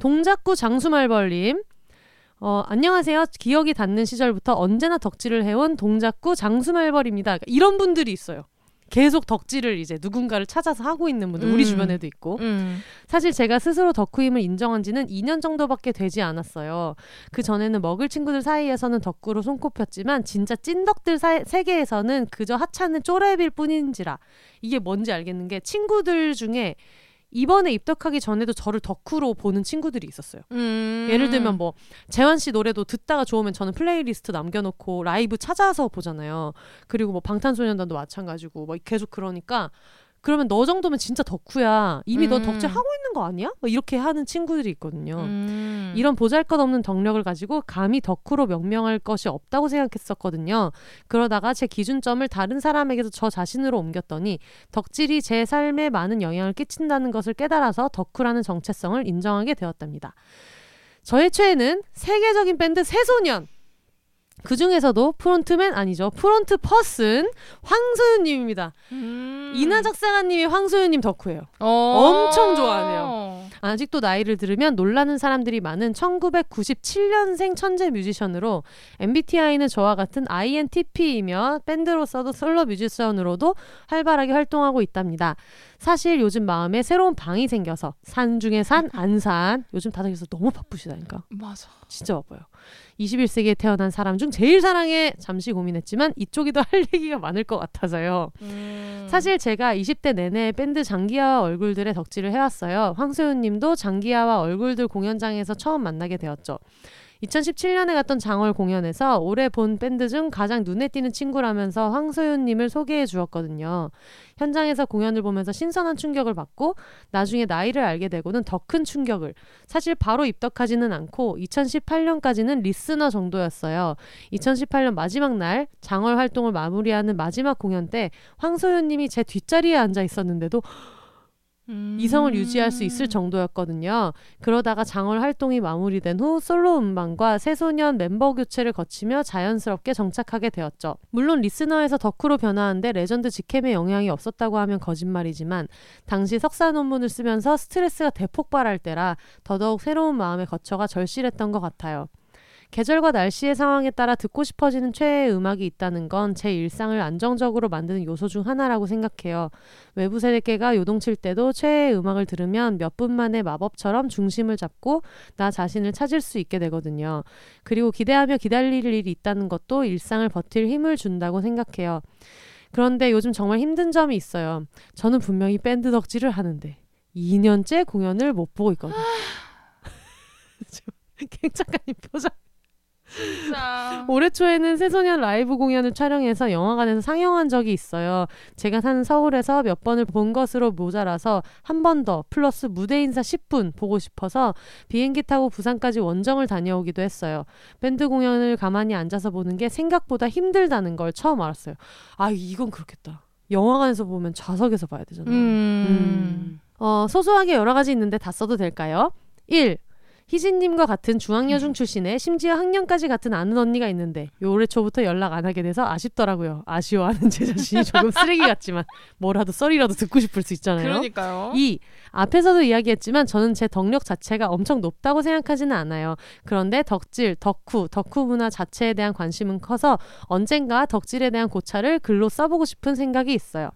동작구 장수말벌님. 어, 안녕하세요. 기억이 닿는 시절부터 언제나 덕질을 해온 동작구 장수말벌입니다. 그러니까 이런 분들이 있어요. 계속 덕질을 이제 누군가를 찾아서 하고 있는 분들 우리 음. 주변에도 있고 음. 사실 제가 스스로 덕후임을 인정한 지는 2년 정도밖에 되지 않았어요. 그 전에는 먹을 친구들 사이에서는 덕후로 손꼽혔지만 진짜 찐덕들 사- 세계에서는 그저 하찮은 쪼렙일 뿐인지라 이게 뭔지 알겠는 게 친구들 중에 이번에 입덕하기 전에도 저를 덕후로 보는 친구들이 있었어요. 음. 예를 들면 뭐 재환 씨 노래도 듣다가 좋으면 저는 플레이리스트 남겨놓고 라이브 찾아서 보잖아요. 그리고 뭐 방탄소년단도 마찬가지고 뭐 계속 그러니까 그러면 너 정도면 진짜 덕후야. 이미 너 음. 덕질 하고 있는 거 아니야? 막 이렇게 하는 친구들이 있거든요. 음. 이런 보잘것없는 덕력을 가지고 감히 덕후로 명명할 것이 없다고 생각했었거든요. 그러다가 제 기준점을 다른 사람에게서 저 자신으로 옮겼더니 덕질이 제 삶에 많은 영향을 끼친다는 것을 깨달아서 덕후라는 정체성을 인정하게 되었답니다. 저의 최애는 세계적인 밴드 새소년. 그 중에서도 frontman 아니죠. front person 황소윤님입니다. 음. 이나 작사가님이 황소윤님 덕후예요. 어. 엄청 좋아하네요. 아직도 나이를 들으면 놀라는 사람들이 많은 1997년생 천재 뮤지션으로 MBTI는 저와 같은 INTP이며 밴드로서도 솔로 뮤지션으로도 활발하게 활동하고 있답니다. 사실 요즘 마음에 새로운 방이 생겨서 산 중에 산 안산 요즘 다들 그래서 너무 바쁘시다니까 맞아. 진짜 바빠요. 21세기에 태어난 사람 중 제일 사랑해 잠시 고민했지만 이쪽이 더 할 얘기가 많을 것 같아서요. 음. 사실 제가 20대 내내 밴드 장기하와 얼굴들의 덕질을 해왔어요. 황소연 님도 장기하와 얼굴들 공연장에서 처음 만나게 되었죠. 2017년에 갔던 장월 공연에서 올해 본 밴드 중 가장 눈에 띄는 친구라면서 황소연 님을 소개해 주었거든요. 현장에서 공연을 보면서 신선한 충격을 받고 나중에 나이를 알게 되고는 더 큰 충격을 사실 바로 입덕하지는 않고 2018년까지는 리스너 정도였어요. 2018년 마지막 날 장월 활동을 마무리하는 마지막 공연 때 황소연 님이 제 뒷자리에 앉아 있었는데도 음. 이성을 유지할 수 있을 정도였거든요. 그러다가 장월 활동이 마무리된 후 솔로 음반과 새소년 멤버 교체를 거치며 자연스럽게 정착하게 되었죠. 물론 리스너에서 덕후로 변화한 데 레전드 직캠의 영향이 없었다고 하면 거짓말이지만 당시 석사 논문을 쓰면서 스트레스가 대폭발할 때라 더더욱 새로운 마음의 거처가 절실했던 것 같아요. 계절과 날씨의 상황에 따라 듣고 싶어지는 최애의 음악이 있다는 건 제 일상을 안정적으로 만드는 요소 중 하나라고 생각해요. 외부 세계가 요동칠 때도 최애의 음악을 들으면 몇 분 만에 마법처럼 중심을 잡고 나 자신을 찾을 수 있게 되거든요. 그리고 기대하며 기다릴 일이 있다는 것도 일상을 버틸 힘을 준다고 생각해요. 그런데 요즘 정말 힘든 점이 있어요. 저는 분명히 밴드 덕질을 하는데 2년째 공연을 못 보고 있거든요. *laughs* 갱 작가님 *laughs* 표정. 진짜. 올해 초에는 새소년 라이브 공연을 촬영해서 영화관에서 상영한 적이 있어요. 제가 사는 서울에서 몇 번을 본 것으로 모자라서 한 번 더 플러스 무대 인사 10분 보고 싶어서 비행기 타고 부산까지 원정을 다녀오기도 했어요. 밴드 공연을 가만히 앉아서 보는 게 생각보다 힘들다는 걸 처음 알았어요. 아 이건 그렇겠다. 영화관에서 보면 좌석에서 봐야 되잖아. 음. 어, 소소하게 여러 가지 있는데 다 써도 될까요? 1. 희진님과 같은 중학여중 출신에 심지어 학년까지 같은 아는 언니가 있는데 요 올해 초부터 연락 안 하게 돼서 아쉽더라고요. 아쉬워하는 제 자신이 조금 쓰레기 같지만 뭐라도 썰이라도 듣고 싶을 수 있잖아요. 그러니까요. 2. 앞에서도 이야기했지만 저는 제 덕력 자체가 엄청 높다고 생각하지는 않아요. 그런데 덕질, 덕후, 덕후 문화 자체에 대한 관심은 커서 언젠가 덕질에 대한 고찰을 글로 써보고 싶은 생각이 있어요.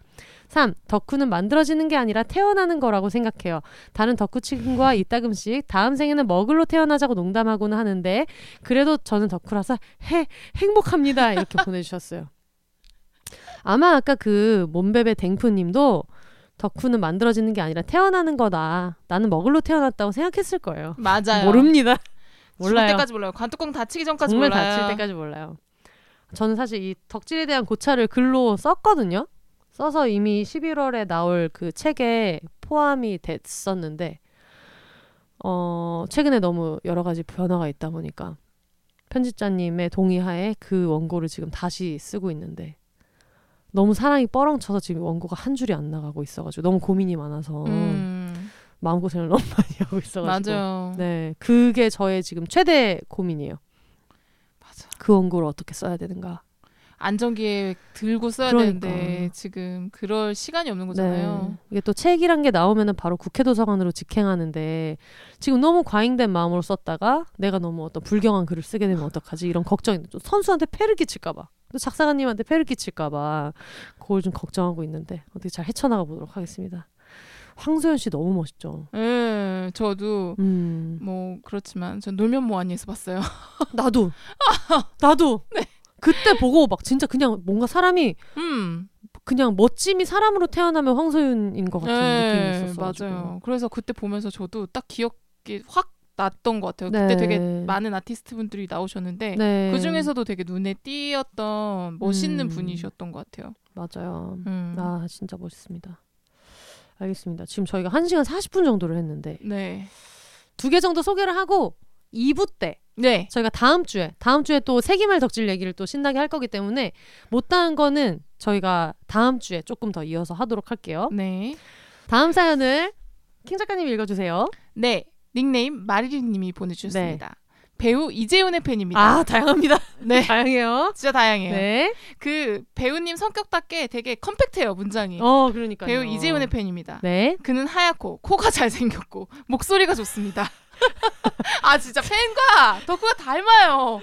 3. 덕후는 만들어지는 게 아니라 태어나는 거라고 생각해요. 다른 덕후 친구와 이따금씩 다음 생에는 머글로 태어나자고 농담하고는 하는데 그래도 저는 덕후라서 해, 행복합니다. 이렇게 *laughs* 보내주셨어요. 아마 아까 그 몸베베 댕프님도 덕후는 만들어지는 게 아니라 태어나는 거다. 나는 머글로 태어났다고 생각했을 거예요. 맞아요. 모릅니다. 몰라요. 때까지 몰라요. 관뚜껑 닫히기 전까지 몰라요. 다칠 때까지 몰라요. 저는 사실 이 덕질에 대한 고찰을 글로 썼거든요. 써서 이미 11월에 나올 그 책에 포함이 됐었는데 어 최근에 너무 여러 가지 변화가 있다 보니까 편집자님의 동의하에 그 원고를 지금 다시 쓰고 있는데 너무 사랑이 뻐렁쳐서 지금 원고가 한 줄이 안 나가고 있어가지고 너무 고민이 많아서 음. 마음고생을 너무 *laughs* 많이 하고 있어가지고 맞아요. 네 그게 저의 지금 최대 고민이에요. 맞아. 그 원고를 어떻게 써야 되는가. 안전기에 들고 써야 그러니까. 되는데 지금 그럴 시간이 없는 거잖아요. 네. 이게 또 책이란 게 나오면은 바로 국회 도서관으로 직행하는데 지금 너무 과잉된 마음으로 썼다가 내가 너무 어떤 불경한 글을 쓰게 되면 어떡하지 이런 걱정이 또 선수한테 폐를 끼칠까봐 또 작사가님한테 폐를 끼칠까봐 그걸 좀 걱정하고 있는데 어떻게 잘 헤쳐나가 보도록 하겠습니다. 황소연 씨 너무 멋있죠. 예, 저도 음 뭐 그렇지만 전 놀면 뭐하니에서 봤어요. *laughs* 나도 나도 그때 보고 막 진짜 그냥 뭔가 사람이 음, 그냥 멋짐이 사람으로 태어나면 황소연인 것 같은 예, 느낌이 있었어. 맞아요. 그래서 그때 보면서 저도 딱 기억이 확 났던 것 같아요. 네. 그때 되게 많은 아티스트 분들이 나오셨는데 네. 그 중에서도 되게 눈에 띄었던 멋있는 음. 분이셨던 것 같아요. 맞아요. 음. 아 진짜 멋있습니다. 알겠습니다. 지금 저희가 1시간 40분 정도를 했는데 네. 두 개 정도 소개를 하고 2부 때 네. 저희가 다음 주에 다음 주에 또 세기말 덕질 얘기를 또 신나게 할 거기 때문에 못다한 거는 저희가 다음 주에 조금 더 이어서 하도록 할게요. 네. 다음 사연을 킹 작가님 읽어주세요. 네. 닉네임 마리린 님이 보내주셨습니다. 배우 이재훈의 팬입니다. 아 다양합니다. 네. *laughs* 다양해요. 진짜 다양해요. 네. 그 배우님 성격답게 되게 컴팩트해요, 문장이. 어 그러니까 배우 이재훈의 팬입니다. 네. 그는 하얗고 코가 잘 생겼고 목소리가 좋습니다. *laughs* 아 진짜 팬과 덕후가 닮아요.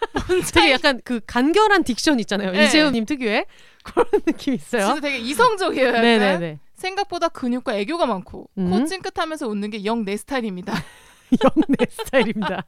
*laughs* 되게 약간 그 간결한 딕션 있잖아요. 네. 이재훈님 특유의 *laughs* 그런 느낌 있어요. 진짜 되게 이성적이에요. 약간. 네네네. 생각보다 근육과 애교가 많고 음. 코 찡긋하면서 웃는 게 영 내 스타일입니다. 영 내 스타일입니다.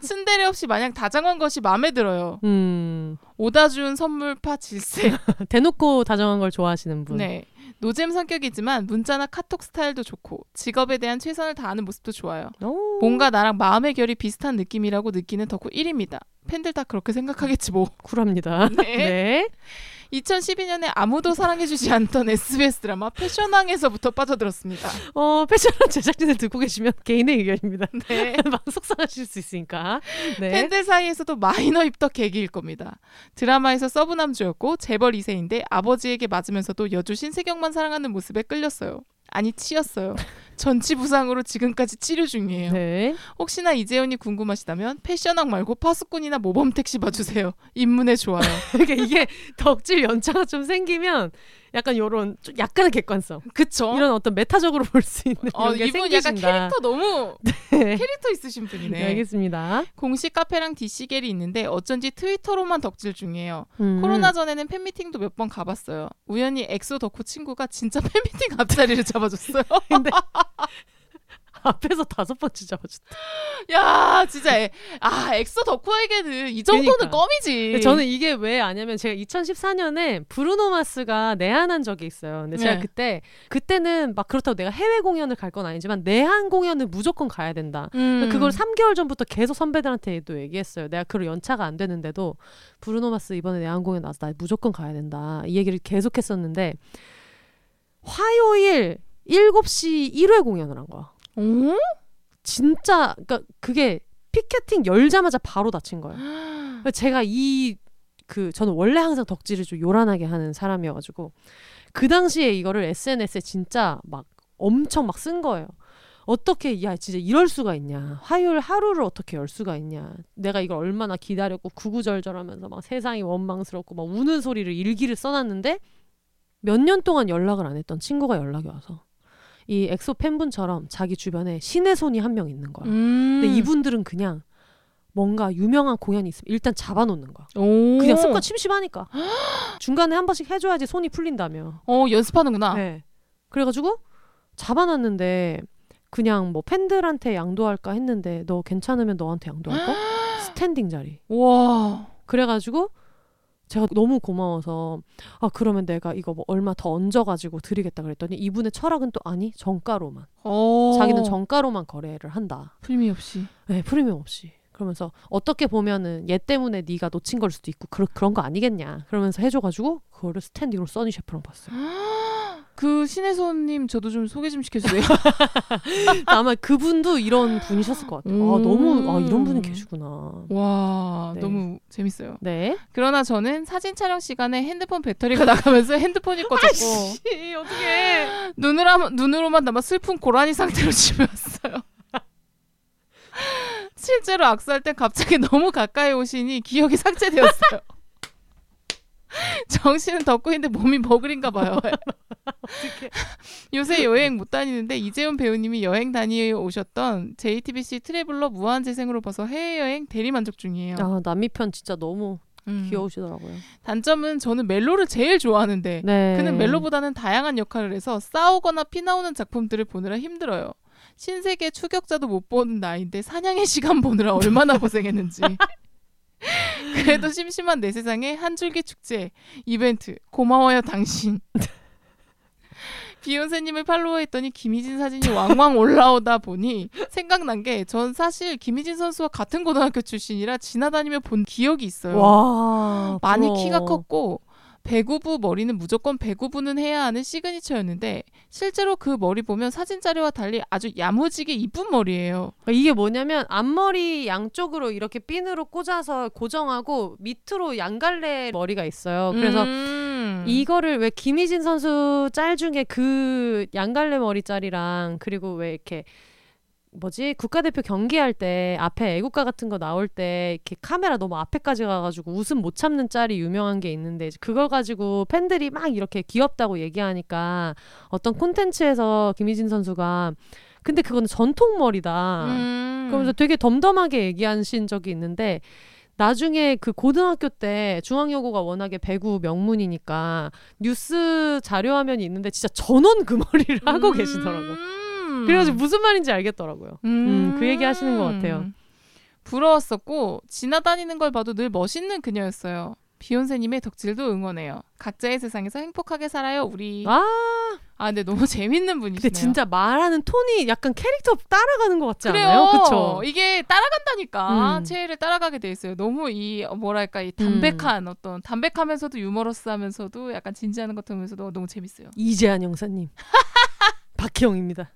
츤데레 없이 마냥 다정한 것이 마음에 들어요. 음 오다준 선물파 질세. 대놓고 다정한 걸 좋아하시는 분. 네. 노잼 성격이지만 문자나 카톡 스타일도 좋고 직업에 대한 최선을 다하는 모습도 좋아요. 오. 뭔가 나랑 마음의 결이 비슷한 느낌이라고 느끼는 덕후 1입니다. 팬들 다 그렇게 생각하겠지 뭐. 쿨합니다. 네. *laughs* 네. 2012년에 아무도 사랑해주지 않던 SBS 드라마 패션왕에서부터 빠져들었습니다. 어 패션한 제작진을 듣고 계시면 개인의 의견입니다. 네. *laughs* 막 속상하실 수 있으니까. 네. 팬들 사이에서도 마이너 입덕 계기일 겁니다. 드라마에서 서브남주였고 재벌 2세인데 아버지에게 맞으면서도 여주 신세경만 사랑하는 모습에 끌렸어요. 아니 치였어요. 전치 부상으로 지금까지 치료 중이에요. 네. 혹시나 이재훈이 궁금하시다면 패션왕 말고 파수꾼이나 모범 택시 봐주세요. 입문에 좋아요. *laughs* 그러니까 이게 덕질 연차가 좀 생기면 약간 요런 좀 약간의 객관성. 그쵸? 이런 어떤 메타적으로 *laughs* 볼 수 있는 어, 이런 게 이분 약간 생기신다. 캐릭터 너무 *laughs* 네. 캐릭터 있으신 분이네. 네, 알겠습니다. 공식 카페랑 DC갤이 있는데 어쩐지 트위터로만 덕질 중이에요. 음. 코로나 전에는 팬미팅도 몇 번 가봤어요. 우연히 엑소 덕후 친구가 진짜 *laughs* 팬미팅 앞자리를 잡아줬어요. 근데 앞에서 다섯 번째 잡아줬다. 야 진짜 애- 아 엑소 덕후에게는 이 정도는 그러니까. 껌이지. 저는 이게 왜 아냐면 제가 2014년에 브루노 마스가 내한한 적이 있어요. 근데 제가 네. 그때 그때는 막 그렇다고 내가 해외 공연을 갈 건 아니지만 내한 공연은 무조건 가야 된다. 음. 그걸 3개월 전부터 계속 선배들한테도 얘기했어요. 내가 그럴 연차가 안 되는데도 브루노 마스 이번에 내한 공연 나서 나 무조건 가야 된다. 이 얘기를 계속 했었는데 화요일 7시 1회 공연을 한 거야. 오? 진짜 그러니까 그게 피켓팅 열자마자 바로 다친 거예요. *gasps* 그러니까 제가 이 그 저는 원래 항상 덕질을 좀 요란하게 하는 사람이어가지고 그 당시에 이거를 SNS에 진짜 막 엄청 막 쓴 거예요. 어떻게 야 진짜 이럴 수가 있냐 화요일 하루를 어떻게 열 수가 있냐 내가 이걸 얼마나 기다렸고 구구절절하면서 막 세상이 원망스럽고 막 우는 소리를 일기를 써놨는데 몇 년 동안 연락을 안 했던 친구가 연락이 와서 이 엑소 팬분처럼 자기 주변에 신의 손이 한 명 있는 거야. 음. 근데 이분들은 그냥 뭔가 유명한 공연이 있으면 일단 잡아놓는 거야. 오. 그냥 습관 심심하니까 *gasps* 중간에 한 번씩 해줘야지 손이 풀린다며. 어 연습하는구나. 네. 그래가지고 잡아놨는데 그냥 뭐 팬들한테 양도할까 했는데 너 괜찮으면 너한테 양도할까? *gasps* 스탠딩 자리. 와. 그래가지고 제가 너무 고마워서 아 그러면 내가 이거 뭐 얼마 더 얹어가지고 드리겠다 그랬더니 이분의 철학은 또 아니 정가로만 어. 자기는 정가로만 거래를 한다. 프리미엄 없이. 네, 프리미엄 없이. 그러면서 어떻게 보면은 얘 때문에 네가 놓친 걸 수도 있고 그런 그런 거 아니겠냐. 그러면서 해줘가지고 그거를 스탠딩으로 써니 셰프랑 봤어요. *gasps* 그 신의 손님 저도 좀 소개 좀 시켜주세요. *laughs* 아마 그분도 이런 분이셨을 것 같아요. 아 음. 너무 아 이런 분이 계시구나. 와 네. 너무 재밌어요. 네. 그러나 저는 사진 촬영 시간에 핸드폰 배터리가 나가면서 핸드폰이 꺼졌고 어떻게? 눈으로 눈으로만 남아 슬픈 고라니 상태로 집에 왔어요. 실제로 악수할 땐 갑자기 *laughs* 너무 가까이 오시니 기억이 삭제되었어요. *laughs* 정신은 덕후인데 몸이 버글인가 봐요. *laughs* 요새 여행 못 다니는데 이재훈 배우님이 여행 다니어 오셨던 JTBC 트래블러 무한재생으로 봐서 해외여행 대리만족 중이에요. 아 남미 편 진짜 너무 음. 귀여우시더라고요. 단점은 저는 멜로를 제일 좋아하는데 네. 그는 멜로보다는 다양한 역할을 해서 싸우거나 피 나오는 작품들을 보느라 힘들어요. 신세계 추격자도 못 보는 나이인데 사냥의 *laughs* 시간 보느라 얼마나 고생했는지. *laughs* 그래도 심심한 내 세상에 한 줄기 축제 이벤트 고마워요 당신. *laughs* 비욘세님을 팔로우했더니 김희진 사진이 왕왕 올라오다 보니 생각난 게 전 사실 김희진 선수와 같은 고등학교 출신이라 지나다니며 본 기억이 있어요. 와 많이 부러워. 키가 컸고 배구부 머리는 무조건 배구부는 해야 하는 시그니처였는데 실제로 그 머리 보면 사진 자료와 달리 아주 야무지게 이쁜 머리예요. 그러니까 이게 뭐냐면 앞머리 양쪽으로 이렇게 핀으로 꽂아서 고정하고 밑으로 양갈래 머리가 있어요. 그래서 음. 이거를 왜 김희진 선수 짤 중에 그 양갈래 머리 짤이랑 그리고 왜 이렇게 뭐지 국가대표 경기할 때 앞에 애국가 같은 거 나올 때 이렇게 카메라 너무 앞에까지 가가지고 웃음 못 참는 짤이 유명한 게 있는데 그걸 가지고 팬들이 막 이렇게 귀엽다고 얘기하니까 어떤 콘텐츠에서 김희진 선수가 근데 그거는 전통 머리다. 음. 그러면서 되게 덤덤하게 얘기하신 적이 있는데 나중에 그 고등학교 때 중앙여고가 워낙에 배구 명문이니까 뉴스 자료 화면이 있는데 진짜 전원 그 머리를 하고 계시더라고요. 음. 그래가지고 무슨 말인지 알겠더라고요. 음, 그 얘기 하시는 것 같아요. 부러웠었고 지나다니는 걸 봐도 늘 멋있는 그녀였어요. 비욘세님의 덕질도 응원해요. 각자의 세상에서 행복하게 살아요, 우리. 아, 아, 근데 너무 *laughs* 재밌는 분이시네요. 근데 진짜 말하는 톤이 약간 캐릭터 따라가는 것 같지 그래요. 않아요? 그쵸? 이게 따라간다니까. 음. 최애를 따라가게 돼 있어요. 너무 이 어, 뭐랄까 이 담백한 어떤 담백하면서도 유머러스하면서도 약간 진지한 것 같으면서도 너무 재밌어요. 이재한 형사님. *laughs* 박희영입니다.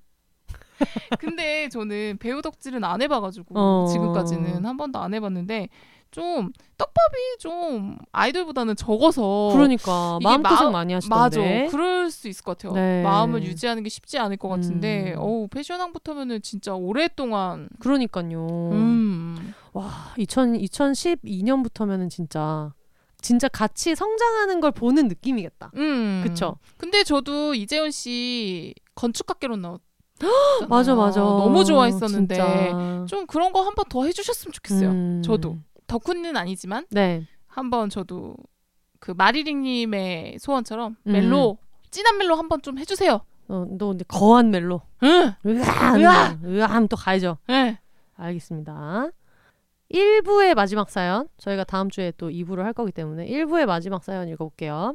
*laughs* 근데 저는 배우 덕질은 안 해봐가지고 어. 지금까지는 한 번도 안 해봤는데 좀 떡밥이 좀 아이돌보다는 적어서 그러니까 이게 마음고생 마- 많이 맞아 하시던데. 그럴 수 있을 것 같아요. 네. 마음을 유지하는 게 쉽지 않을 것 같은데 음. 어우 패션왕부터면은 진짜 오랫동안 그러니까요. 음. 와, 2000, 2012년부터면은 진짜 진짜 같이 성장하는 걸 보는 느낌이겠다. 음. 그쵸? 근데 저도 이재훈 씨 건축학개론 나왔 *gasps* 맞아, 맞아. 너무 좋아했었는데 진짜. 좀 그런 거 한 번 더 해주셨으면 좋겠어요. 음. 저도 덕후는 아니지만 네. 한번 저도 그 마리링님의 소원처럼 음. 멜로 진한 멜로 한번 좀 해주세요. 어, 너 근데 거한 멜로. 응. 으아, 으아! 으아, 또 가야죠. 네. 알겠습니다. 1부의 마지막 사연. 저희가 다음 주에 또 2부를 할 거기 때문에 1부의 마지막 사연 읽어볼게요.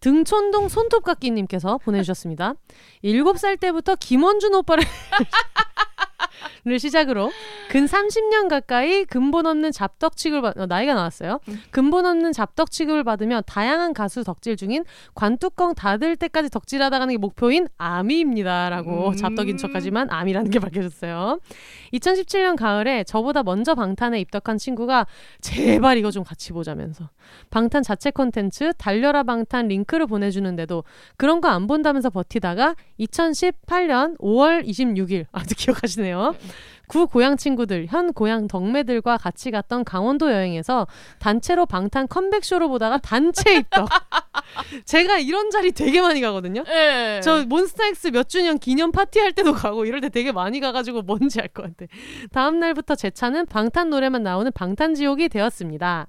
등촌동 손톱깎이님께서 보내주셨습니다. 7살 때부터 김원준 오빠를 *laughs* 를 시작으로 근 30년 가까이 근본 없는 잡덕 취급을 받, 어, 나이가 나왔어요. 음. 근본 없는 잡덕 취급을 받으며 다양한 가수 덕질 중인 관뚜껑 닫을 때까지 덕질하다 가는 게 목표인 아미입니다라고 음. 잡덕인 척하지만 아미라는 게 밝혀졌어요. 2017년 가을에 저보다 먼저 방탄에 입덕한 친구가 제발 이거 좀 같이 보자면서 방탄 자체 콘텐츠 달려라 방탄 링크를 보내주는데도 그런 거 안 본다면서 버티다가 2018년 5월 26일 아주 기억하시네요. 구 고향 친구들, 현 고향 덕매들과 같이 갔던 강원도 여행에서 단체로 방탄 컴백쇼를 보다가 단체 입덕. *laughs* 제가 이런 자리 되게 많이 가거든요. 네. 저 몬스타엑스 몇 주년 기념 파티 할 때도 가고 이럴 때 되게 많이 가가지고 뭔지 알 것 같아. 다음 날부터 제 차는 방탄 노래만 나오는 방탄지옥이 되었습니다.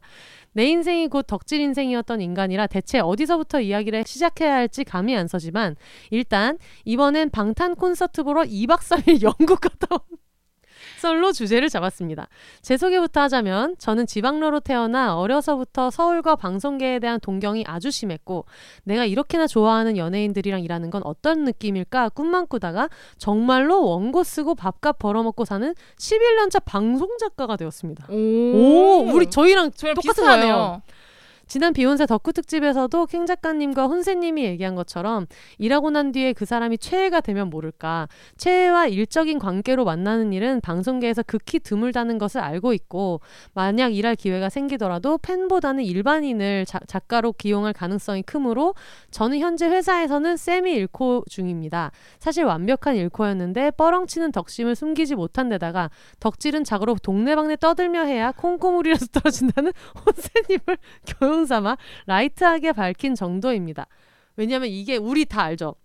내 인생이 곧 덕질 인생이었던 인간이라 대체 어디서부터 이야기를 시작해야 할지 감이 안 서지만 일단 이번엔 방탄 콘서트 보러 2박 3일 *laughs* 영국 갔다 온 썰로 주제를 잡았습니다. 제 소개부터 하자면 저는 지방러로 태어나 어려서부터 서울과 방송계에 대한 동경이 아주 심했고 내가 이렇게나 좋아하는 연예인들이랑 일하는 건 어떤 느낌일까 꿈만 꾸다가 정말로 원고 쓰고 밥값 벌어먹고 사는 11년차 방송 작가가 되었습니다. 오, 오, 우리 저희랑 똑같은. 거예요. 지난 비욘세 덕후 특집에서도 캥 작가님과 혼세님이 얘기한 것처럼 일하고 난 뒤에 그 사람이 최애가 되면 모를까 최애와 일적인 관계로 만나는 일은 방송계에서 극히 드물다는 것을 알고 있고 만약 일할 기회가 생기더라도 팬보다는 일반인을 자- 작가로 기용할 가능성이 크므로 저는 현재 회사에서는 세미 일코 중입니다. 사실 완벽한 일코였는데 뻐렁치는 덕심을 숨기지 못한 데다가 덕질은 자고로 동네방네 떠들며 해야 콩고물이라도 *laughs* 떨어진다는 혼세님을 *laughs* 교훈 삼아 라이트하게 밝힌 정도입니다. 왜냐면 이게 우리 다 알죠.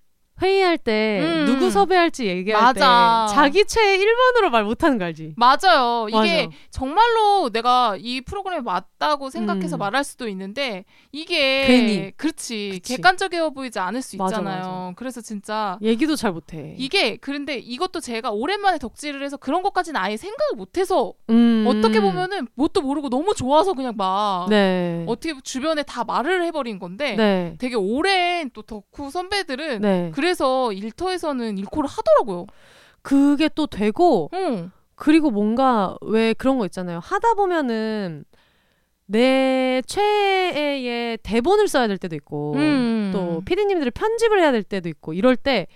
회의할 때 음. 누구 섭외할지 얘기할 맞아. 때 자기 최애 1번으로 말 못하는 거 알지? 맞아요. 이게 맞아. 정말로 내가 이 프로그램에 맞 다고 생각해서 음. 말할 수도 있는데 이게 괜히. 그렇지 그치. 객관적이어 보이지 않을 수 맞아, 있잖아요. 맞아. 그래서 진짜 얘기도 잘 못해. 이게 그런데 이것도 제가 오랜만에 덕질을 해서 그런 것까지는 아예 생각을 못해서 음. 어떻게 보면은 뭣도 모르고 너무 좋아서 그냥 막 네. 어떻게 주변에 다 말을 해버린 건데 네. 되게 오랜 또 덕후 선배들은 네. 그래서 일터에서는 일코를 하더라고요. 그게 또 되고 응. 그리고 뭔가 왜 그런 거 있잖아요. 하다 보면은 내 최애의 대본을 써야 될 때도 있고 음. 또 피디님들이 편집을 해야 될 때도 있고 이럴 때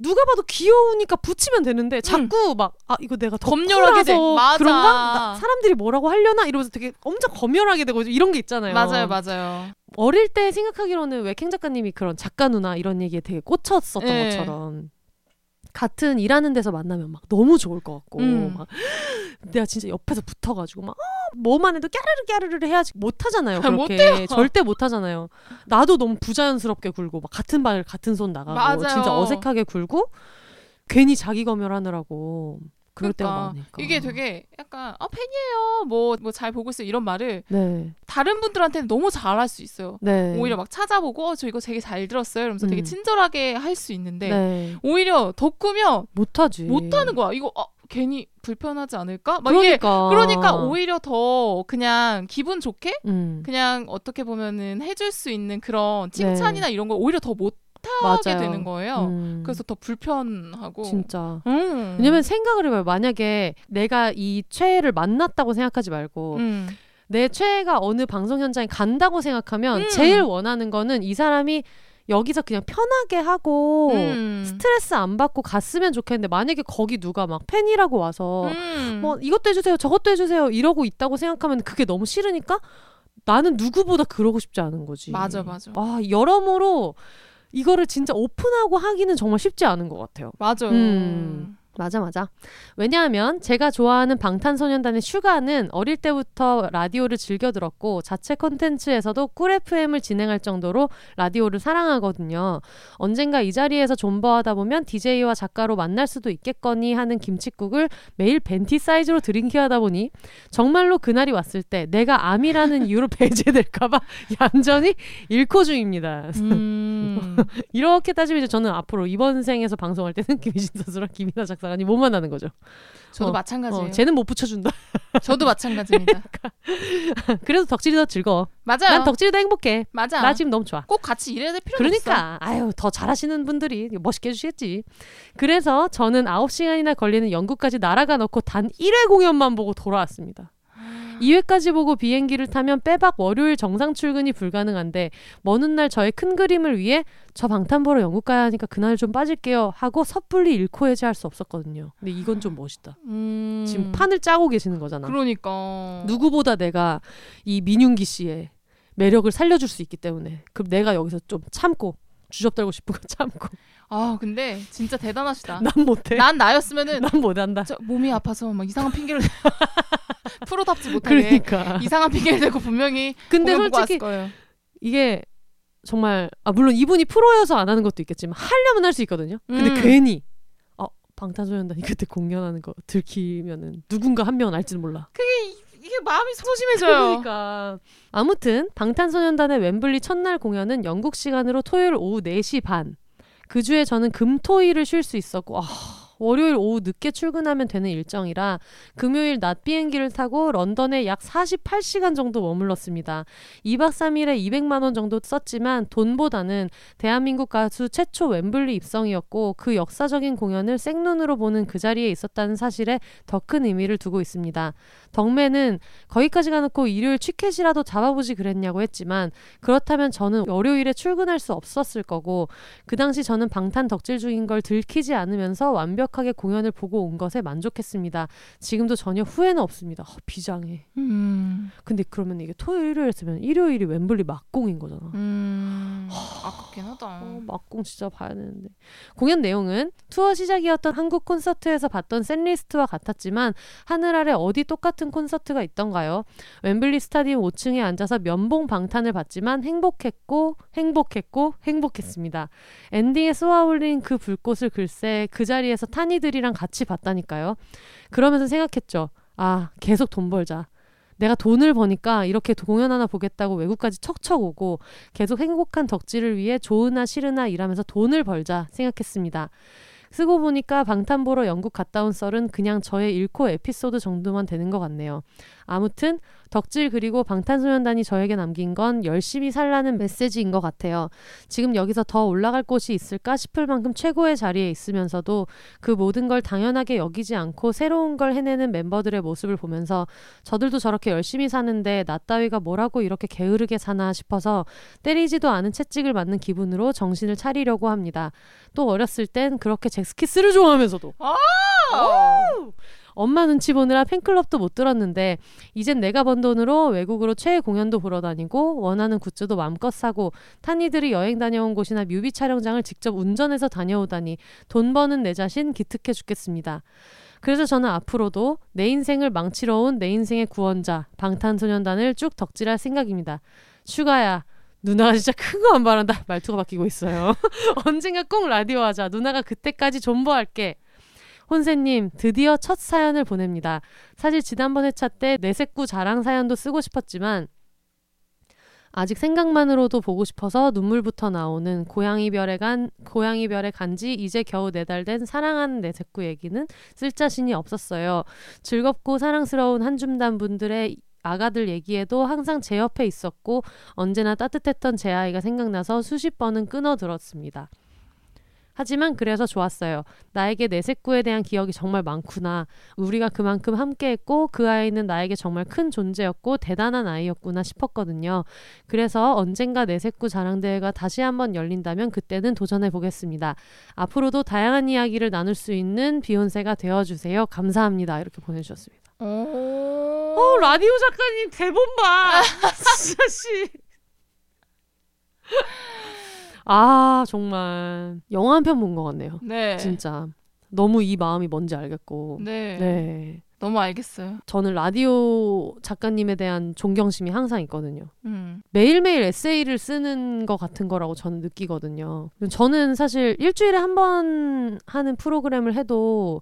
누가 봐도 귀여우니까 붙이면 되는데 자꾸 막아 이거 내가 음. 검열하게 돼. 맞아. 그런가 나- 사람들이 뭐라고 하려나 이러면서 되게 엄청 검열하게 되고 이런 게 있잖아요. 맞아요, 맞아요. 어릴 때 생각하기로는 왜 캥 작가님이 그런 작가 누나 이런 얘기에 되게 꽂혔었던 네. 것처럼 같은 일하는 데서 만나면 막 너무 좋을 것 같고 음. 막 *gasps* 내가 진짜 옆에서 붙어가지고 막 아, 뭐만 해도 까르르 까르르 해야지 못하잖아요 그렇게 절대 못하잖아요 나도 너무 부자연스럽게 굴고 막 같은 발 같은 손 나가고 맞아요. 진짜 어색하게 굴고 괜히 자기 검열하느라고 그럴 때가 그러니까 이게 되게 약간 아 팬이에요. 뭐 뭐 잘 보고 있어요. 이런 말을 네, 다른 분들한테는 너무 잘할 수 있어요. 네. 오히려 막 찾아보고 어, 저 이거 되게 잘 들었어요. 이러면서 되게 음. 친절하게 할 수 있는데 네. 오히려 덕후면 못하지 못하는 거야. 이거 어, 괜히 불편하지 않을까? 막 이게 그러니까 그러니까 오히려 더 그냥 기분 좋게 음. 그냥 어떻게 보면은 해줄 수 있는 그런 칭찬이나 이런 걸 오히려 더 못 하게 네. 맞아요. 되는 거예요. 음. 그래서 더 불편하고. 진짜 음. 왜냐면 생각을 해봐요. 만약에 내가 이 최애를 만났다고 생각하지 말고 음. 내 최애가 어느 방송 현장에 간다고 생각하면 음. 제일 원하는 거는 이 사람이 여기서 그냥 편하게 하고 음. 스트레스 안 받고 갔으면 좋겠는데 만약에 거기 누가 막 팬이라고 와서 음. 뭐 이것도 해주세요 저것도 해주세요 이러고 있다고 생각하면 그게 너무 싫으니까 나는 누구보다 그러고 싶지 않은 거지. 맞아, 맞아. 아 여러모로 이거를 진짜 오픈하고 하기는 정말 쉽지 않은 것 같아요. 맞아요. 음. 맞아 맞아. 왜냐하면 제가 좋아하는 방탄소년단의 슈가는 어릴 때부터 라디오를 즐겨 들었고 자체 콘텐츠에서도 꿀 FM을 진행할 정도로 라디오를 사랑하거든요. 언젠가 이 자리에서 존버하다 보면 DJ와 작가로 만날 수도 있겠거니 하는 김치국을 매일 벤티 사이즈로 드링킹하다 보니 정말로 그날이 왔을 때 내가 암이라는 이유로 *laughs* 배제될까봐 얌전히 일코 중입니다. 음. *laughs* 이렇게 따지면 이제 저는 앞으로 이번 생에서 방송할 때는 김희진 선수랑 김이나 작 가님 못 만나는 거죠. 저도 어, 마찬가지예요. 어, 쟤는 못 붙여준다. *laughs* 저도 마찬가지입니다. 그래도 덕질이 더 즐거워. 맞아요. 난 덕질이 더 행복해. 맞아. 나 지금 너무 좋아. 꼭 같이 일해야 될 없어. 그러니까 아유 더 잘하시는 분들이 멋있게 해주시겠지. 그래서 저는 9시간이나 걸리는 영국까지 날아가 놓고 단 1회 공연만 보고 돌아왔습니다. 2회까지 보고 비행기를 타면 빼박 월요일 정상 출근이 불가능한데 먼 훗날 저의 큰 그림을 위해 저 방탄 보러 영국 가야 하니까 그날 좀 빠질게요 하고 섣불리 잃고 해지할 수 없었거든요. 근데 이건 좀 멋있다. 음. 지금 판을 짜고 계시는 거잖아. 그러니까. 누구보다 내가 이 민윤기 씨의 매력을 살려줄 수 있기 때문에 그럼 내가 여기서 좀 참고 주접달고 싶은 거 참고 아 근데 진짜 대단하시다. 난 못해 난 나였으면은 난 못한다 저 몸이 아파서 막 이상한 핑계를 *laughs* 프로답지 못하게 그러니까 이상한 핑계를 대고 분명히 근데 솔직히. 이게 정말 아 물론 이분이 프로여서 안 하는 것도 있겠지만 하려면 할 수 있거든요 근데 음. 괜히 어 방탄소년단이 그때 공연하는 거 들키면은 누군가 한 명은 알지도 몰라 이게 마음이 소심해져요. 그러니까 아무튼 방탄소년단의 웸블리 첫날 공연은 영국 시간으로 토요일 오후 4시 반. 그 주에 저는 금토일을 쉴 수 있었고 아, 월요일 오후 늦게 출근하면 되는 일정이라 금요일 낮 비행기를 타고 런던에 약 48시간 정도 머물렀습니다. 2박 3일에 200만 원 정도 썼지만 돈보다는 대한민국 가수 최초 웸블리 입성이었고 그 역사적인 공연을 생눈으로 보는 그 자리에 있었다는 사실에 더 큰 의미를 두고 있습니다. 덕매는 거기까지 가놓고 일요일 취켓이라도 잡아보지 그랬냐고 했지만 그렇다면 저는 월요일에 출근할 수 없었을 거고 그 당시 저는 방탄 덕질 중인 걸 들키지 않으면서 완벽하게 공연을 보고 온 것에 만족했습니다. 지금도 전혀 후회는 없습니다. 어, 비장해. 음. 근데 그러면 이게 토요일이었으면 일요일이 웸블리 막공인 거잖아. 음. 아깝긴 하다. 어, 막공 진짜 봐야 되는데. 공연 내용은 투어 시작이었던 한국 콘서트에서 봤던 샌리스트와 같았지만 하늘 아래 어디 똑같 은 콘서트가 있던가요? 웸블리 스타디움 5층에 앉아서 면봉 방탄을 봤지만 행복했고 행복했고 행복했습니다. 엔딩에 쏘아올린 그 불꽃을 글쎄 그 자리에서 타니들이랑 같이 봤다니까요. 그러면서 생각했죠. 아 계속 돈 벌자. 내가 돈을 버니까 이렇게 공연 하나 보겠다고 외국까지 척척 오고 계속 행복한 덕질을 위해 좋으나 싫으나 일하면서 돈을 벌자 생각했습니다. 쓰고 보니까 방탄 보러 영국 갔다 온 썰은 그냥 저의 잃고 에피소드 정도만 되는 것 같네요. 아무튼 덕질 그리고 방탄소년단이 저에게 남긴 건 열심히 살라는 메시지인 것 같아요. 지금 여기서 더 올라갈 곳이 있을까 싶을 만큼 최고의 자리에 있으면서도 그 모든 걸 당연하게 여기지 않고 새로운 걸 해내는 멤버들의 모습을 보면서 저들도 저렇게 열심히 사는데 나 따위가 뭐라고 이렇게 게으르게 사나 싶어서 때리지도 않은 채찍을 맞는 기분으로 정신을 차리려고 합니다. 또 어렸을 땐 그렇게 잭스키스를 좋아하면서도 엄마 눈치 보느라 팬클럽도 못 들었는데 이젠 내가 번 돈으로 외국으로 최애 공연도 보러 다니고 원하는 굿즈도 마음껏 사고 탄이들이 여행 다녀온 곳이나 뮤비 촬영장을 직접 운전해서 다녀오다니 돈 버는 내 자신 기특해 죽겠습니다. 그래서 저는 앞으로도 내 인생을 망치러 온 내 인생의 구원자 방탄소년단을 쭉 덕질할 생각입니다. 슈가야 누나가 진짜 큰 거 안 바란다 말투가 바뀌고 있어요. *laughs* 언젠가 꼭 라디오 하자. 누나가 그때까지 존버할게. 혼세님 드디어 첫 사연을 보냅니다. 사실 지난번 회차 때 내 색구 자랑 사연도 쓰고 싶었지만 아직 생각만으로도 보고 싶어서 눈물부터 나오는 고양이 별에 간 고양이 별에 간지 이제 겨우 네 달 된 사랑하는 내 색구 얘기는 쓸 자신이 없었어요. 즐겁고 사랑스러운 한줌단 분들의 아가들 얘기에도 항상 제 옆에 있었고 언제나 따뜻했던 제 아이가 생각나서 수십 번은 끊어 들었습니다. 하지만 그래서 좋았어요. 나에게 내 색구에 대한 기억이 정말 많구나. 우리가 그만큼 함께했고 그 아이는 나에게 정말 큰 존재였고 대단한 아이였구나 싶었거든요. 그래서 언젠가 내 색구 자랑대회가 다시 한번 열린다면 그때는 도전해 보겠습니다. 앞으로도 다양한 이야기를 나눌 수 있는 비욘세가 되어주세요. 감사합니다. 이렇게 보내주셨습니다. 어, 라디오 작가님 대본 봐. 진짜 씨. 아 정말 영화 한 편 본 것 같네요. 네. 진짜 너무 이 마음이 뭔지 알겠고. 네. 네. 너무 알겠어요. 저는 라디오 작가님에 대한 존경심이 항상 있거든요. 음. 매일매일 에세이를 쓰는 것 같은 거라고 저는 느끼거든요. 저는 사실 일주일에 한 번 하는 프로그램을 해도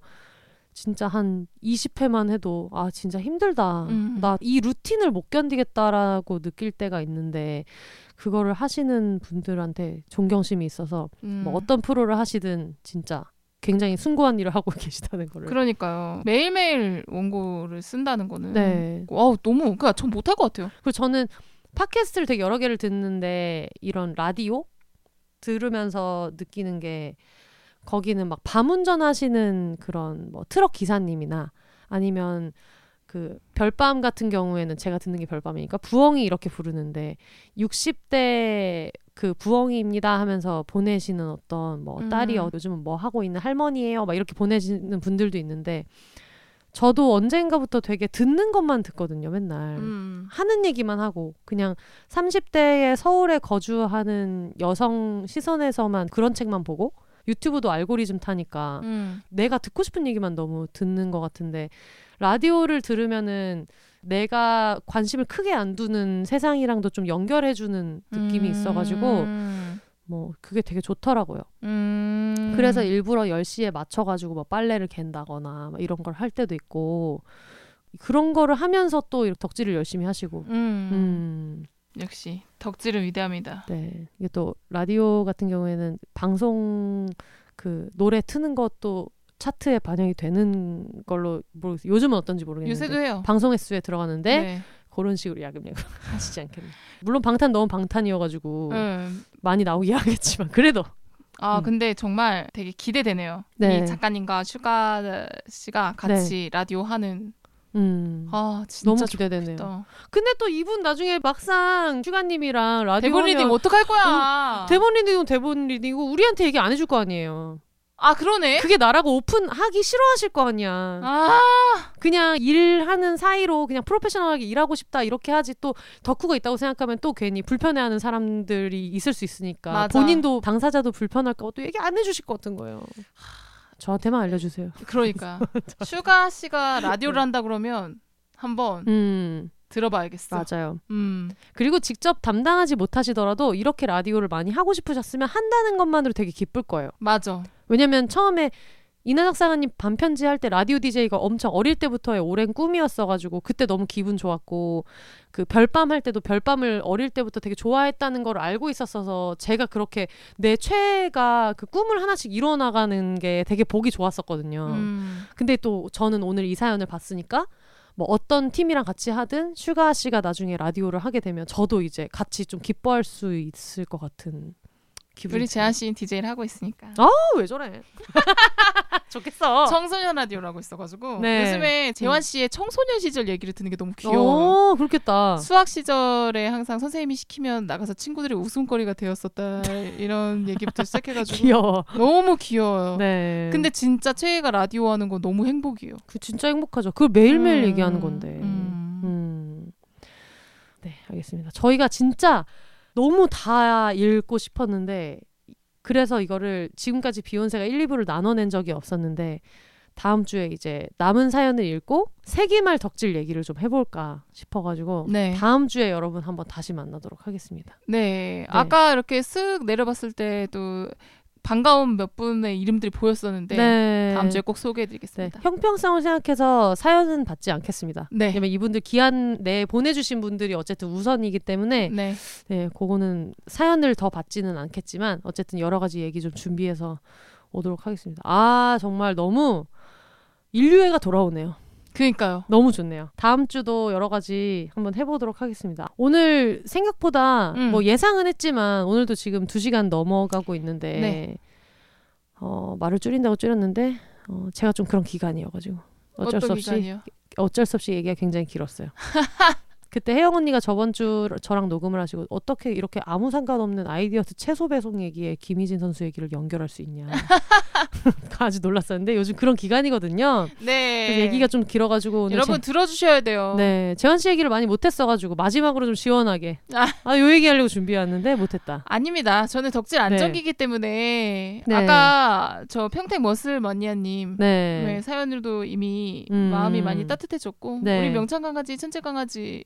진짜 한 20회만 해도 아 진짜 힘들다. 음. 나이 루틴을 못 견디겠다라고 느낄 때가 있는데 그거를 하시는 분들한테 존경심이 있어서 음. 뭐 어떤 프로를 하시든 진짜 굉장히 숭고한 일을 하고 *laughs* 계시다는 거를. 그러니까요. 매일매일 원고를 쓴다는 거는 네. 와우 너무 그러니까 전 못할 것 같아요. 그리고 저는 팟캐스트를 되게 여러 개를 듣는데 이런 라디오 들으면서 느끼는 게 거기는 막 밤 운전 하시는 그런 뭐 트럭 기사님이나 아니면 그 별밤 같은 경우에는 제가 듣는 게 별밤이니까 부엉이 이렇게 부르는데 60대 그 부엉이입니다 하면서 보내시는 어떤 뭐 음. 딸이 어, 요즘은 뭐 하고 있는 할머니예요 막 이렇게 보내시는 분들도 있는데 저도 언젠가부터 되게 듣는 것만 듣거든요 맨날 음. 하는 얘기만 하고 그냥 30대에 서울에 거주하는 여성 시선에서만 그런 책만 보고 유튜브도 알고리즘 타니까 음. 내가 듣고 싶은 얘기만 너무 듣는 것 같은데 라디오를 들으면은 내가 관심을 크게 안 두는 세상이랑도 좀 연결해주는 느낌이 있어가지고 음. 뭐 그게 되게 좋더라고요. 음. 그래서 일부러 10시에 맞춰가지고 뭐 빨래를 갠다거나 막 이런 걸 할 때도 있고 그런 거를 하면서 또 이렇게 덕질을 열심히 하시고 음. 음. 역시 덕질은 위대합니다. 네. 이게 또 라디오 같은 경우에는 방송 그 노래 트는 것도 차트에 반영이 되는 걸로 모르겠어요. 요즘은 어떤지 모르겠는데 요새도 해요. 방송 횟수에 들어가는데 네. 그런 식으로 야금야금 *laughs* 하시지 않겠나. 물론 방탄 너무 방탄이어가지고 음. 많이 나오긴 하겠지만 그래도 아 음. 근데 정말 되게 기대되네요. 네. 이 작가님과 슈가 씨가 같이 라디오 하는 음 아 진짜 너무 기대되네요. 좋겠다. 근데 또 이분 나중에 막상 슈가님이랑 라디오 대본 리딩 어떡할 거야? 대본 리딩은 대본 리딩이고 우리한테 얘기 안 해줄 거 아니에요. 아 그러네. 그게 나라고 오픈하기 싫어하실 거 아니야. 아 그냥 일하는 사이로 그냥 프로페셔널하게 일하고 싶다 이렇게 하지 또 덕후가 있다고 생각하면 또 괜히 불편해하는 사람들이 있을 수 있으니까 맞아. 본인도 당사자도 불편할까 봐 또 얘기 안 해주실 것 같은 거예요. 저한테만 알려주세요. 그러니까 *laughs* 슈가 씨가 라디오를 한다 그러면 한번 음 들어봐야겠어. 맞아요. 음 그리고 직접 담당하지 못하시더라도 이렇게 라디오를 많이 하고 싶으셨으면 한다는 것만으로 되게 기쁠 거예요. 맞아. 왜냐면 처음에 이나 작사가님 밤편지 할 때 라디오 DJ가 엄청 어릴 때부터의 오랜 꿈이었어가지고 그때 너무 기분 좋았고 그 별밤 할 때도 별밤을 어릴 때부터 되게 좋아했다는 걸 알고 있었어서 제가 그렇게 내 최애가 그 꿈을 하나씩 이뤄나가는 게 되게 보기 좋았었거든요. 음. 근데 또 저는 오늘 이 사연을 봤으니까 뭐 어떤 팀이랑 같이 하든 슈가 씨가 나중에 라디오를 하게 되면 저도 이제 같이 좀 기뻐할 수 있을 것 같은 기분이 우리 재한 씨는 DJ를 하고 있으니까. 어, 왜 저래? *laughs* 좋겠어. 청소년 라디오라고 있어가지고 네. 요즘에 재환 씨의 청소년 시절 얘기를 듣는 게 너무 귀여워. 어, 그렇겠다. 수학 시절에 항상 선생님이 시키면 나가서 친구들의 웃음거리가 되었었다 *laughs* 이런 얘기부터 시작해가지고 귀여워. 너무 귀여워요. 네. 근데 진짜 최애가 라디오 하는 거 너무 행복이에요. 그 진짜 행복하죠. 그걸 매일 매일 음, 얘기하는 건데. 음. 음. 네, 알겠습니다. 저희가 진짜 너무 다 읽고 싶었는데 그래서 이거를 지금까지 비욘세가 1, 2부를 나눠낸 적이 없었는데 다음 주에 이제 남은 사연을 읽고 세기말 덕질 얘기를 좀 해볼까 싶어가지고 네. 다음 주에 여러분 한번 다시 만나도록 하겠습니다. 네. 아까 이렇게 쓱 내려봤을 때도 반가운 몇 분의 이름들이 보였었는데 네. 다음 주에 꼭 네, 소개해드리겠습니다. 형평성을 생각해서 사연은 받지 않겠습니다. 네. 왜냐면 이분들 기한 내에 보내주신 분들이 어쨌든 우선이기 때문에 네. 네, 그거는 사연을 더 받지는 않겠지만 어쨌든 여러 가지 얘기 좀 준비해서 오도록 하겠습니다. 아 정말 너무 인류애가 돌아오네요. 그니까요. 너무 좋네요. 다음 주도 여러 가지 한번 해보도록 하겠습니다. 오늘 생각보다 음. 뭐 예상은 했지만 오늘도 지금 2시간 넘어가고 있는데 네. 어, 말을 줄인다고 줄였는데 어, 제가 좀 그런 기간이어가지고 어쩔 수 없이 기간이요? 어쩔 수 없이 얘기가 굉장히 길었어요. *laughs* 그때 혜영 언니가 저번 주 저랑 녹음을 하시고 어떻게 이렇게 아무 상관없는 아이디어스 채소 배송 얘기에 김희진 선수 얘기를 연결할 수 있냐. *laughs* 아주 놀랐었는데 요즘 그런 기간이거든요. 네. 얘기가 좀 길어가지고 오늘 여러분 들어주셔야 돼요. 제, 네 재현 씨 얘기를 많이 못했어가지고 마지막으로 좀 시원하게 아. 아요 얘기하려고 준비해왔는데 못했다. 아닙니다. 저는 덕질 네. 안정기기 때문에 네. 아까 저 평택 머슬 머니아님 네. 네, 사연들도 이미 음. 마음이 많이 따뜻해졌고 네. 우리 명창 강아지, 천재 강아지,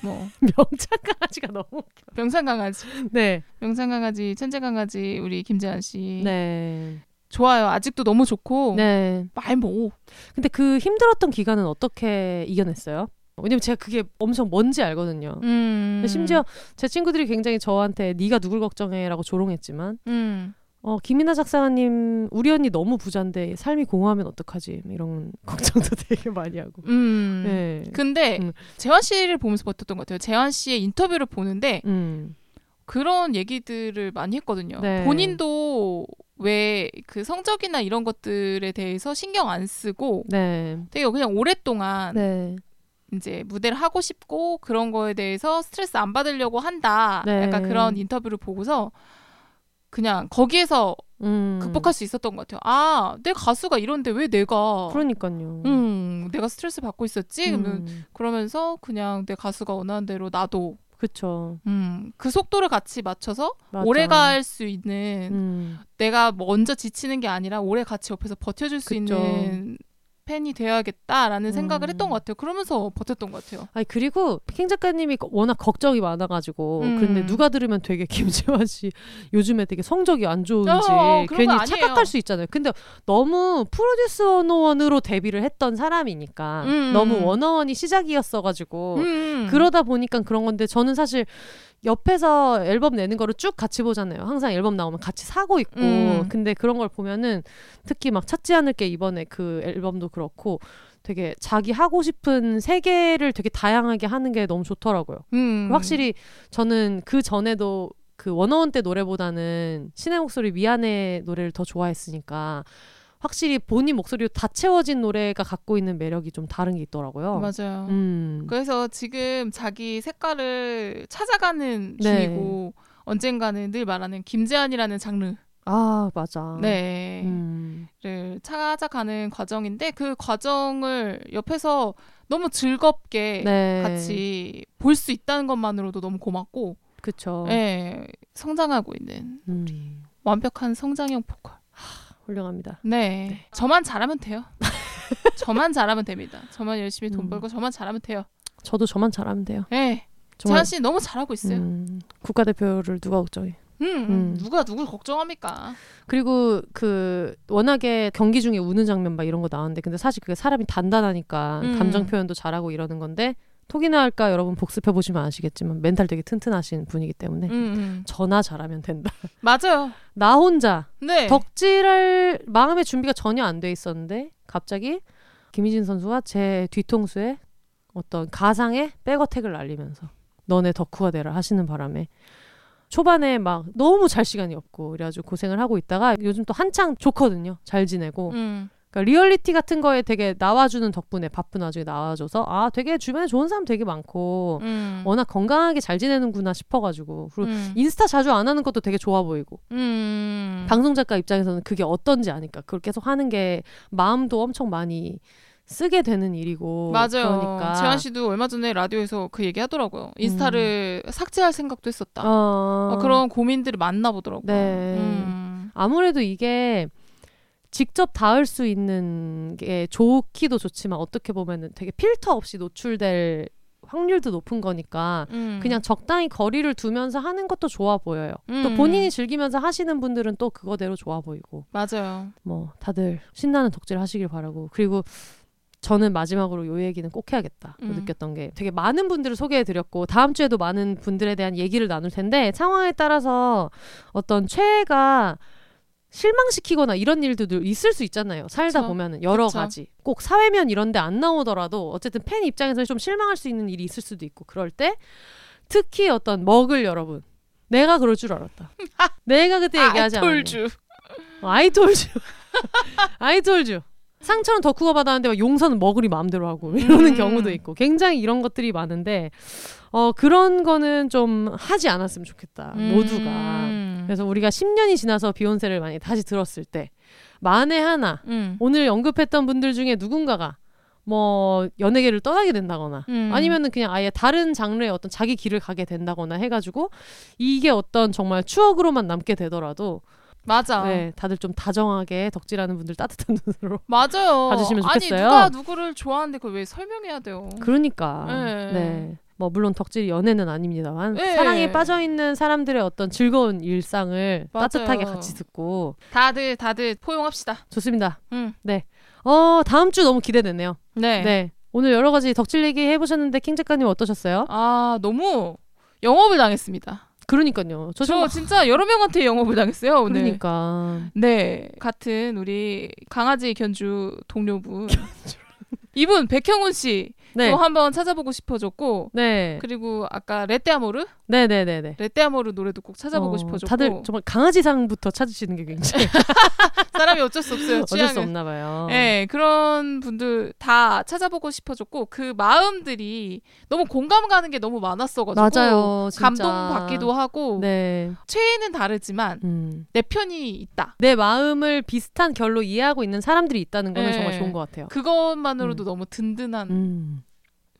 뭐 *laughs* 명창 강아지가 너무 웃겨. 명창 강아지, 네. 명창 강아지, 천재 강아지 우리 김재한 씨 네. 좋아요. 아직도 너무 좋고 네. 말뭐 근데 그 힘들었던 기간은 어떻게 이겨냈어요? 왜냐면 제가 그게 엄청 뭔지 알거든요. 음. 심지어 제 친구들이 굉장히 저한테 네가 누굴 걱정해라고 조롱했지만 음. 어, 김이나 작사가님 우리 언니 너무 부잔데 삶이 공허하면 어떡하지 이런 *laughs* 걱정도 되게 많이 하고. 음. 네. 근데 음. 재환 씨를 보면서 버텼던 것 같아요. 재환 씨의 인터뷰를 보는데 음. 그런 얘기들을 많이 했거든요. 네. 본인도 왜 그 성적이나 이런 것들에 대해서 신경 안 쓰고 네. 되게 그냥 오랫동안 네. 이제 무대를 하고 싶고 그런 거에 대해서 스트레스 안 받으려고 한다. 네. 약간 그런 인터뷰를 보고서 그냥 거기에서 음. 극복할 수 있었던 것 같아요. 아, 내 가수가 이런데 왜 내가 그러니까요. 음, 내가 스트레스 받고 있었지? 그러면 음. 그러면서 그냥 내 가수가 원하는 대로 나도 그쵸. 음, 그 속도를 같이 맞춰서 맞아. 오래 갈 수 있는 음. 내가 먼저 지치는 게 아니라 오래 같이 옆에서 버텨줄 수 그쵸. 있는 팬이 되어야겠다라는 생각을 음. 했던 것 같아요. 그러면서 버텼던 것 같아요. 아니 그리고 킹 작가님이 워낙 걱정이 많아가지고 음. 그런데 누가 들으면 되게 *laughs* 김재환 씨 요즘에 되게 성적이 안 좋은지 어, 괜히. 착각할 수 있잖아요. 근데 너무 프로듀스 원어원으로 데뷔를 했던 사람이니까 음. 너무 원어원이 시작이었어가지고 음. 그러다 보니까 그런 건데 저는 사실 옆에서 앨범 내는 거를 쭉 같이 보잖아요. 항상 앨범 나오면 같이 사고 있고. 음. 근데 그런 걸 보면은 특히 막 찾지 않을 게 이번에 그 앨범도 그렇고 되게 자기 하고 싶은 세계를 되게 다양하게 하는 게 너무 좋더라고요. 음. 확실히 저는 그 전에도 그 원어원 때 노래보다는 신의 목소리 미안해 노래를 더 좋아했으니까 확실히 본인 목소리로 다 채워진 노래가 갖고 있는 매력이 좀 다른 게 있더라고요. 맞아요. 음. 그래서 지금 자기 색깔을 찾아가는 네. 중이고 언젠가는 늘 말하는 김재한이라는 장르 아 맞아. 네를 음. 찾아가는 과정인데 그 과정을 옆에서 너무 즐겁게 네. 같이 볼 수 있다는 것만으로도 너무 고맙고 그쵸. 네, 성장하고 있는 음. 완벽한 성장형 보컬. 훌륭합니다. 네. 저만 잘하면 돼요. 저만 잘하면 됩니다. 저만 열심히 돈 음. 벌고 저만 잘하면 돼요. 저도 저만 잘하면 돼요. 네. 정말 재한 씨 너무 잘하고 있어요. 음, 음, 국가대표를 누가 걱정해? 음. 누가 누굴 걱정합니까? 그리고 그 워낙에 경기 중에 우는 장면 막 이런 거 나왔는데 근데 사실 그게 사람이 단단하니까 음. 감정 표현도 잘하고 이러는 건데 톡이나 할까 여러분 복습해 보시면 아시겠지만 멘탈 되게 튼튼하신 분이기 때문에 음, 음. 전화 잘하면 된다. *laughs* 맞아요. 나 혼자 네. 덕질할 마음의 준비가 전혀 안 돼 있었는데 갑자기 김희진 선수가 제 뒤통수에 어떤 가상의 백어택을 날리면서 너 내 덕후가 되라 하시는 바람에 초반에 막 너무 잘 시간이 없고 그래가지고 고생을 하고 있다가 요즘 또 한창 좋거든요. 잘 지내고 음. 그러니까 리얼리티 같은 거에 되게 나와주는 덕분에 바쁜 와중에 나와줘서 아 되게 주변에 좋은 사람 되게 많고 음. 워낙 건강하게 잘 지내는구나 싶어가지고 그리고 음. 인스타 자주 안 하는 것도 되게 좋아 보이고 음. 방송 작가 입장에서는 그게 어떤지 아니까 그걸 계속 하는 게 마음도 엄청 많이 쓰게 되는 일이고 맞아요. 그러니까 재환 씨도 얼마 전에 라디오에서 그 얘기 하더라고요. 인스타를 삭제할 생각도 했었다. 어, 어, 그런 고민들을 만나 보더라고요. 네. 음. 아무래도 이게 직접 닿을 수 있는 게 좋기도 좋지만 어떻게 보면은 되게 필터 없이 노출될 확률도 높은 거니까 음. 그냥 적당히 거리를 두면서 하는 것도 좋아 보여요. 또 음. 본인이 즐기면서 하시는 분들은 또 그거대로 좋아 보이고 맞아요. 뭐 다들 신나는 덕질 하시길 바라고 그리고 저는 마지막으로 요 얘기는 꼭 해야겠다 고 음. 느꼈던 게 되게 많은 분들을 소개해드렸고 다음 주에도 많은 분들에 대한 얘기를 나눌 텐데 상황에 따라서 어떤 최애가 실망시키거나 이런 일도 늘 있을 수 있잖아요. 살다 그쵸. 보면은 여러 그쵸. 가지 꼭 사회면 이런데 안 나오더라도 어쨌든 팬 입장에서 좀 실망할 수 있는 일이 있을 수도 있고 그럴 때 특히 어떤 먹을 여러분 내가 그럴 줄 알았다. *laughs* 내가 그때 얘기하지 않았냐. 아이톨주. 아이톨주. 상처는 덕후가 받았는데 막 용서는 먹으리 마음대로 하고 이러는 음. 경우도 있고 굉장히 이런 것들이 많은데 어 그런 거는 좀 하지 않았으면 좋겠다 모두가 음. 그래서 우리가 10년이 지나서 비욘세를 많이 다시 들었을 때 만에 하나 음. 오늘 언급했던 분들 중에 누군가가 뭐 연예계를 떠나게 된다거나 음. 아니면은 그냥 아예 다른 장르의 어떤 자기 길을 가게 된다거나 해가지고 이게 어떤 정말 추억으로만 남게 되더라도 맞아. 네, 다들 좀 다정하게 덕질하는 분들 따뜻한 *laughs* 눈으로. 맞아요. 봐주시면 좋겠어요. 아니 누가 누구를 좋아하는데 그걸 왜 설명해야 돼요? 그러니까. 네. 네. 뭐 물론 덕질이 연애는 아닙니다만 네. 사랑에 빠져 있는 사람들의 어떤 즐거운 일상을 맞아요. 따뜻하게 같이 듣고 다들 다들 포용합시다. 좋습니다. 음. 어, 다음 주 너무 기대되네요. 네. 네. 오늘 여러 가지 덕질 얘기 해보셨는데 킹 작가님 어떠셨어요? 아 너무 영업을 당했습니다. 그러니까요. 저, 저좀 진짜 여러 명한테 영업을 당했어요 오늘. 그러니까 네, 같은 우리 강아지 견주 동료분. *laughs* 이분 백형훈 씨 또 네. 한번 찾아보고 싶어졌고 네. 그리고 아까 레떼아모르 네, 네, 네, 네. 레떼아모르 노래도 꼭 찾아보고 어, 싶어졌고 다들 정말 강아지상부터 찾으시는 게 굉장히 *laughs* 사람이 어쩔 수 없어요 어쩔 수 취향은. 없나 봐요. 네, 그런 분들 다 찾아보고 싶어졌고 그 마음들이 너무 공감 가는 게 너무 많았어가지고 맞아요. 진짜. 감동받기도 하고 네. 최애는 다르지만 음. 내 편이 있다. 내 마음을 비슷한 결로 이해하고 있는 사람들이 있다는 거는 네. 정말 좋은 것 같아요. 그것만으로도 너무 든든한 음.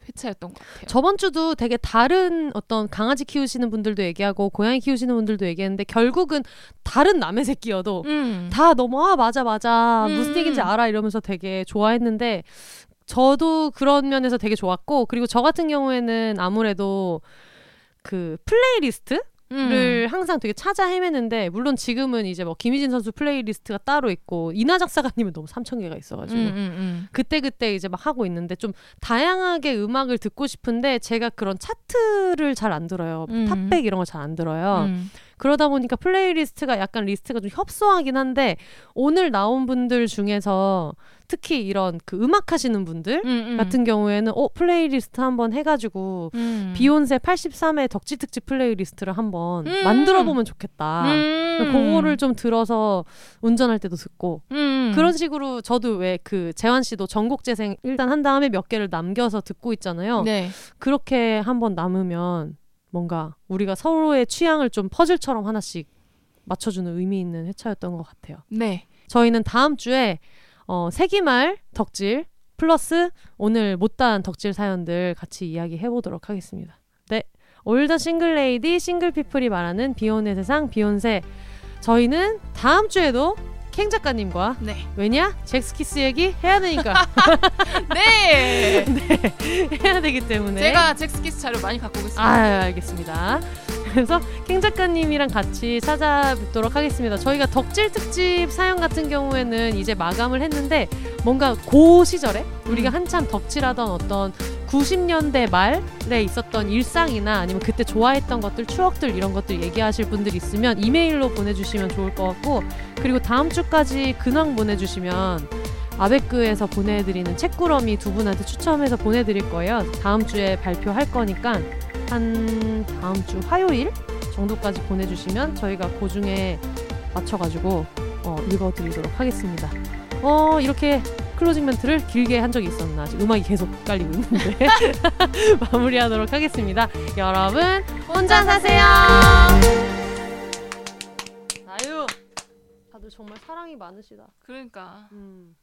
회차였던 것 같아요. 저번 주도 되게 다른 어떤 강아지 키우시는 분들도 얘기하고 고양이 키우시는 분들도 얘기했는데 결국은 다른 남의 새끼여도 음. 다 너무 아 맞아 맞아 음. 무슨 얘기인지 알아 이러면서 되게 좋아했는데 저도 그런 면에서 되게 좋았고 그리고 저 같은 경우에는 아무래도 그 플레이리스트 음. 를 항상 되게 찾아 헤매는데 물론 지금은 이제 뭐 김희진 선수 플레이리스트가 따로 있고 이나 작사가님은 너무 3천 개가 있어가지고 음, 음, 음. 그때 그때 이제 막 하고 있는데 좀 다양하게 음악을 듣고 싶은데 제가 그런 차트를 잘 안 들어요 음. 탑백 이런 걸 잘 안 들어요 음. 그러다 보니까 플레이리스트가 약간 리스트가 좀 협소하긴 한데 오늘 나온 분들 중에서 특히 이런 그 음악 하시는 분들 음, 음. 같은 경우에는 어 플레이리스트 한번 해가지고 음. 비욘세 83회 덕질 특집 플레이리스트를 한번 음. 만들어 보면 좋겠다. 음. 그거를 좀 들어서 운전할 때도 듣고 음. 그런 식으로 저도 왜 그 재환 씨도 전곡 재생 일단 한 다음에 몇 개를 남겨서 듣고 있잖아요. 네. 그렇게 한번 나누면 뭔가 우리가 서로의 취향을 좀 퍼즐처럼 하나씩 맞춰주는 의미 있는 회차였던 것 같아요. 네. 저희는 다음 주에 어, 세기말 덕질 플러스 오늘 못다한 덕질 사연들 같이 이야기해 보도록 하겠습니다. 네. All the single lady single people이 말하는 비혼의 세상 비혼세 저희는 다음 주에도 캥 작가님과 네. 왜냐 젝스키스 얘기 해야 되니까 *laughs* *laughs* 네. 해야 되기 때문에 제가 젝스키스 자료 많이 갖고 오겠습니다. 아 알겠습니다. 그래서 캥 작가님이랑 같이 찾아뵙도록 하겠습니다. 저희가 덕질 특집 사연 같은 경우에는 이제 마감을 했는데 뭔가 고 시절에 우리가 음. 한참 덕질하던 어떤 90년대 말에 있었던 일상이나 아니면 그때 좋아했던 것들 추억들 이런 것들 얘기하실 분들 있으면 이메일로 보내주시면 좋을 것 같고 그리고 다음 주까지 근황 보내주시면 아베크에서 보내드리는 책꾸러미 두 분한테 추첨해서 보내드릴 거예요. 다음 주에 발표할 거니까 한 다음 주 화요일 정도까지 보내주시면 저희가 그 중에 맞춰가지고 어, 읽어드리도록 하겠습니다. 어 이렇게 클로징 멘트를 길게 한 적이 있었나 지금 음악이 계속 깔리고 있는데 *laughs* 마무리하도록 하겠습니다. 여러분 혼자 사세요. 아유 다들 정말 사랑이 많으시다. 그러니까 음.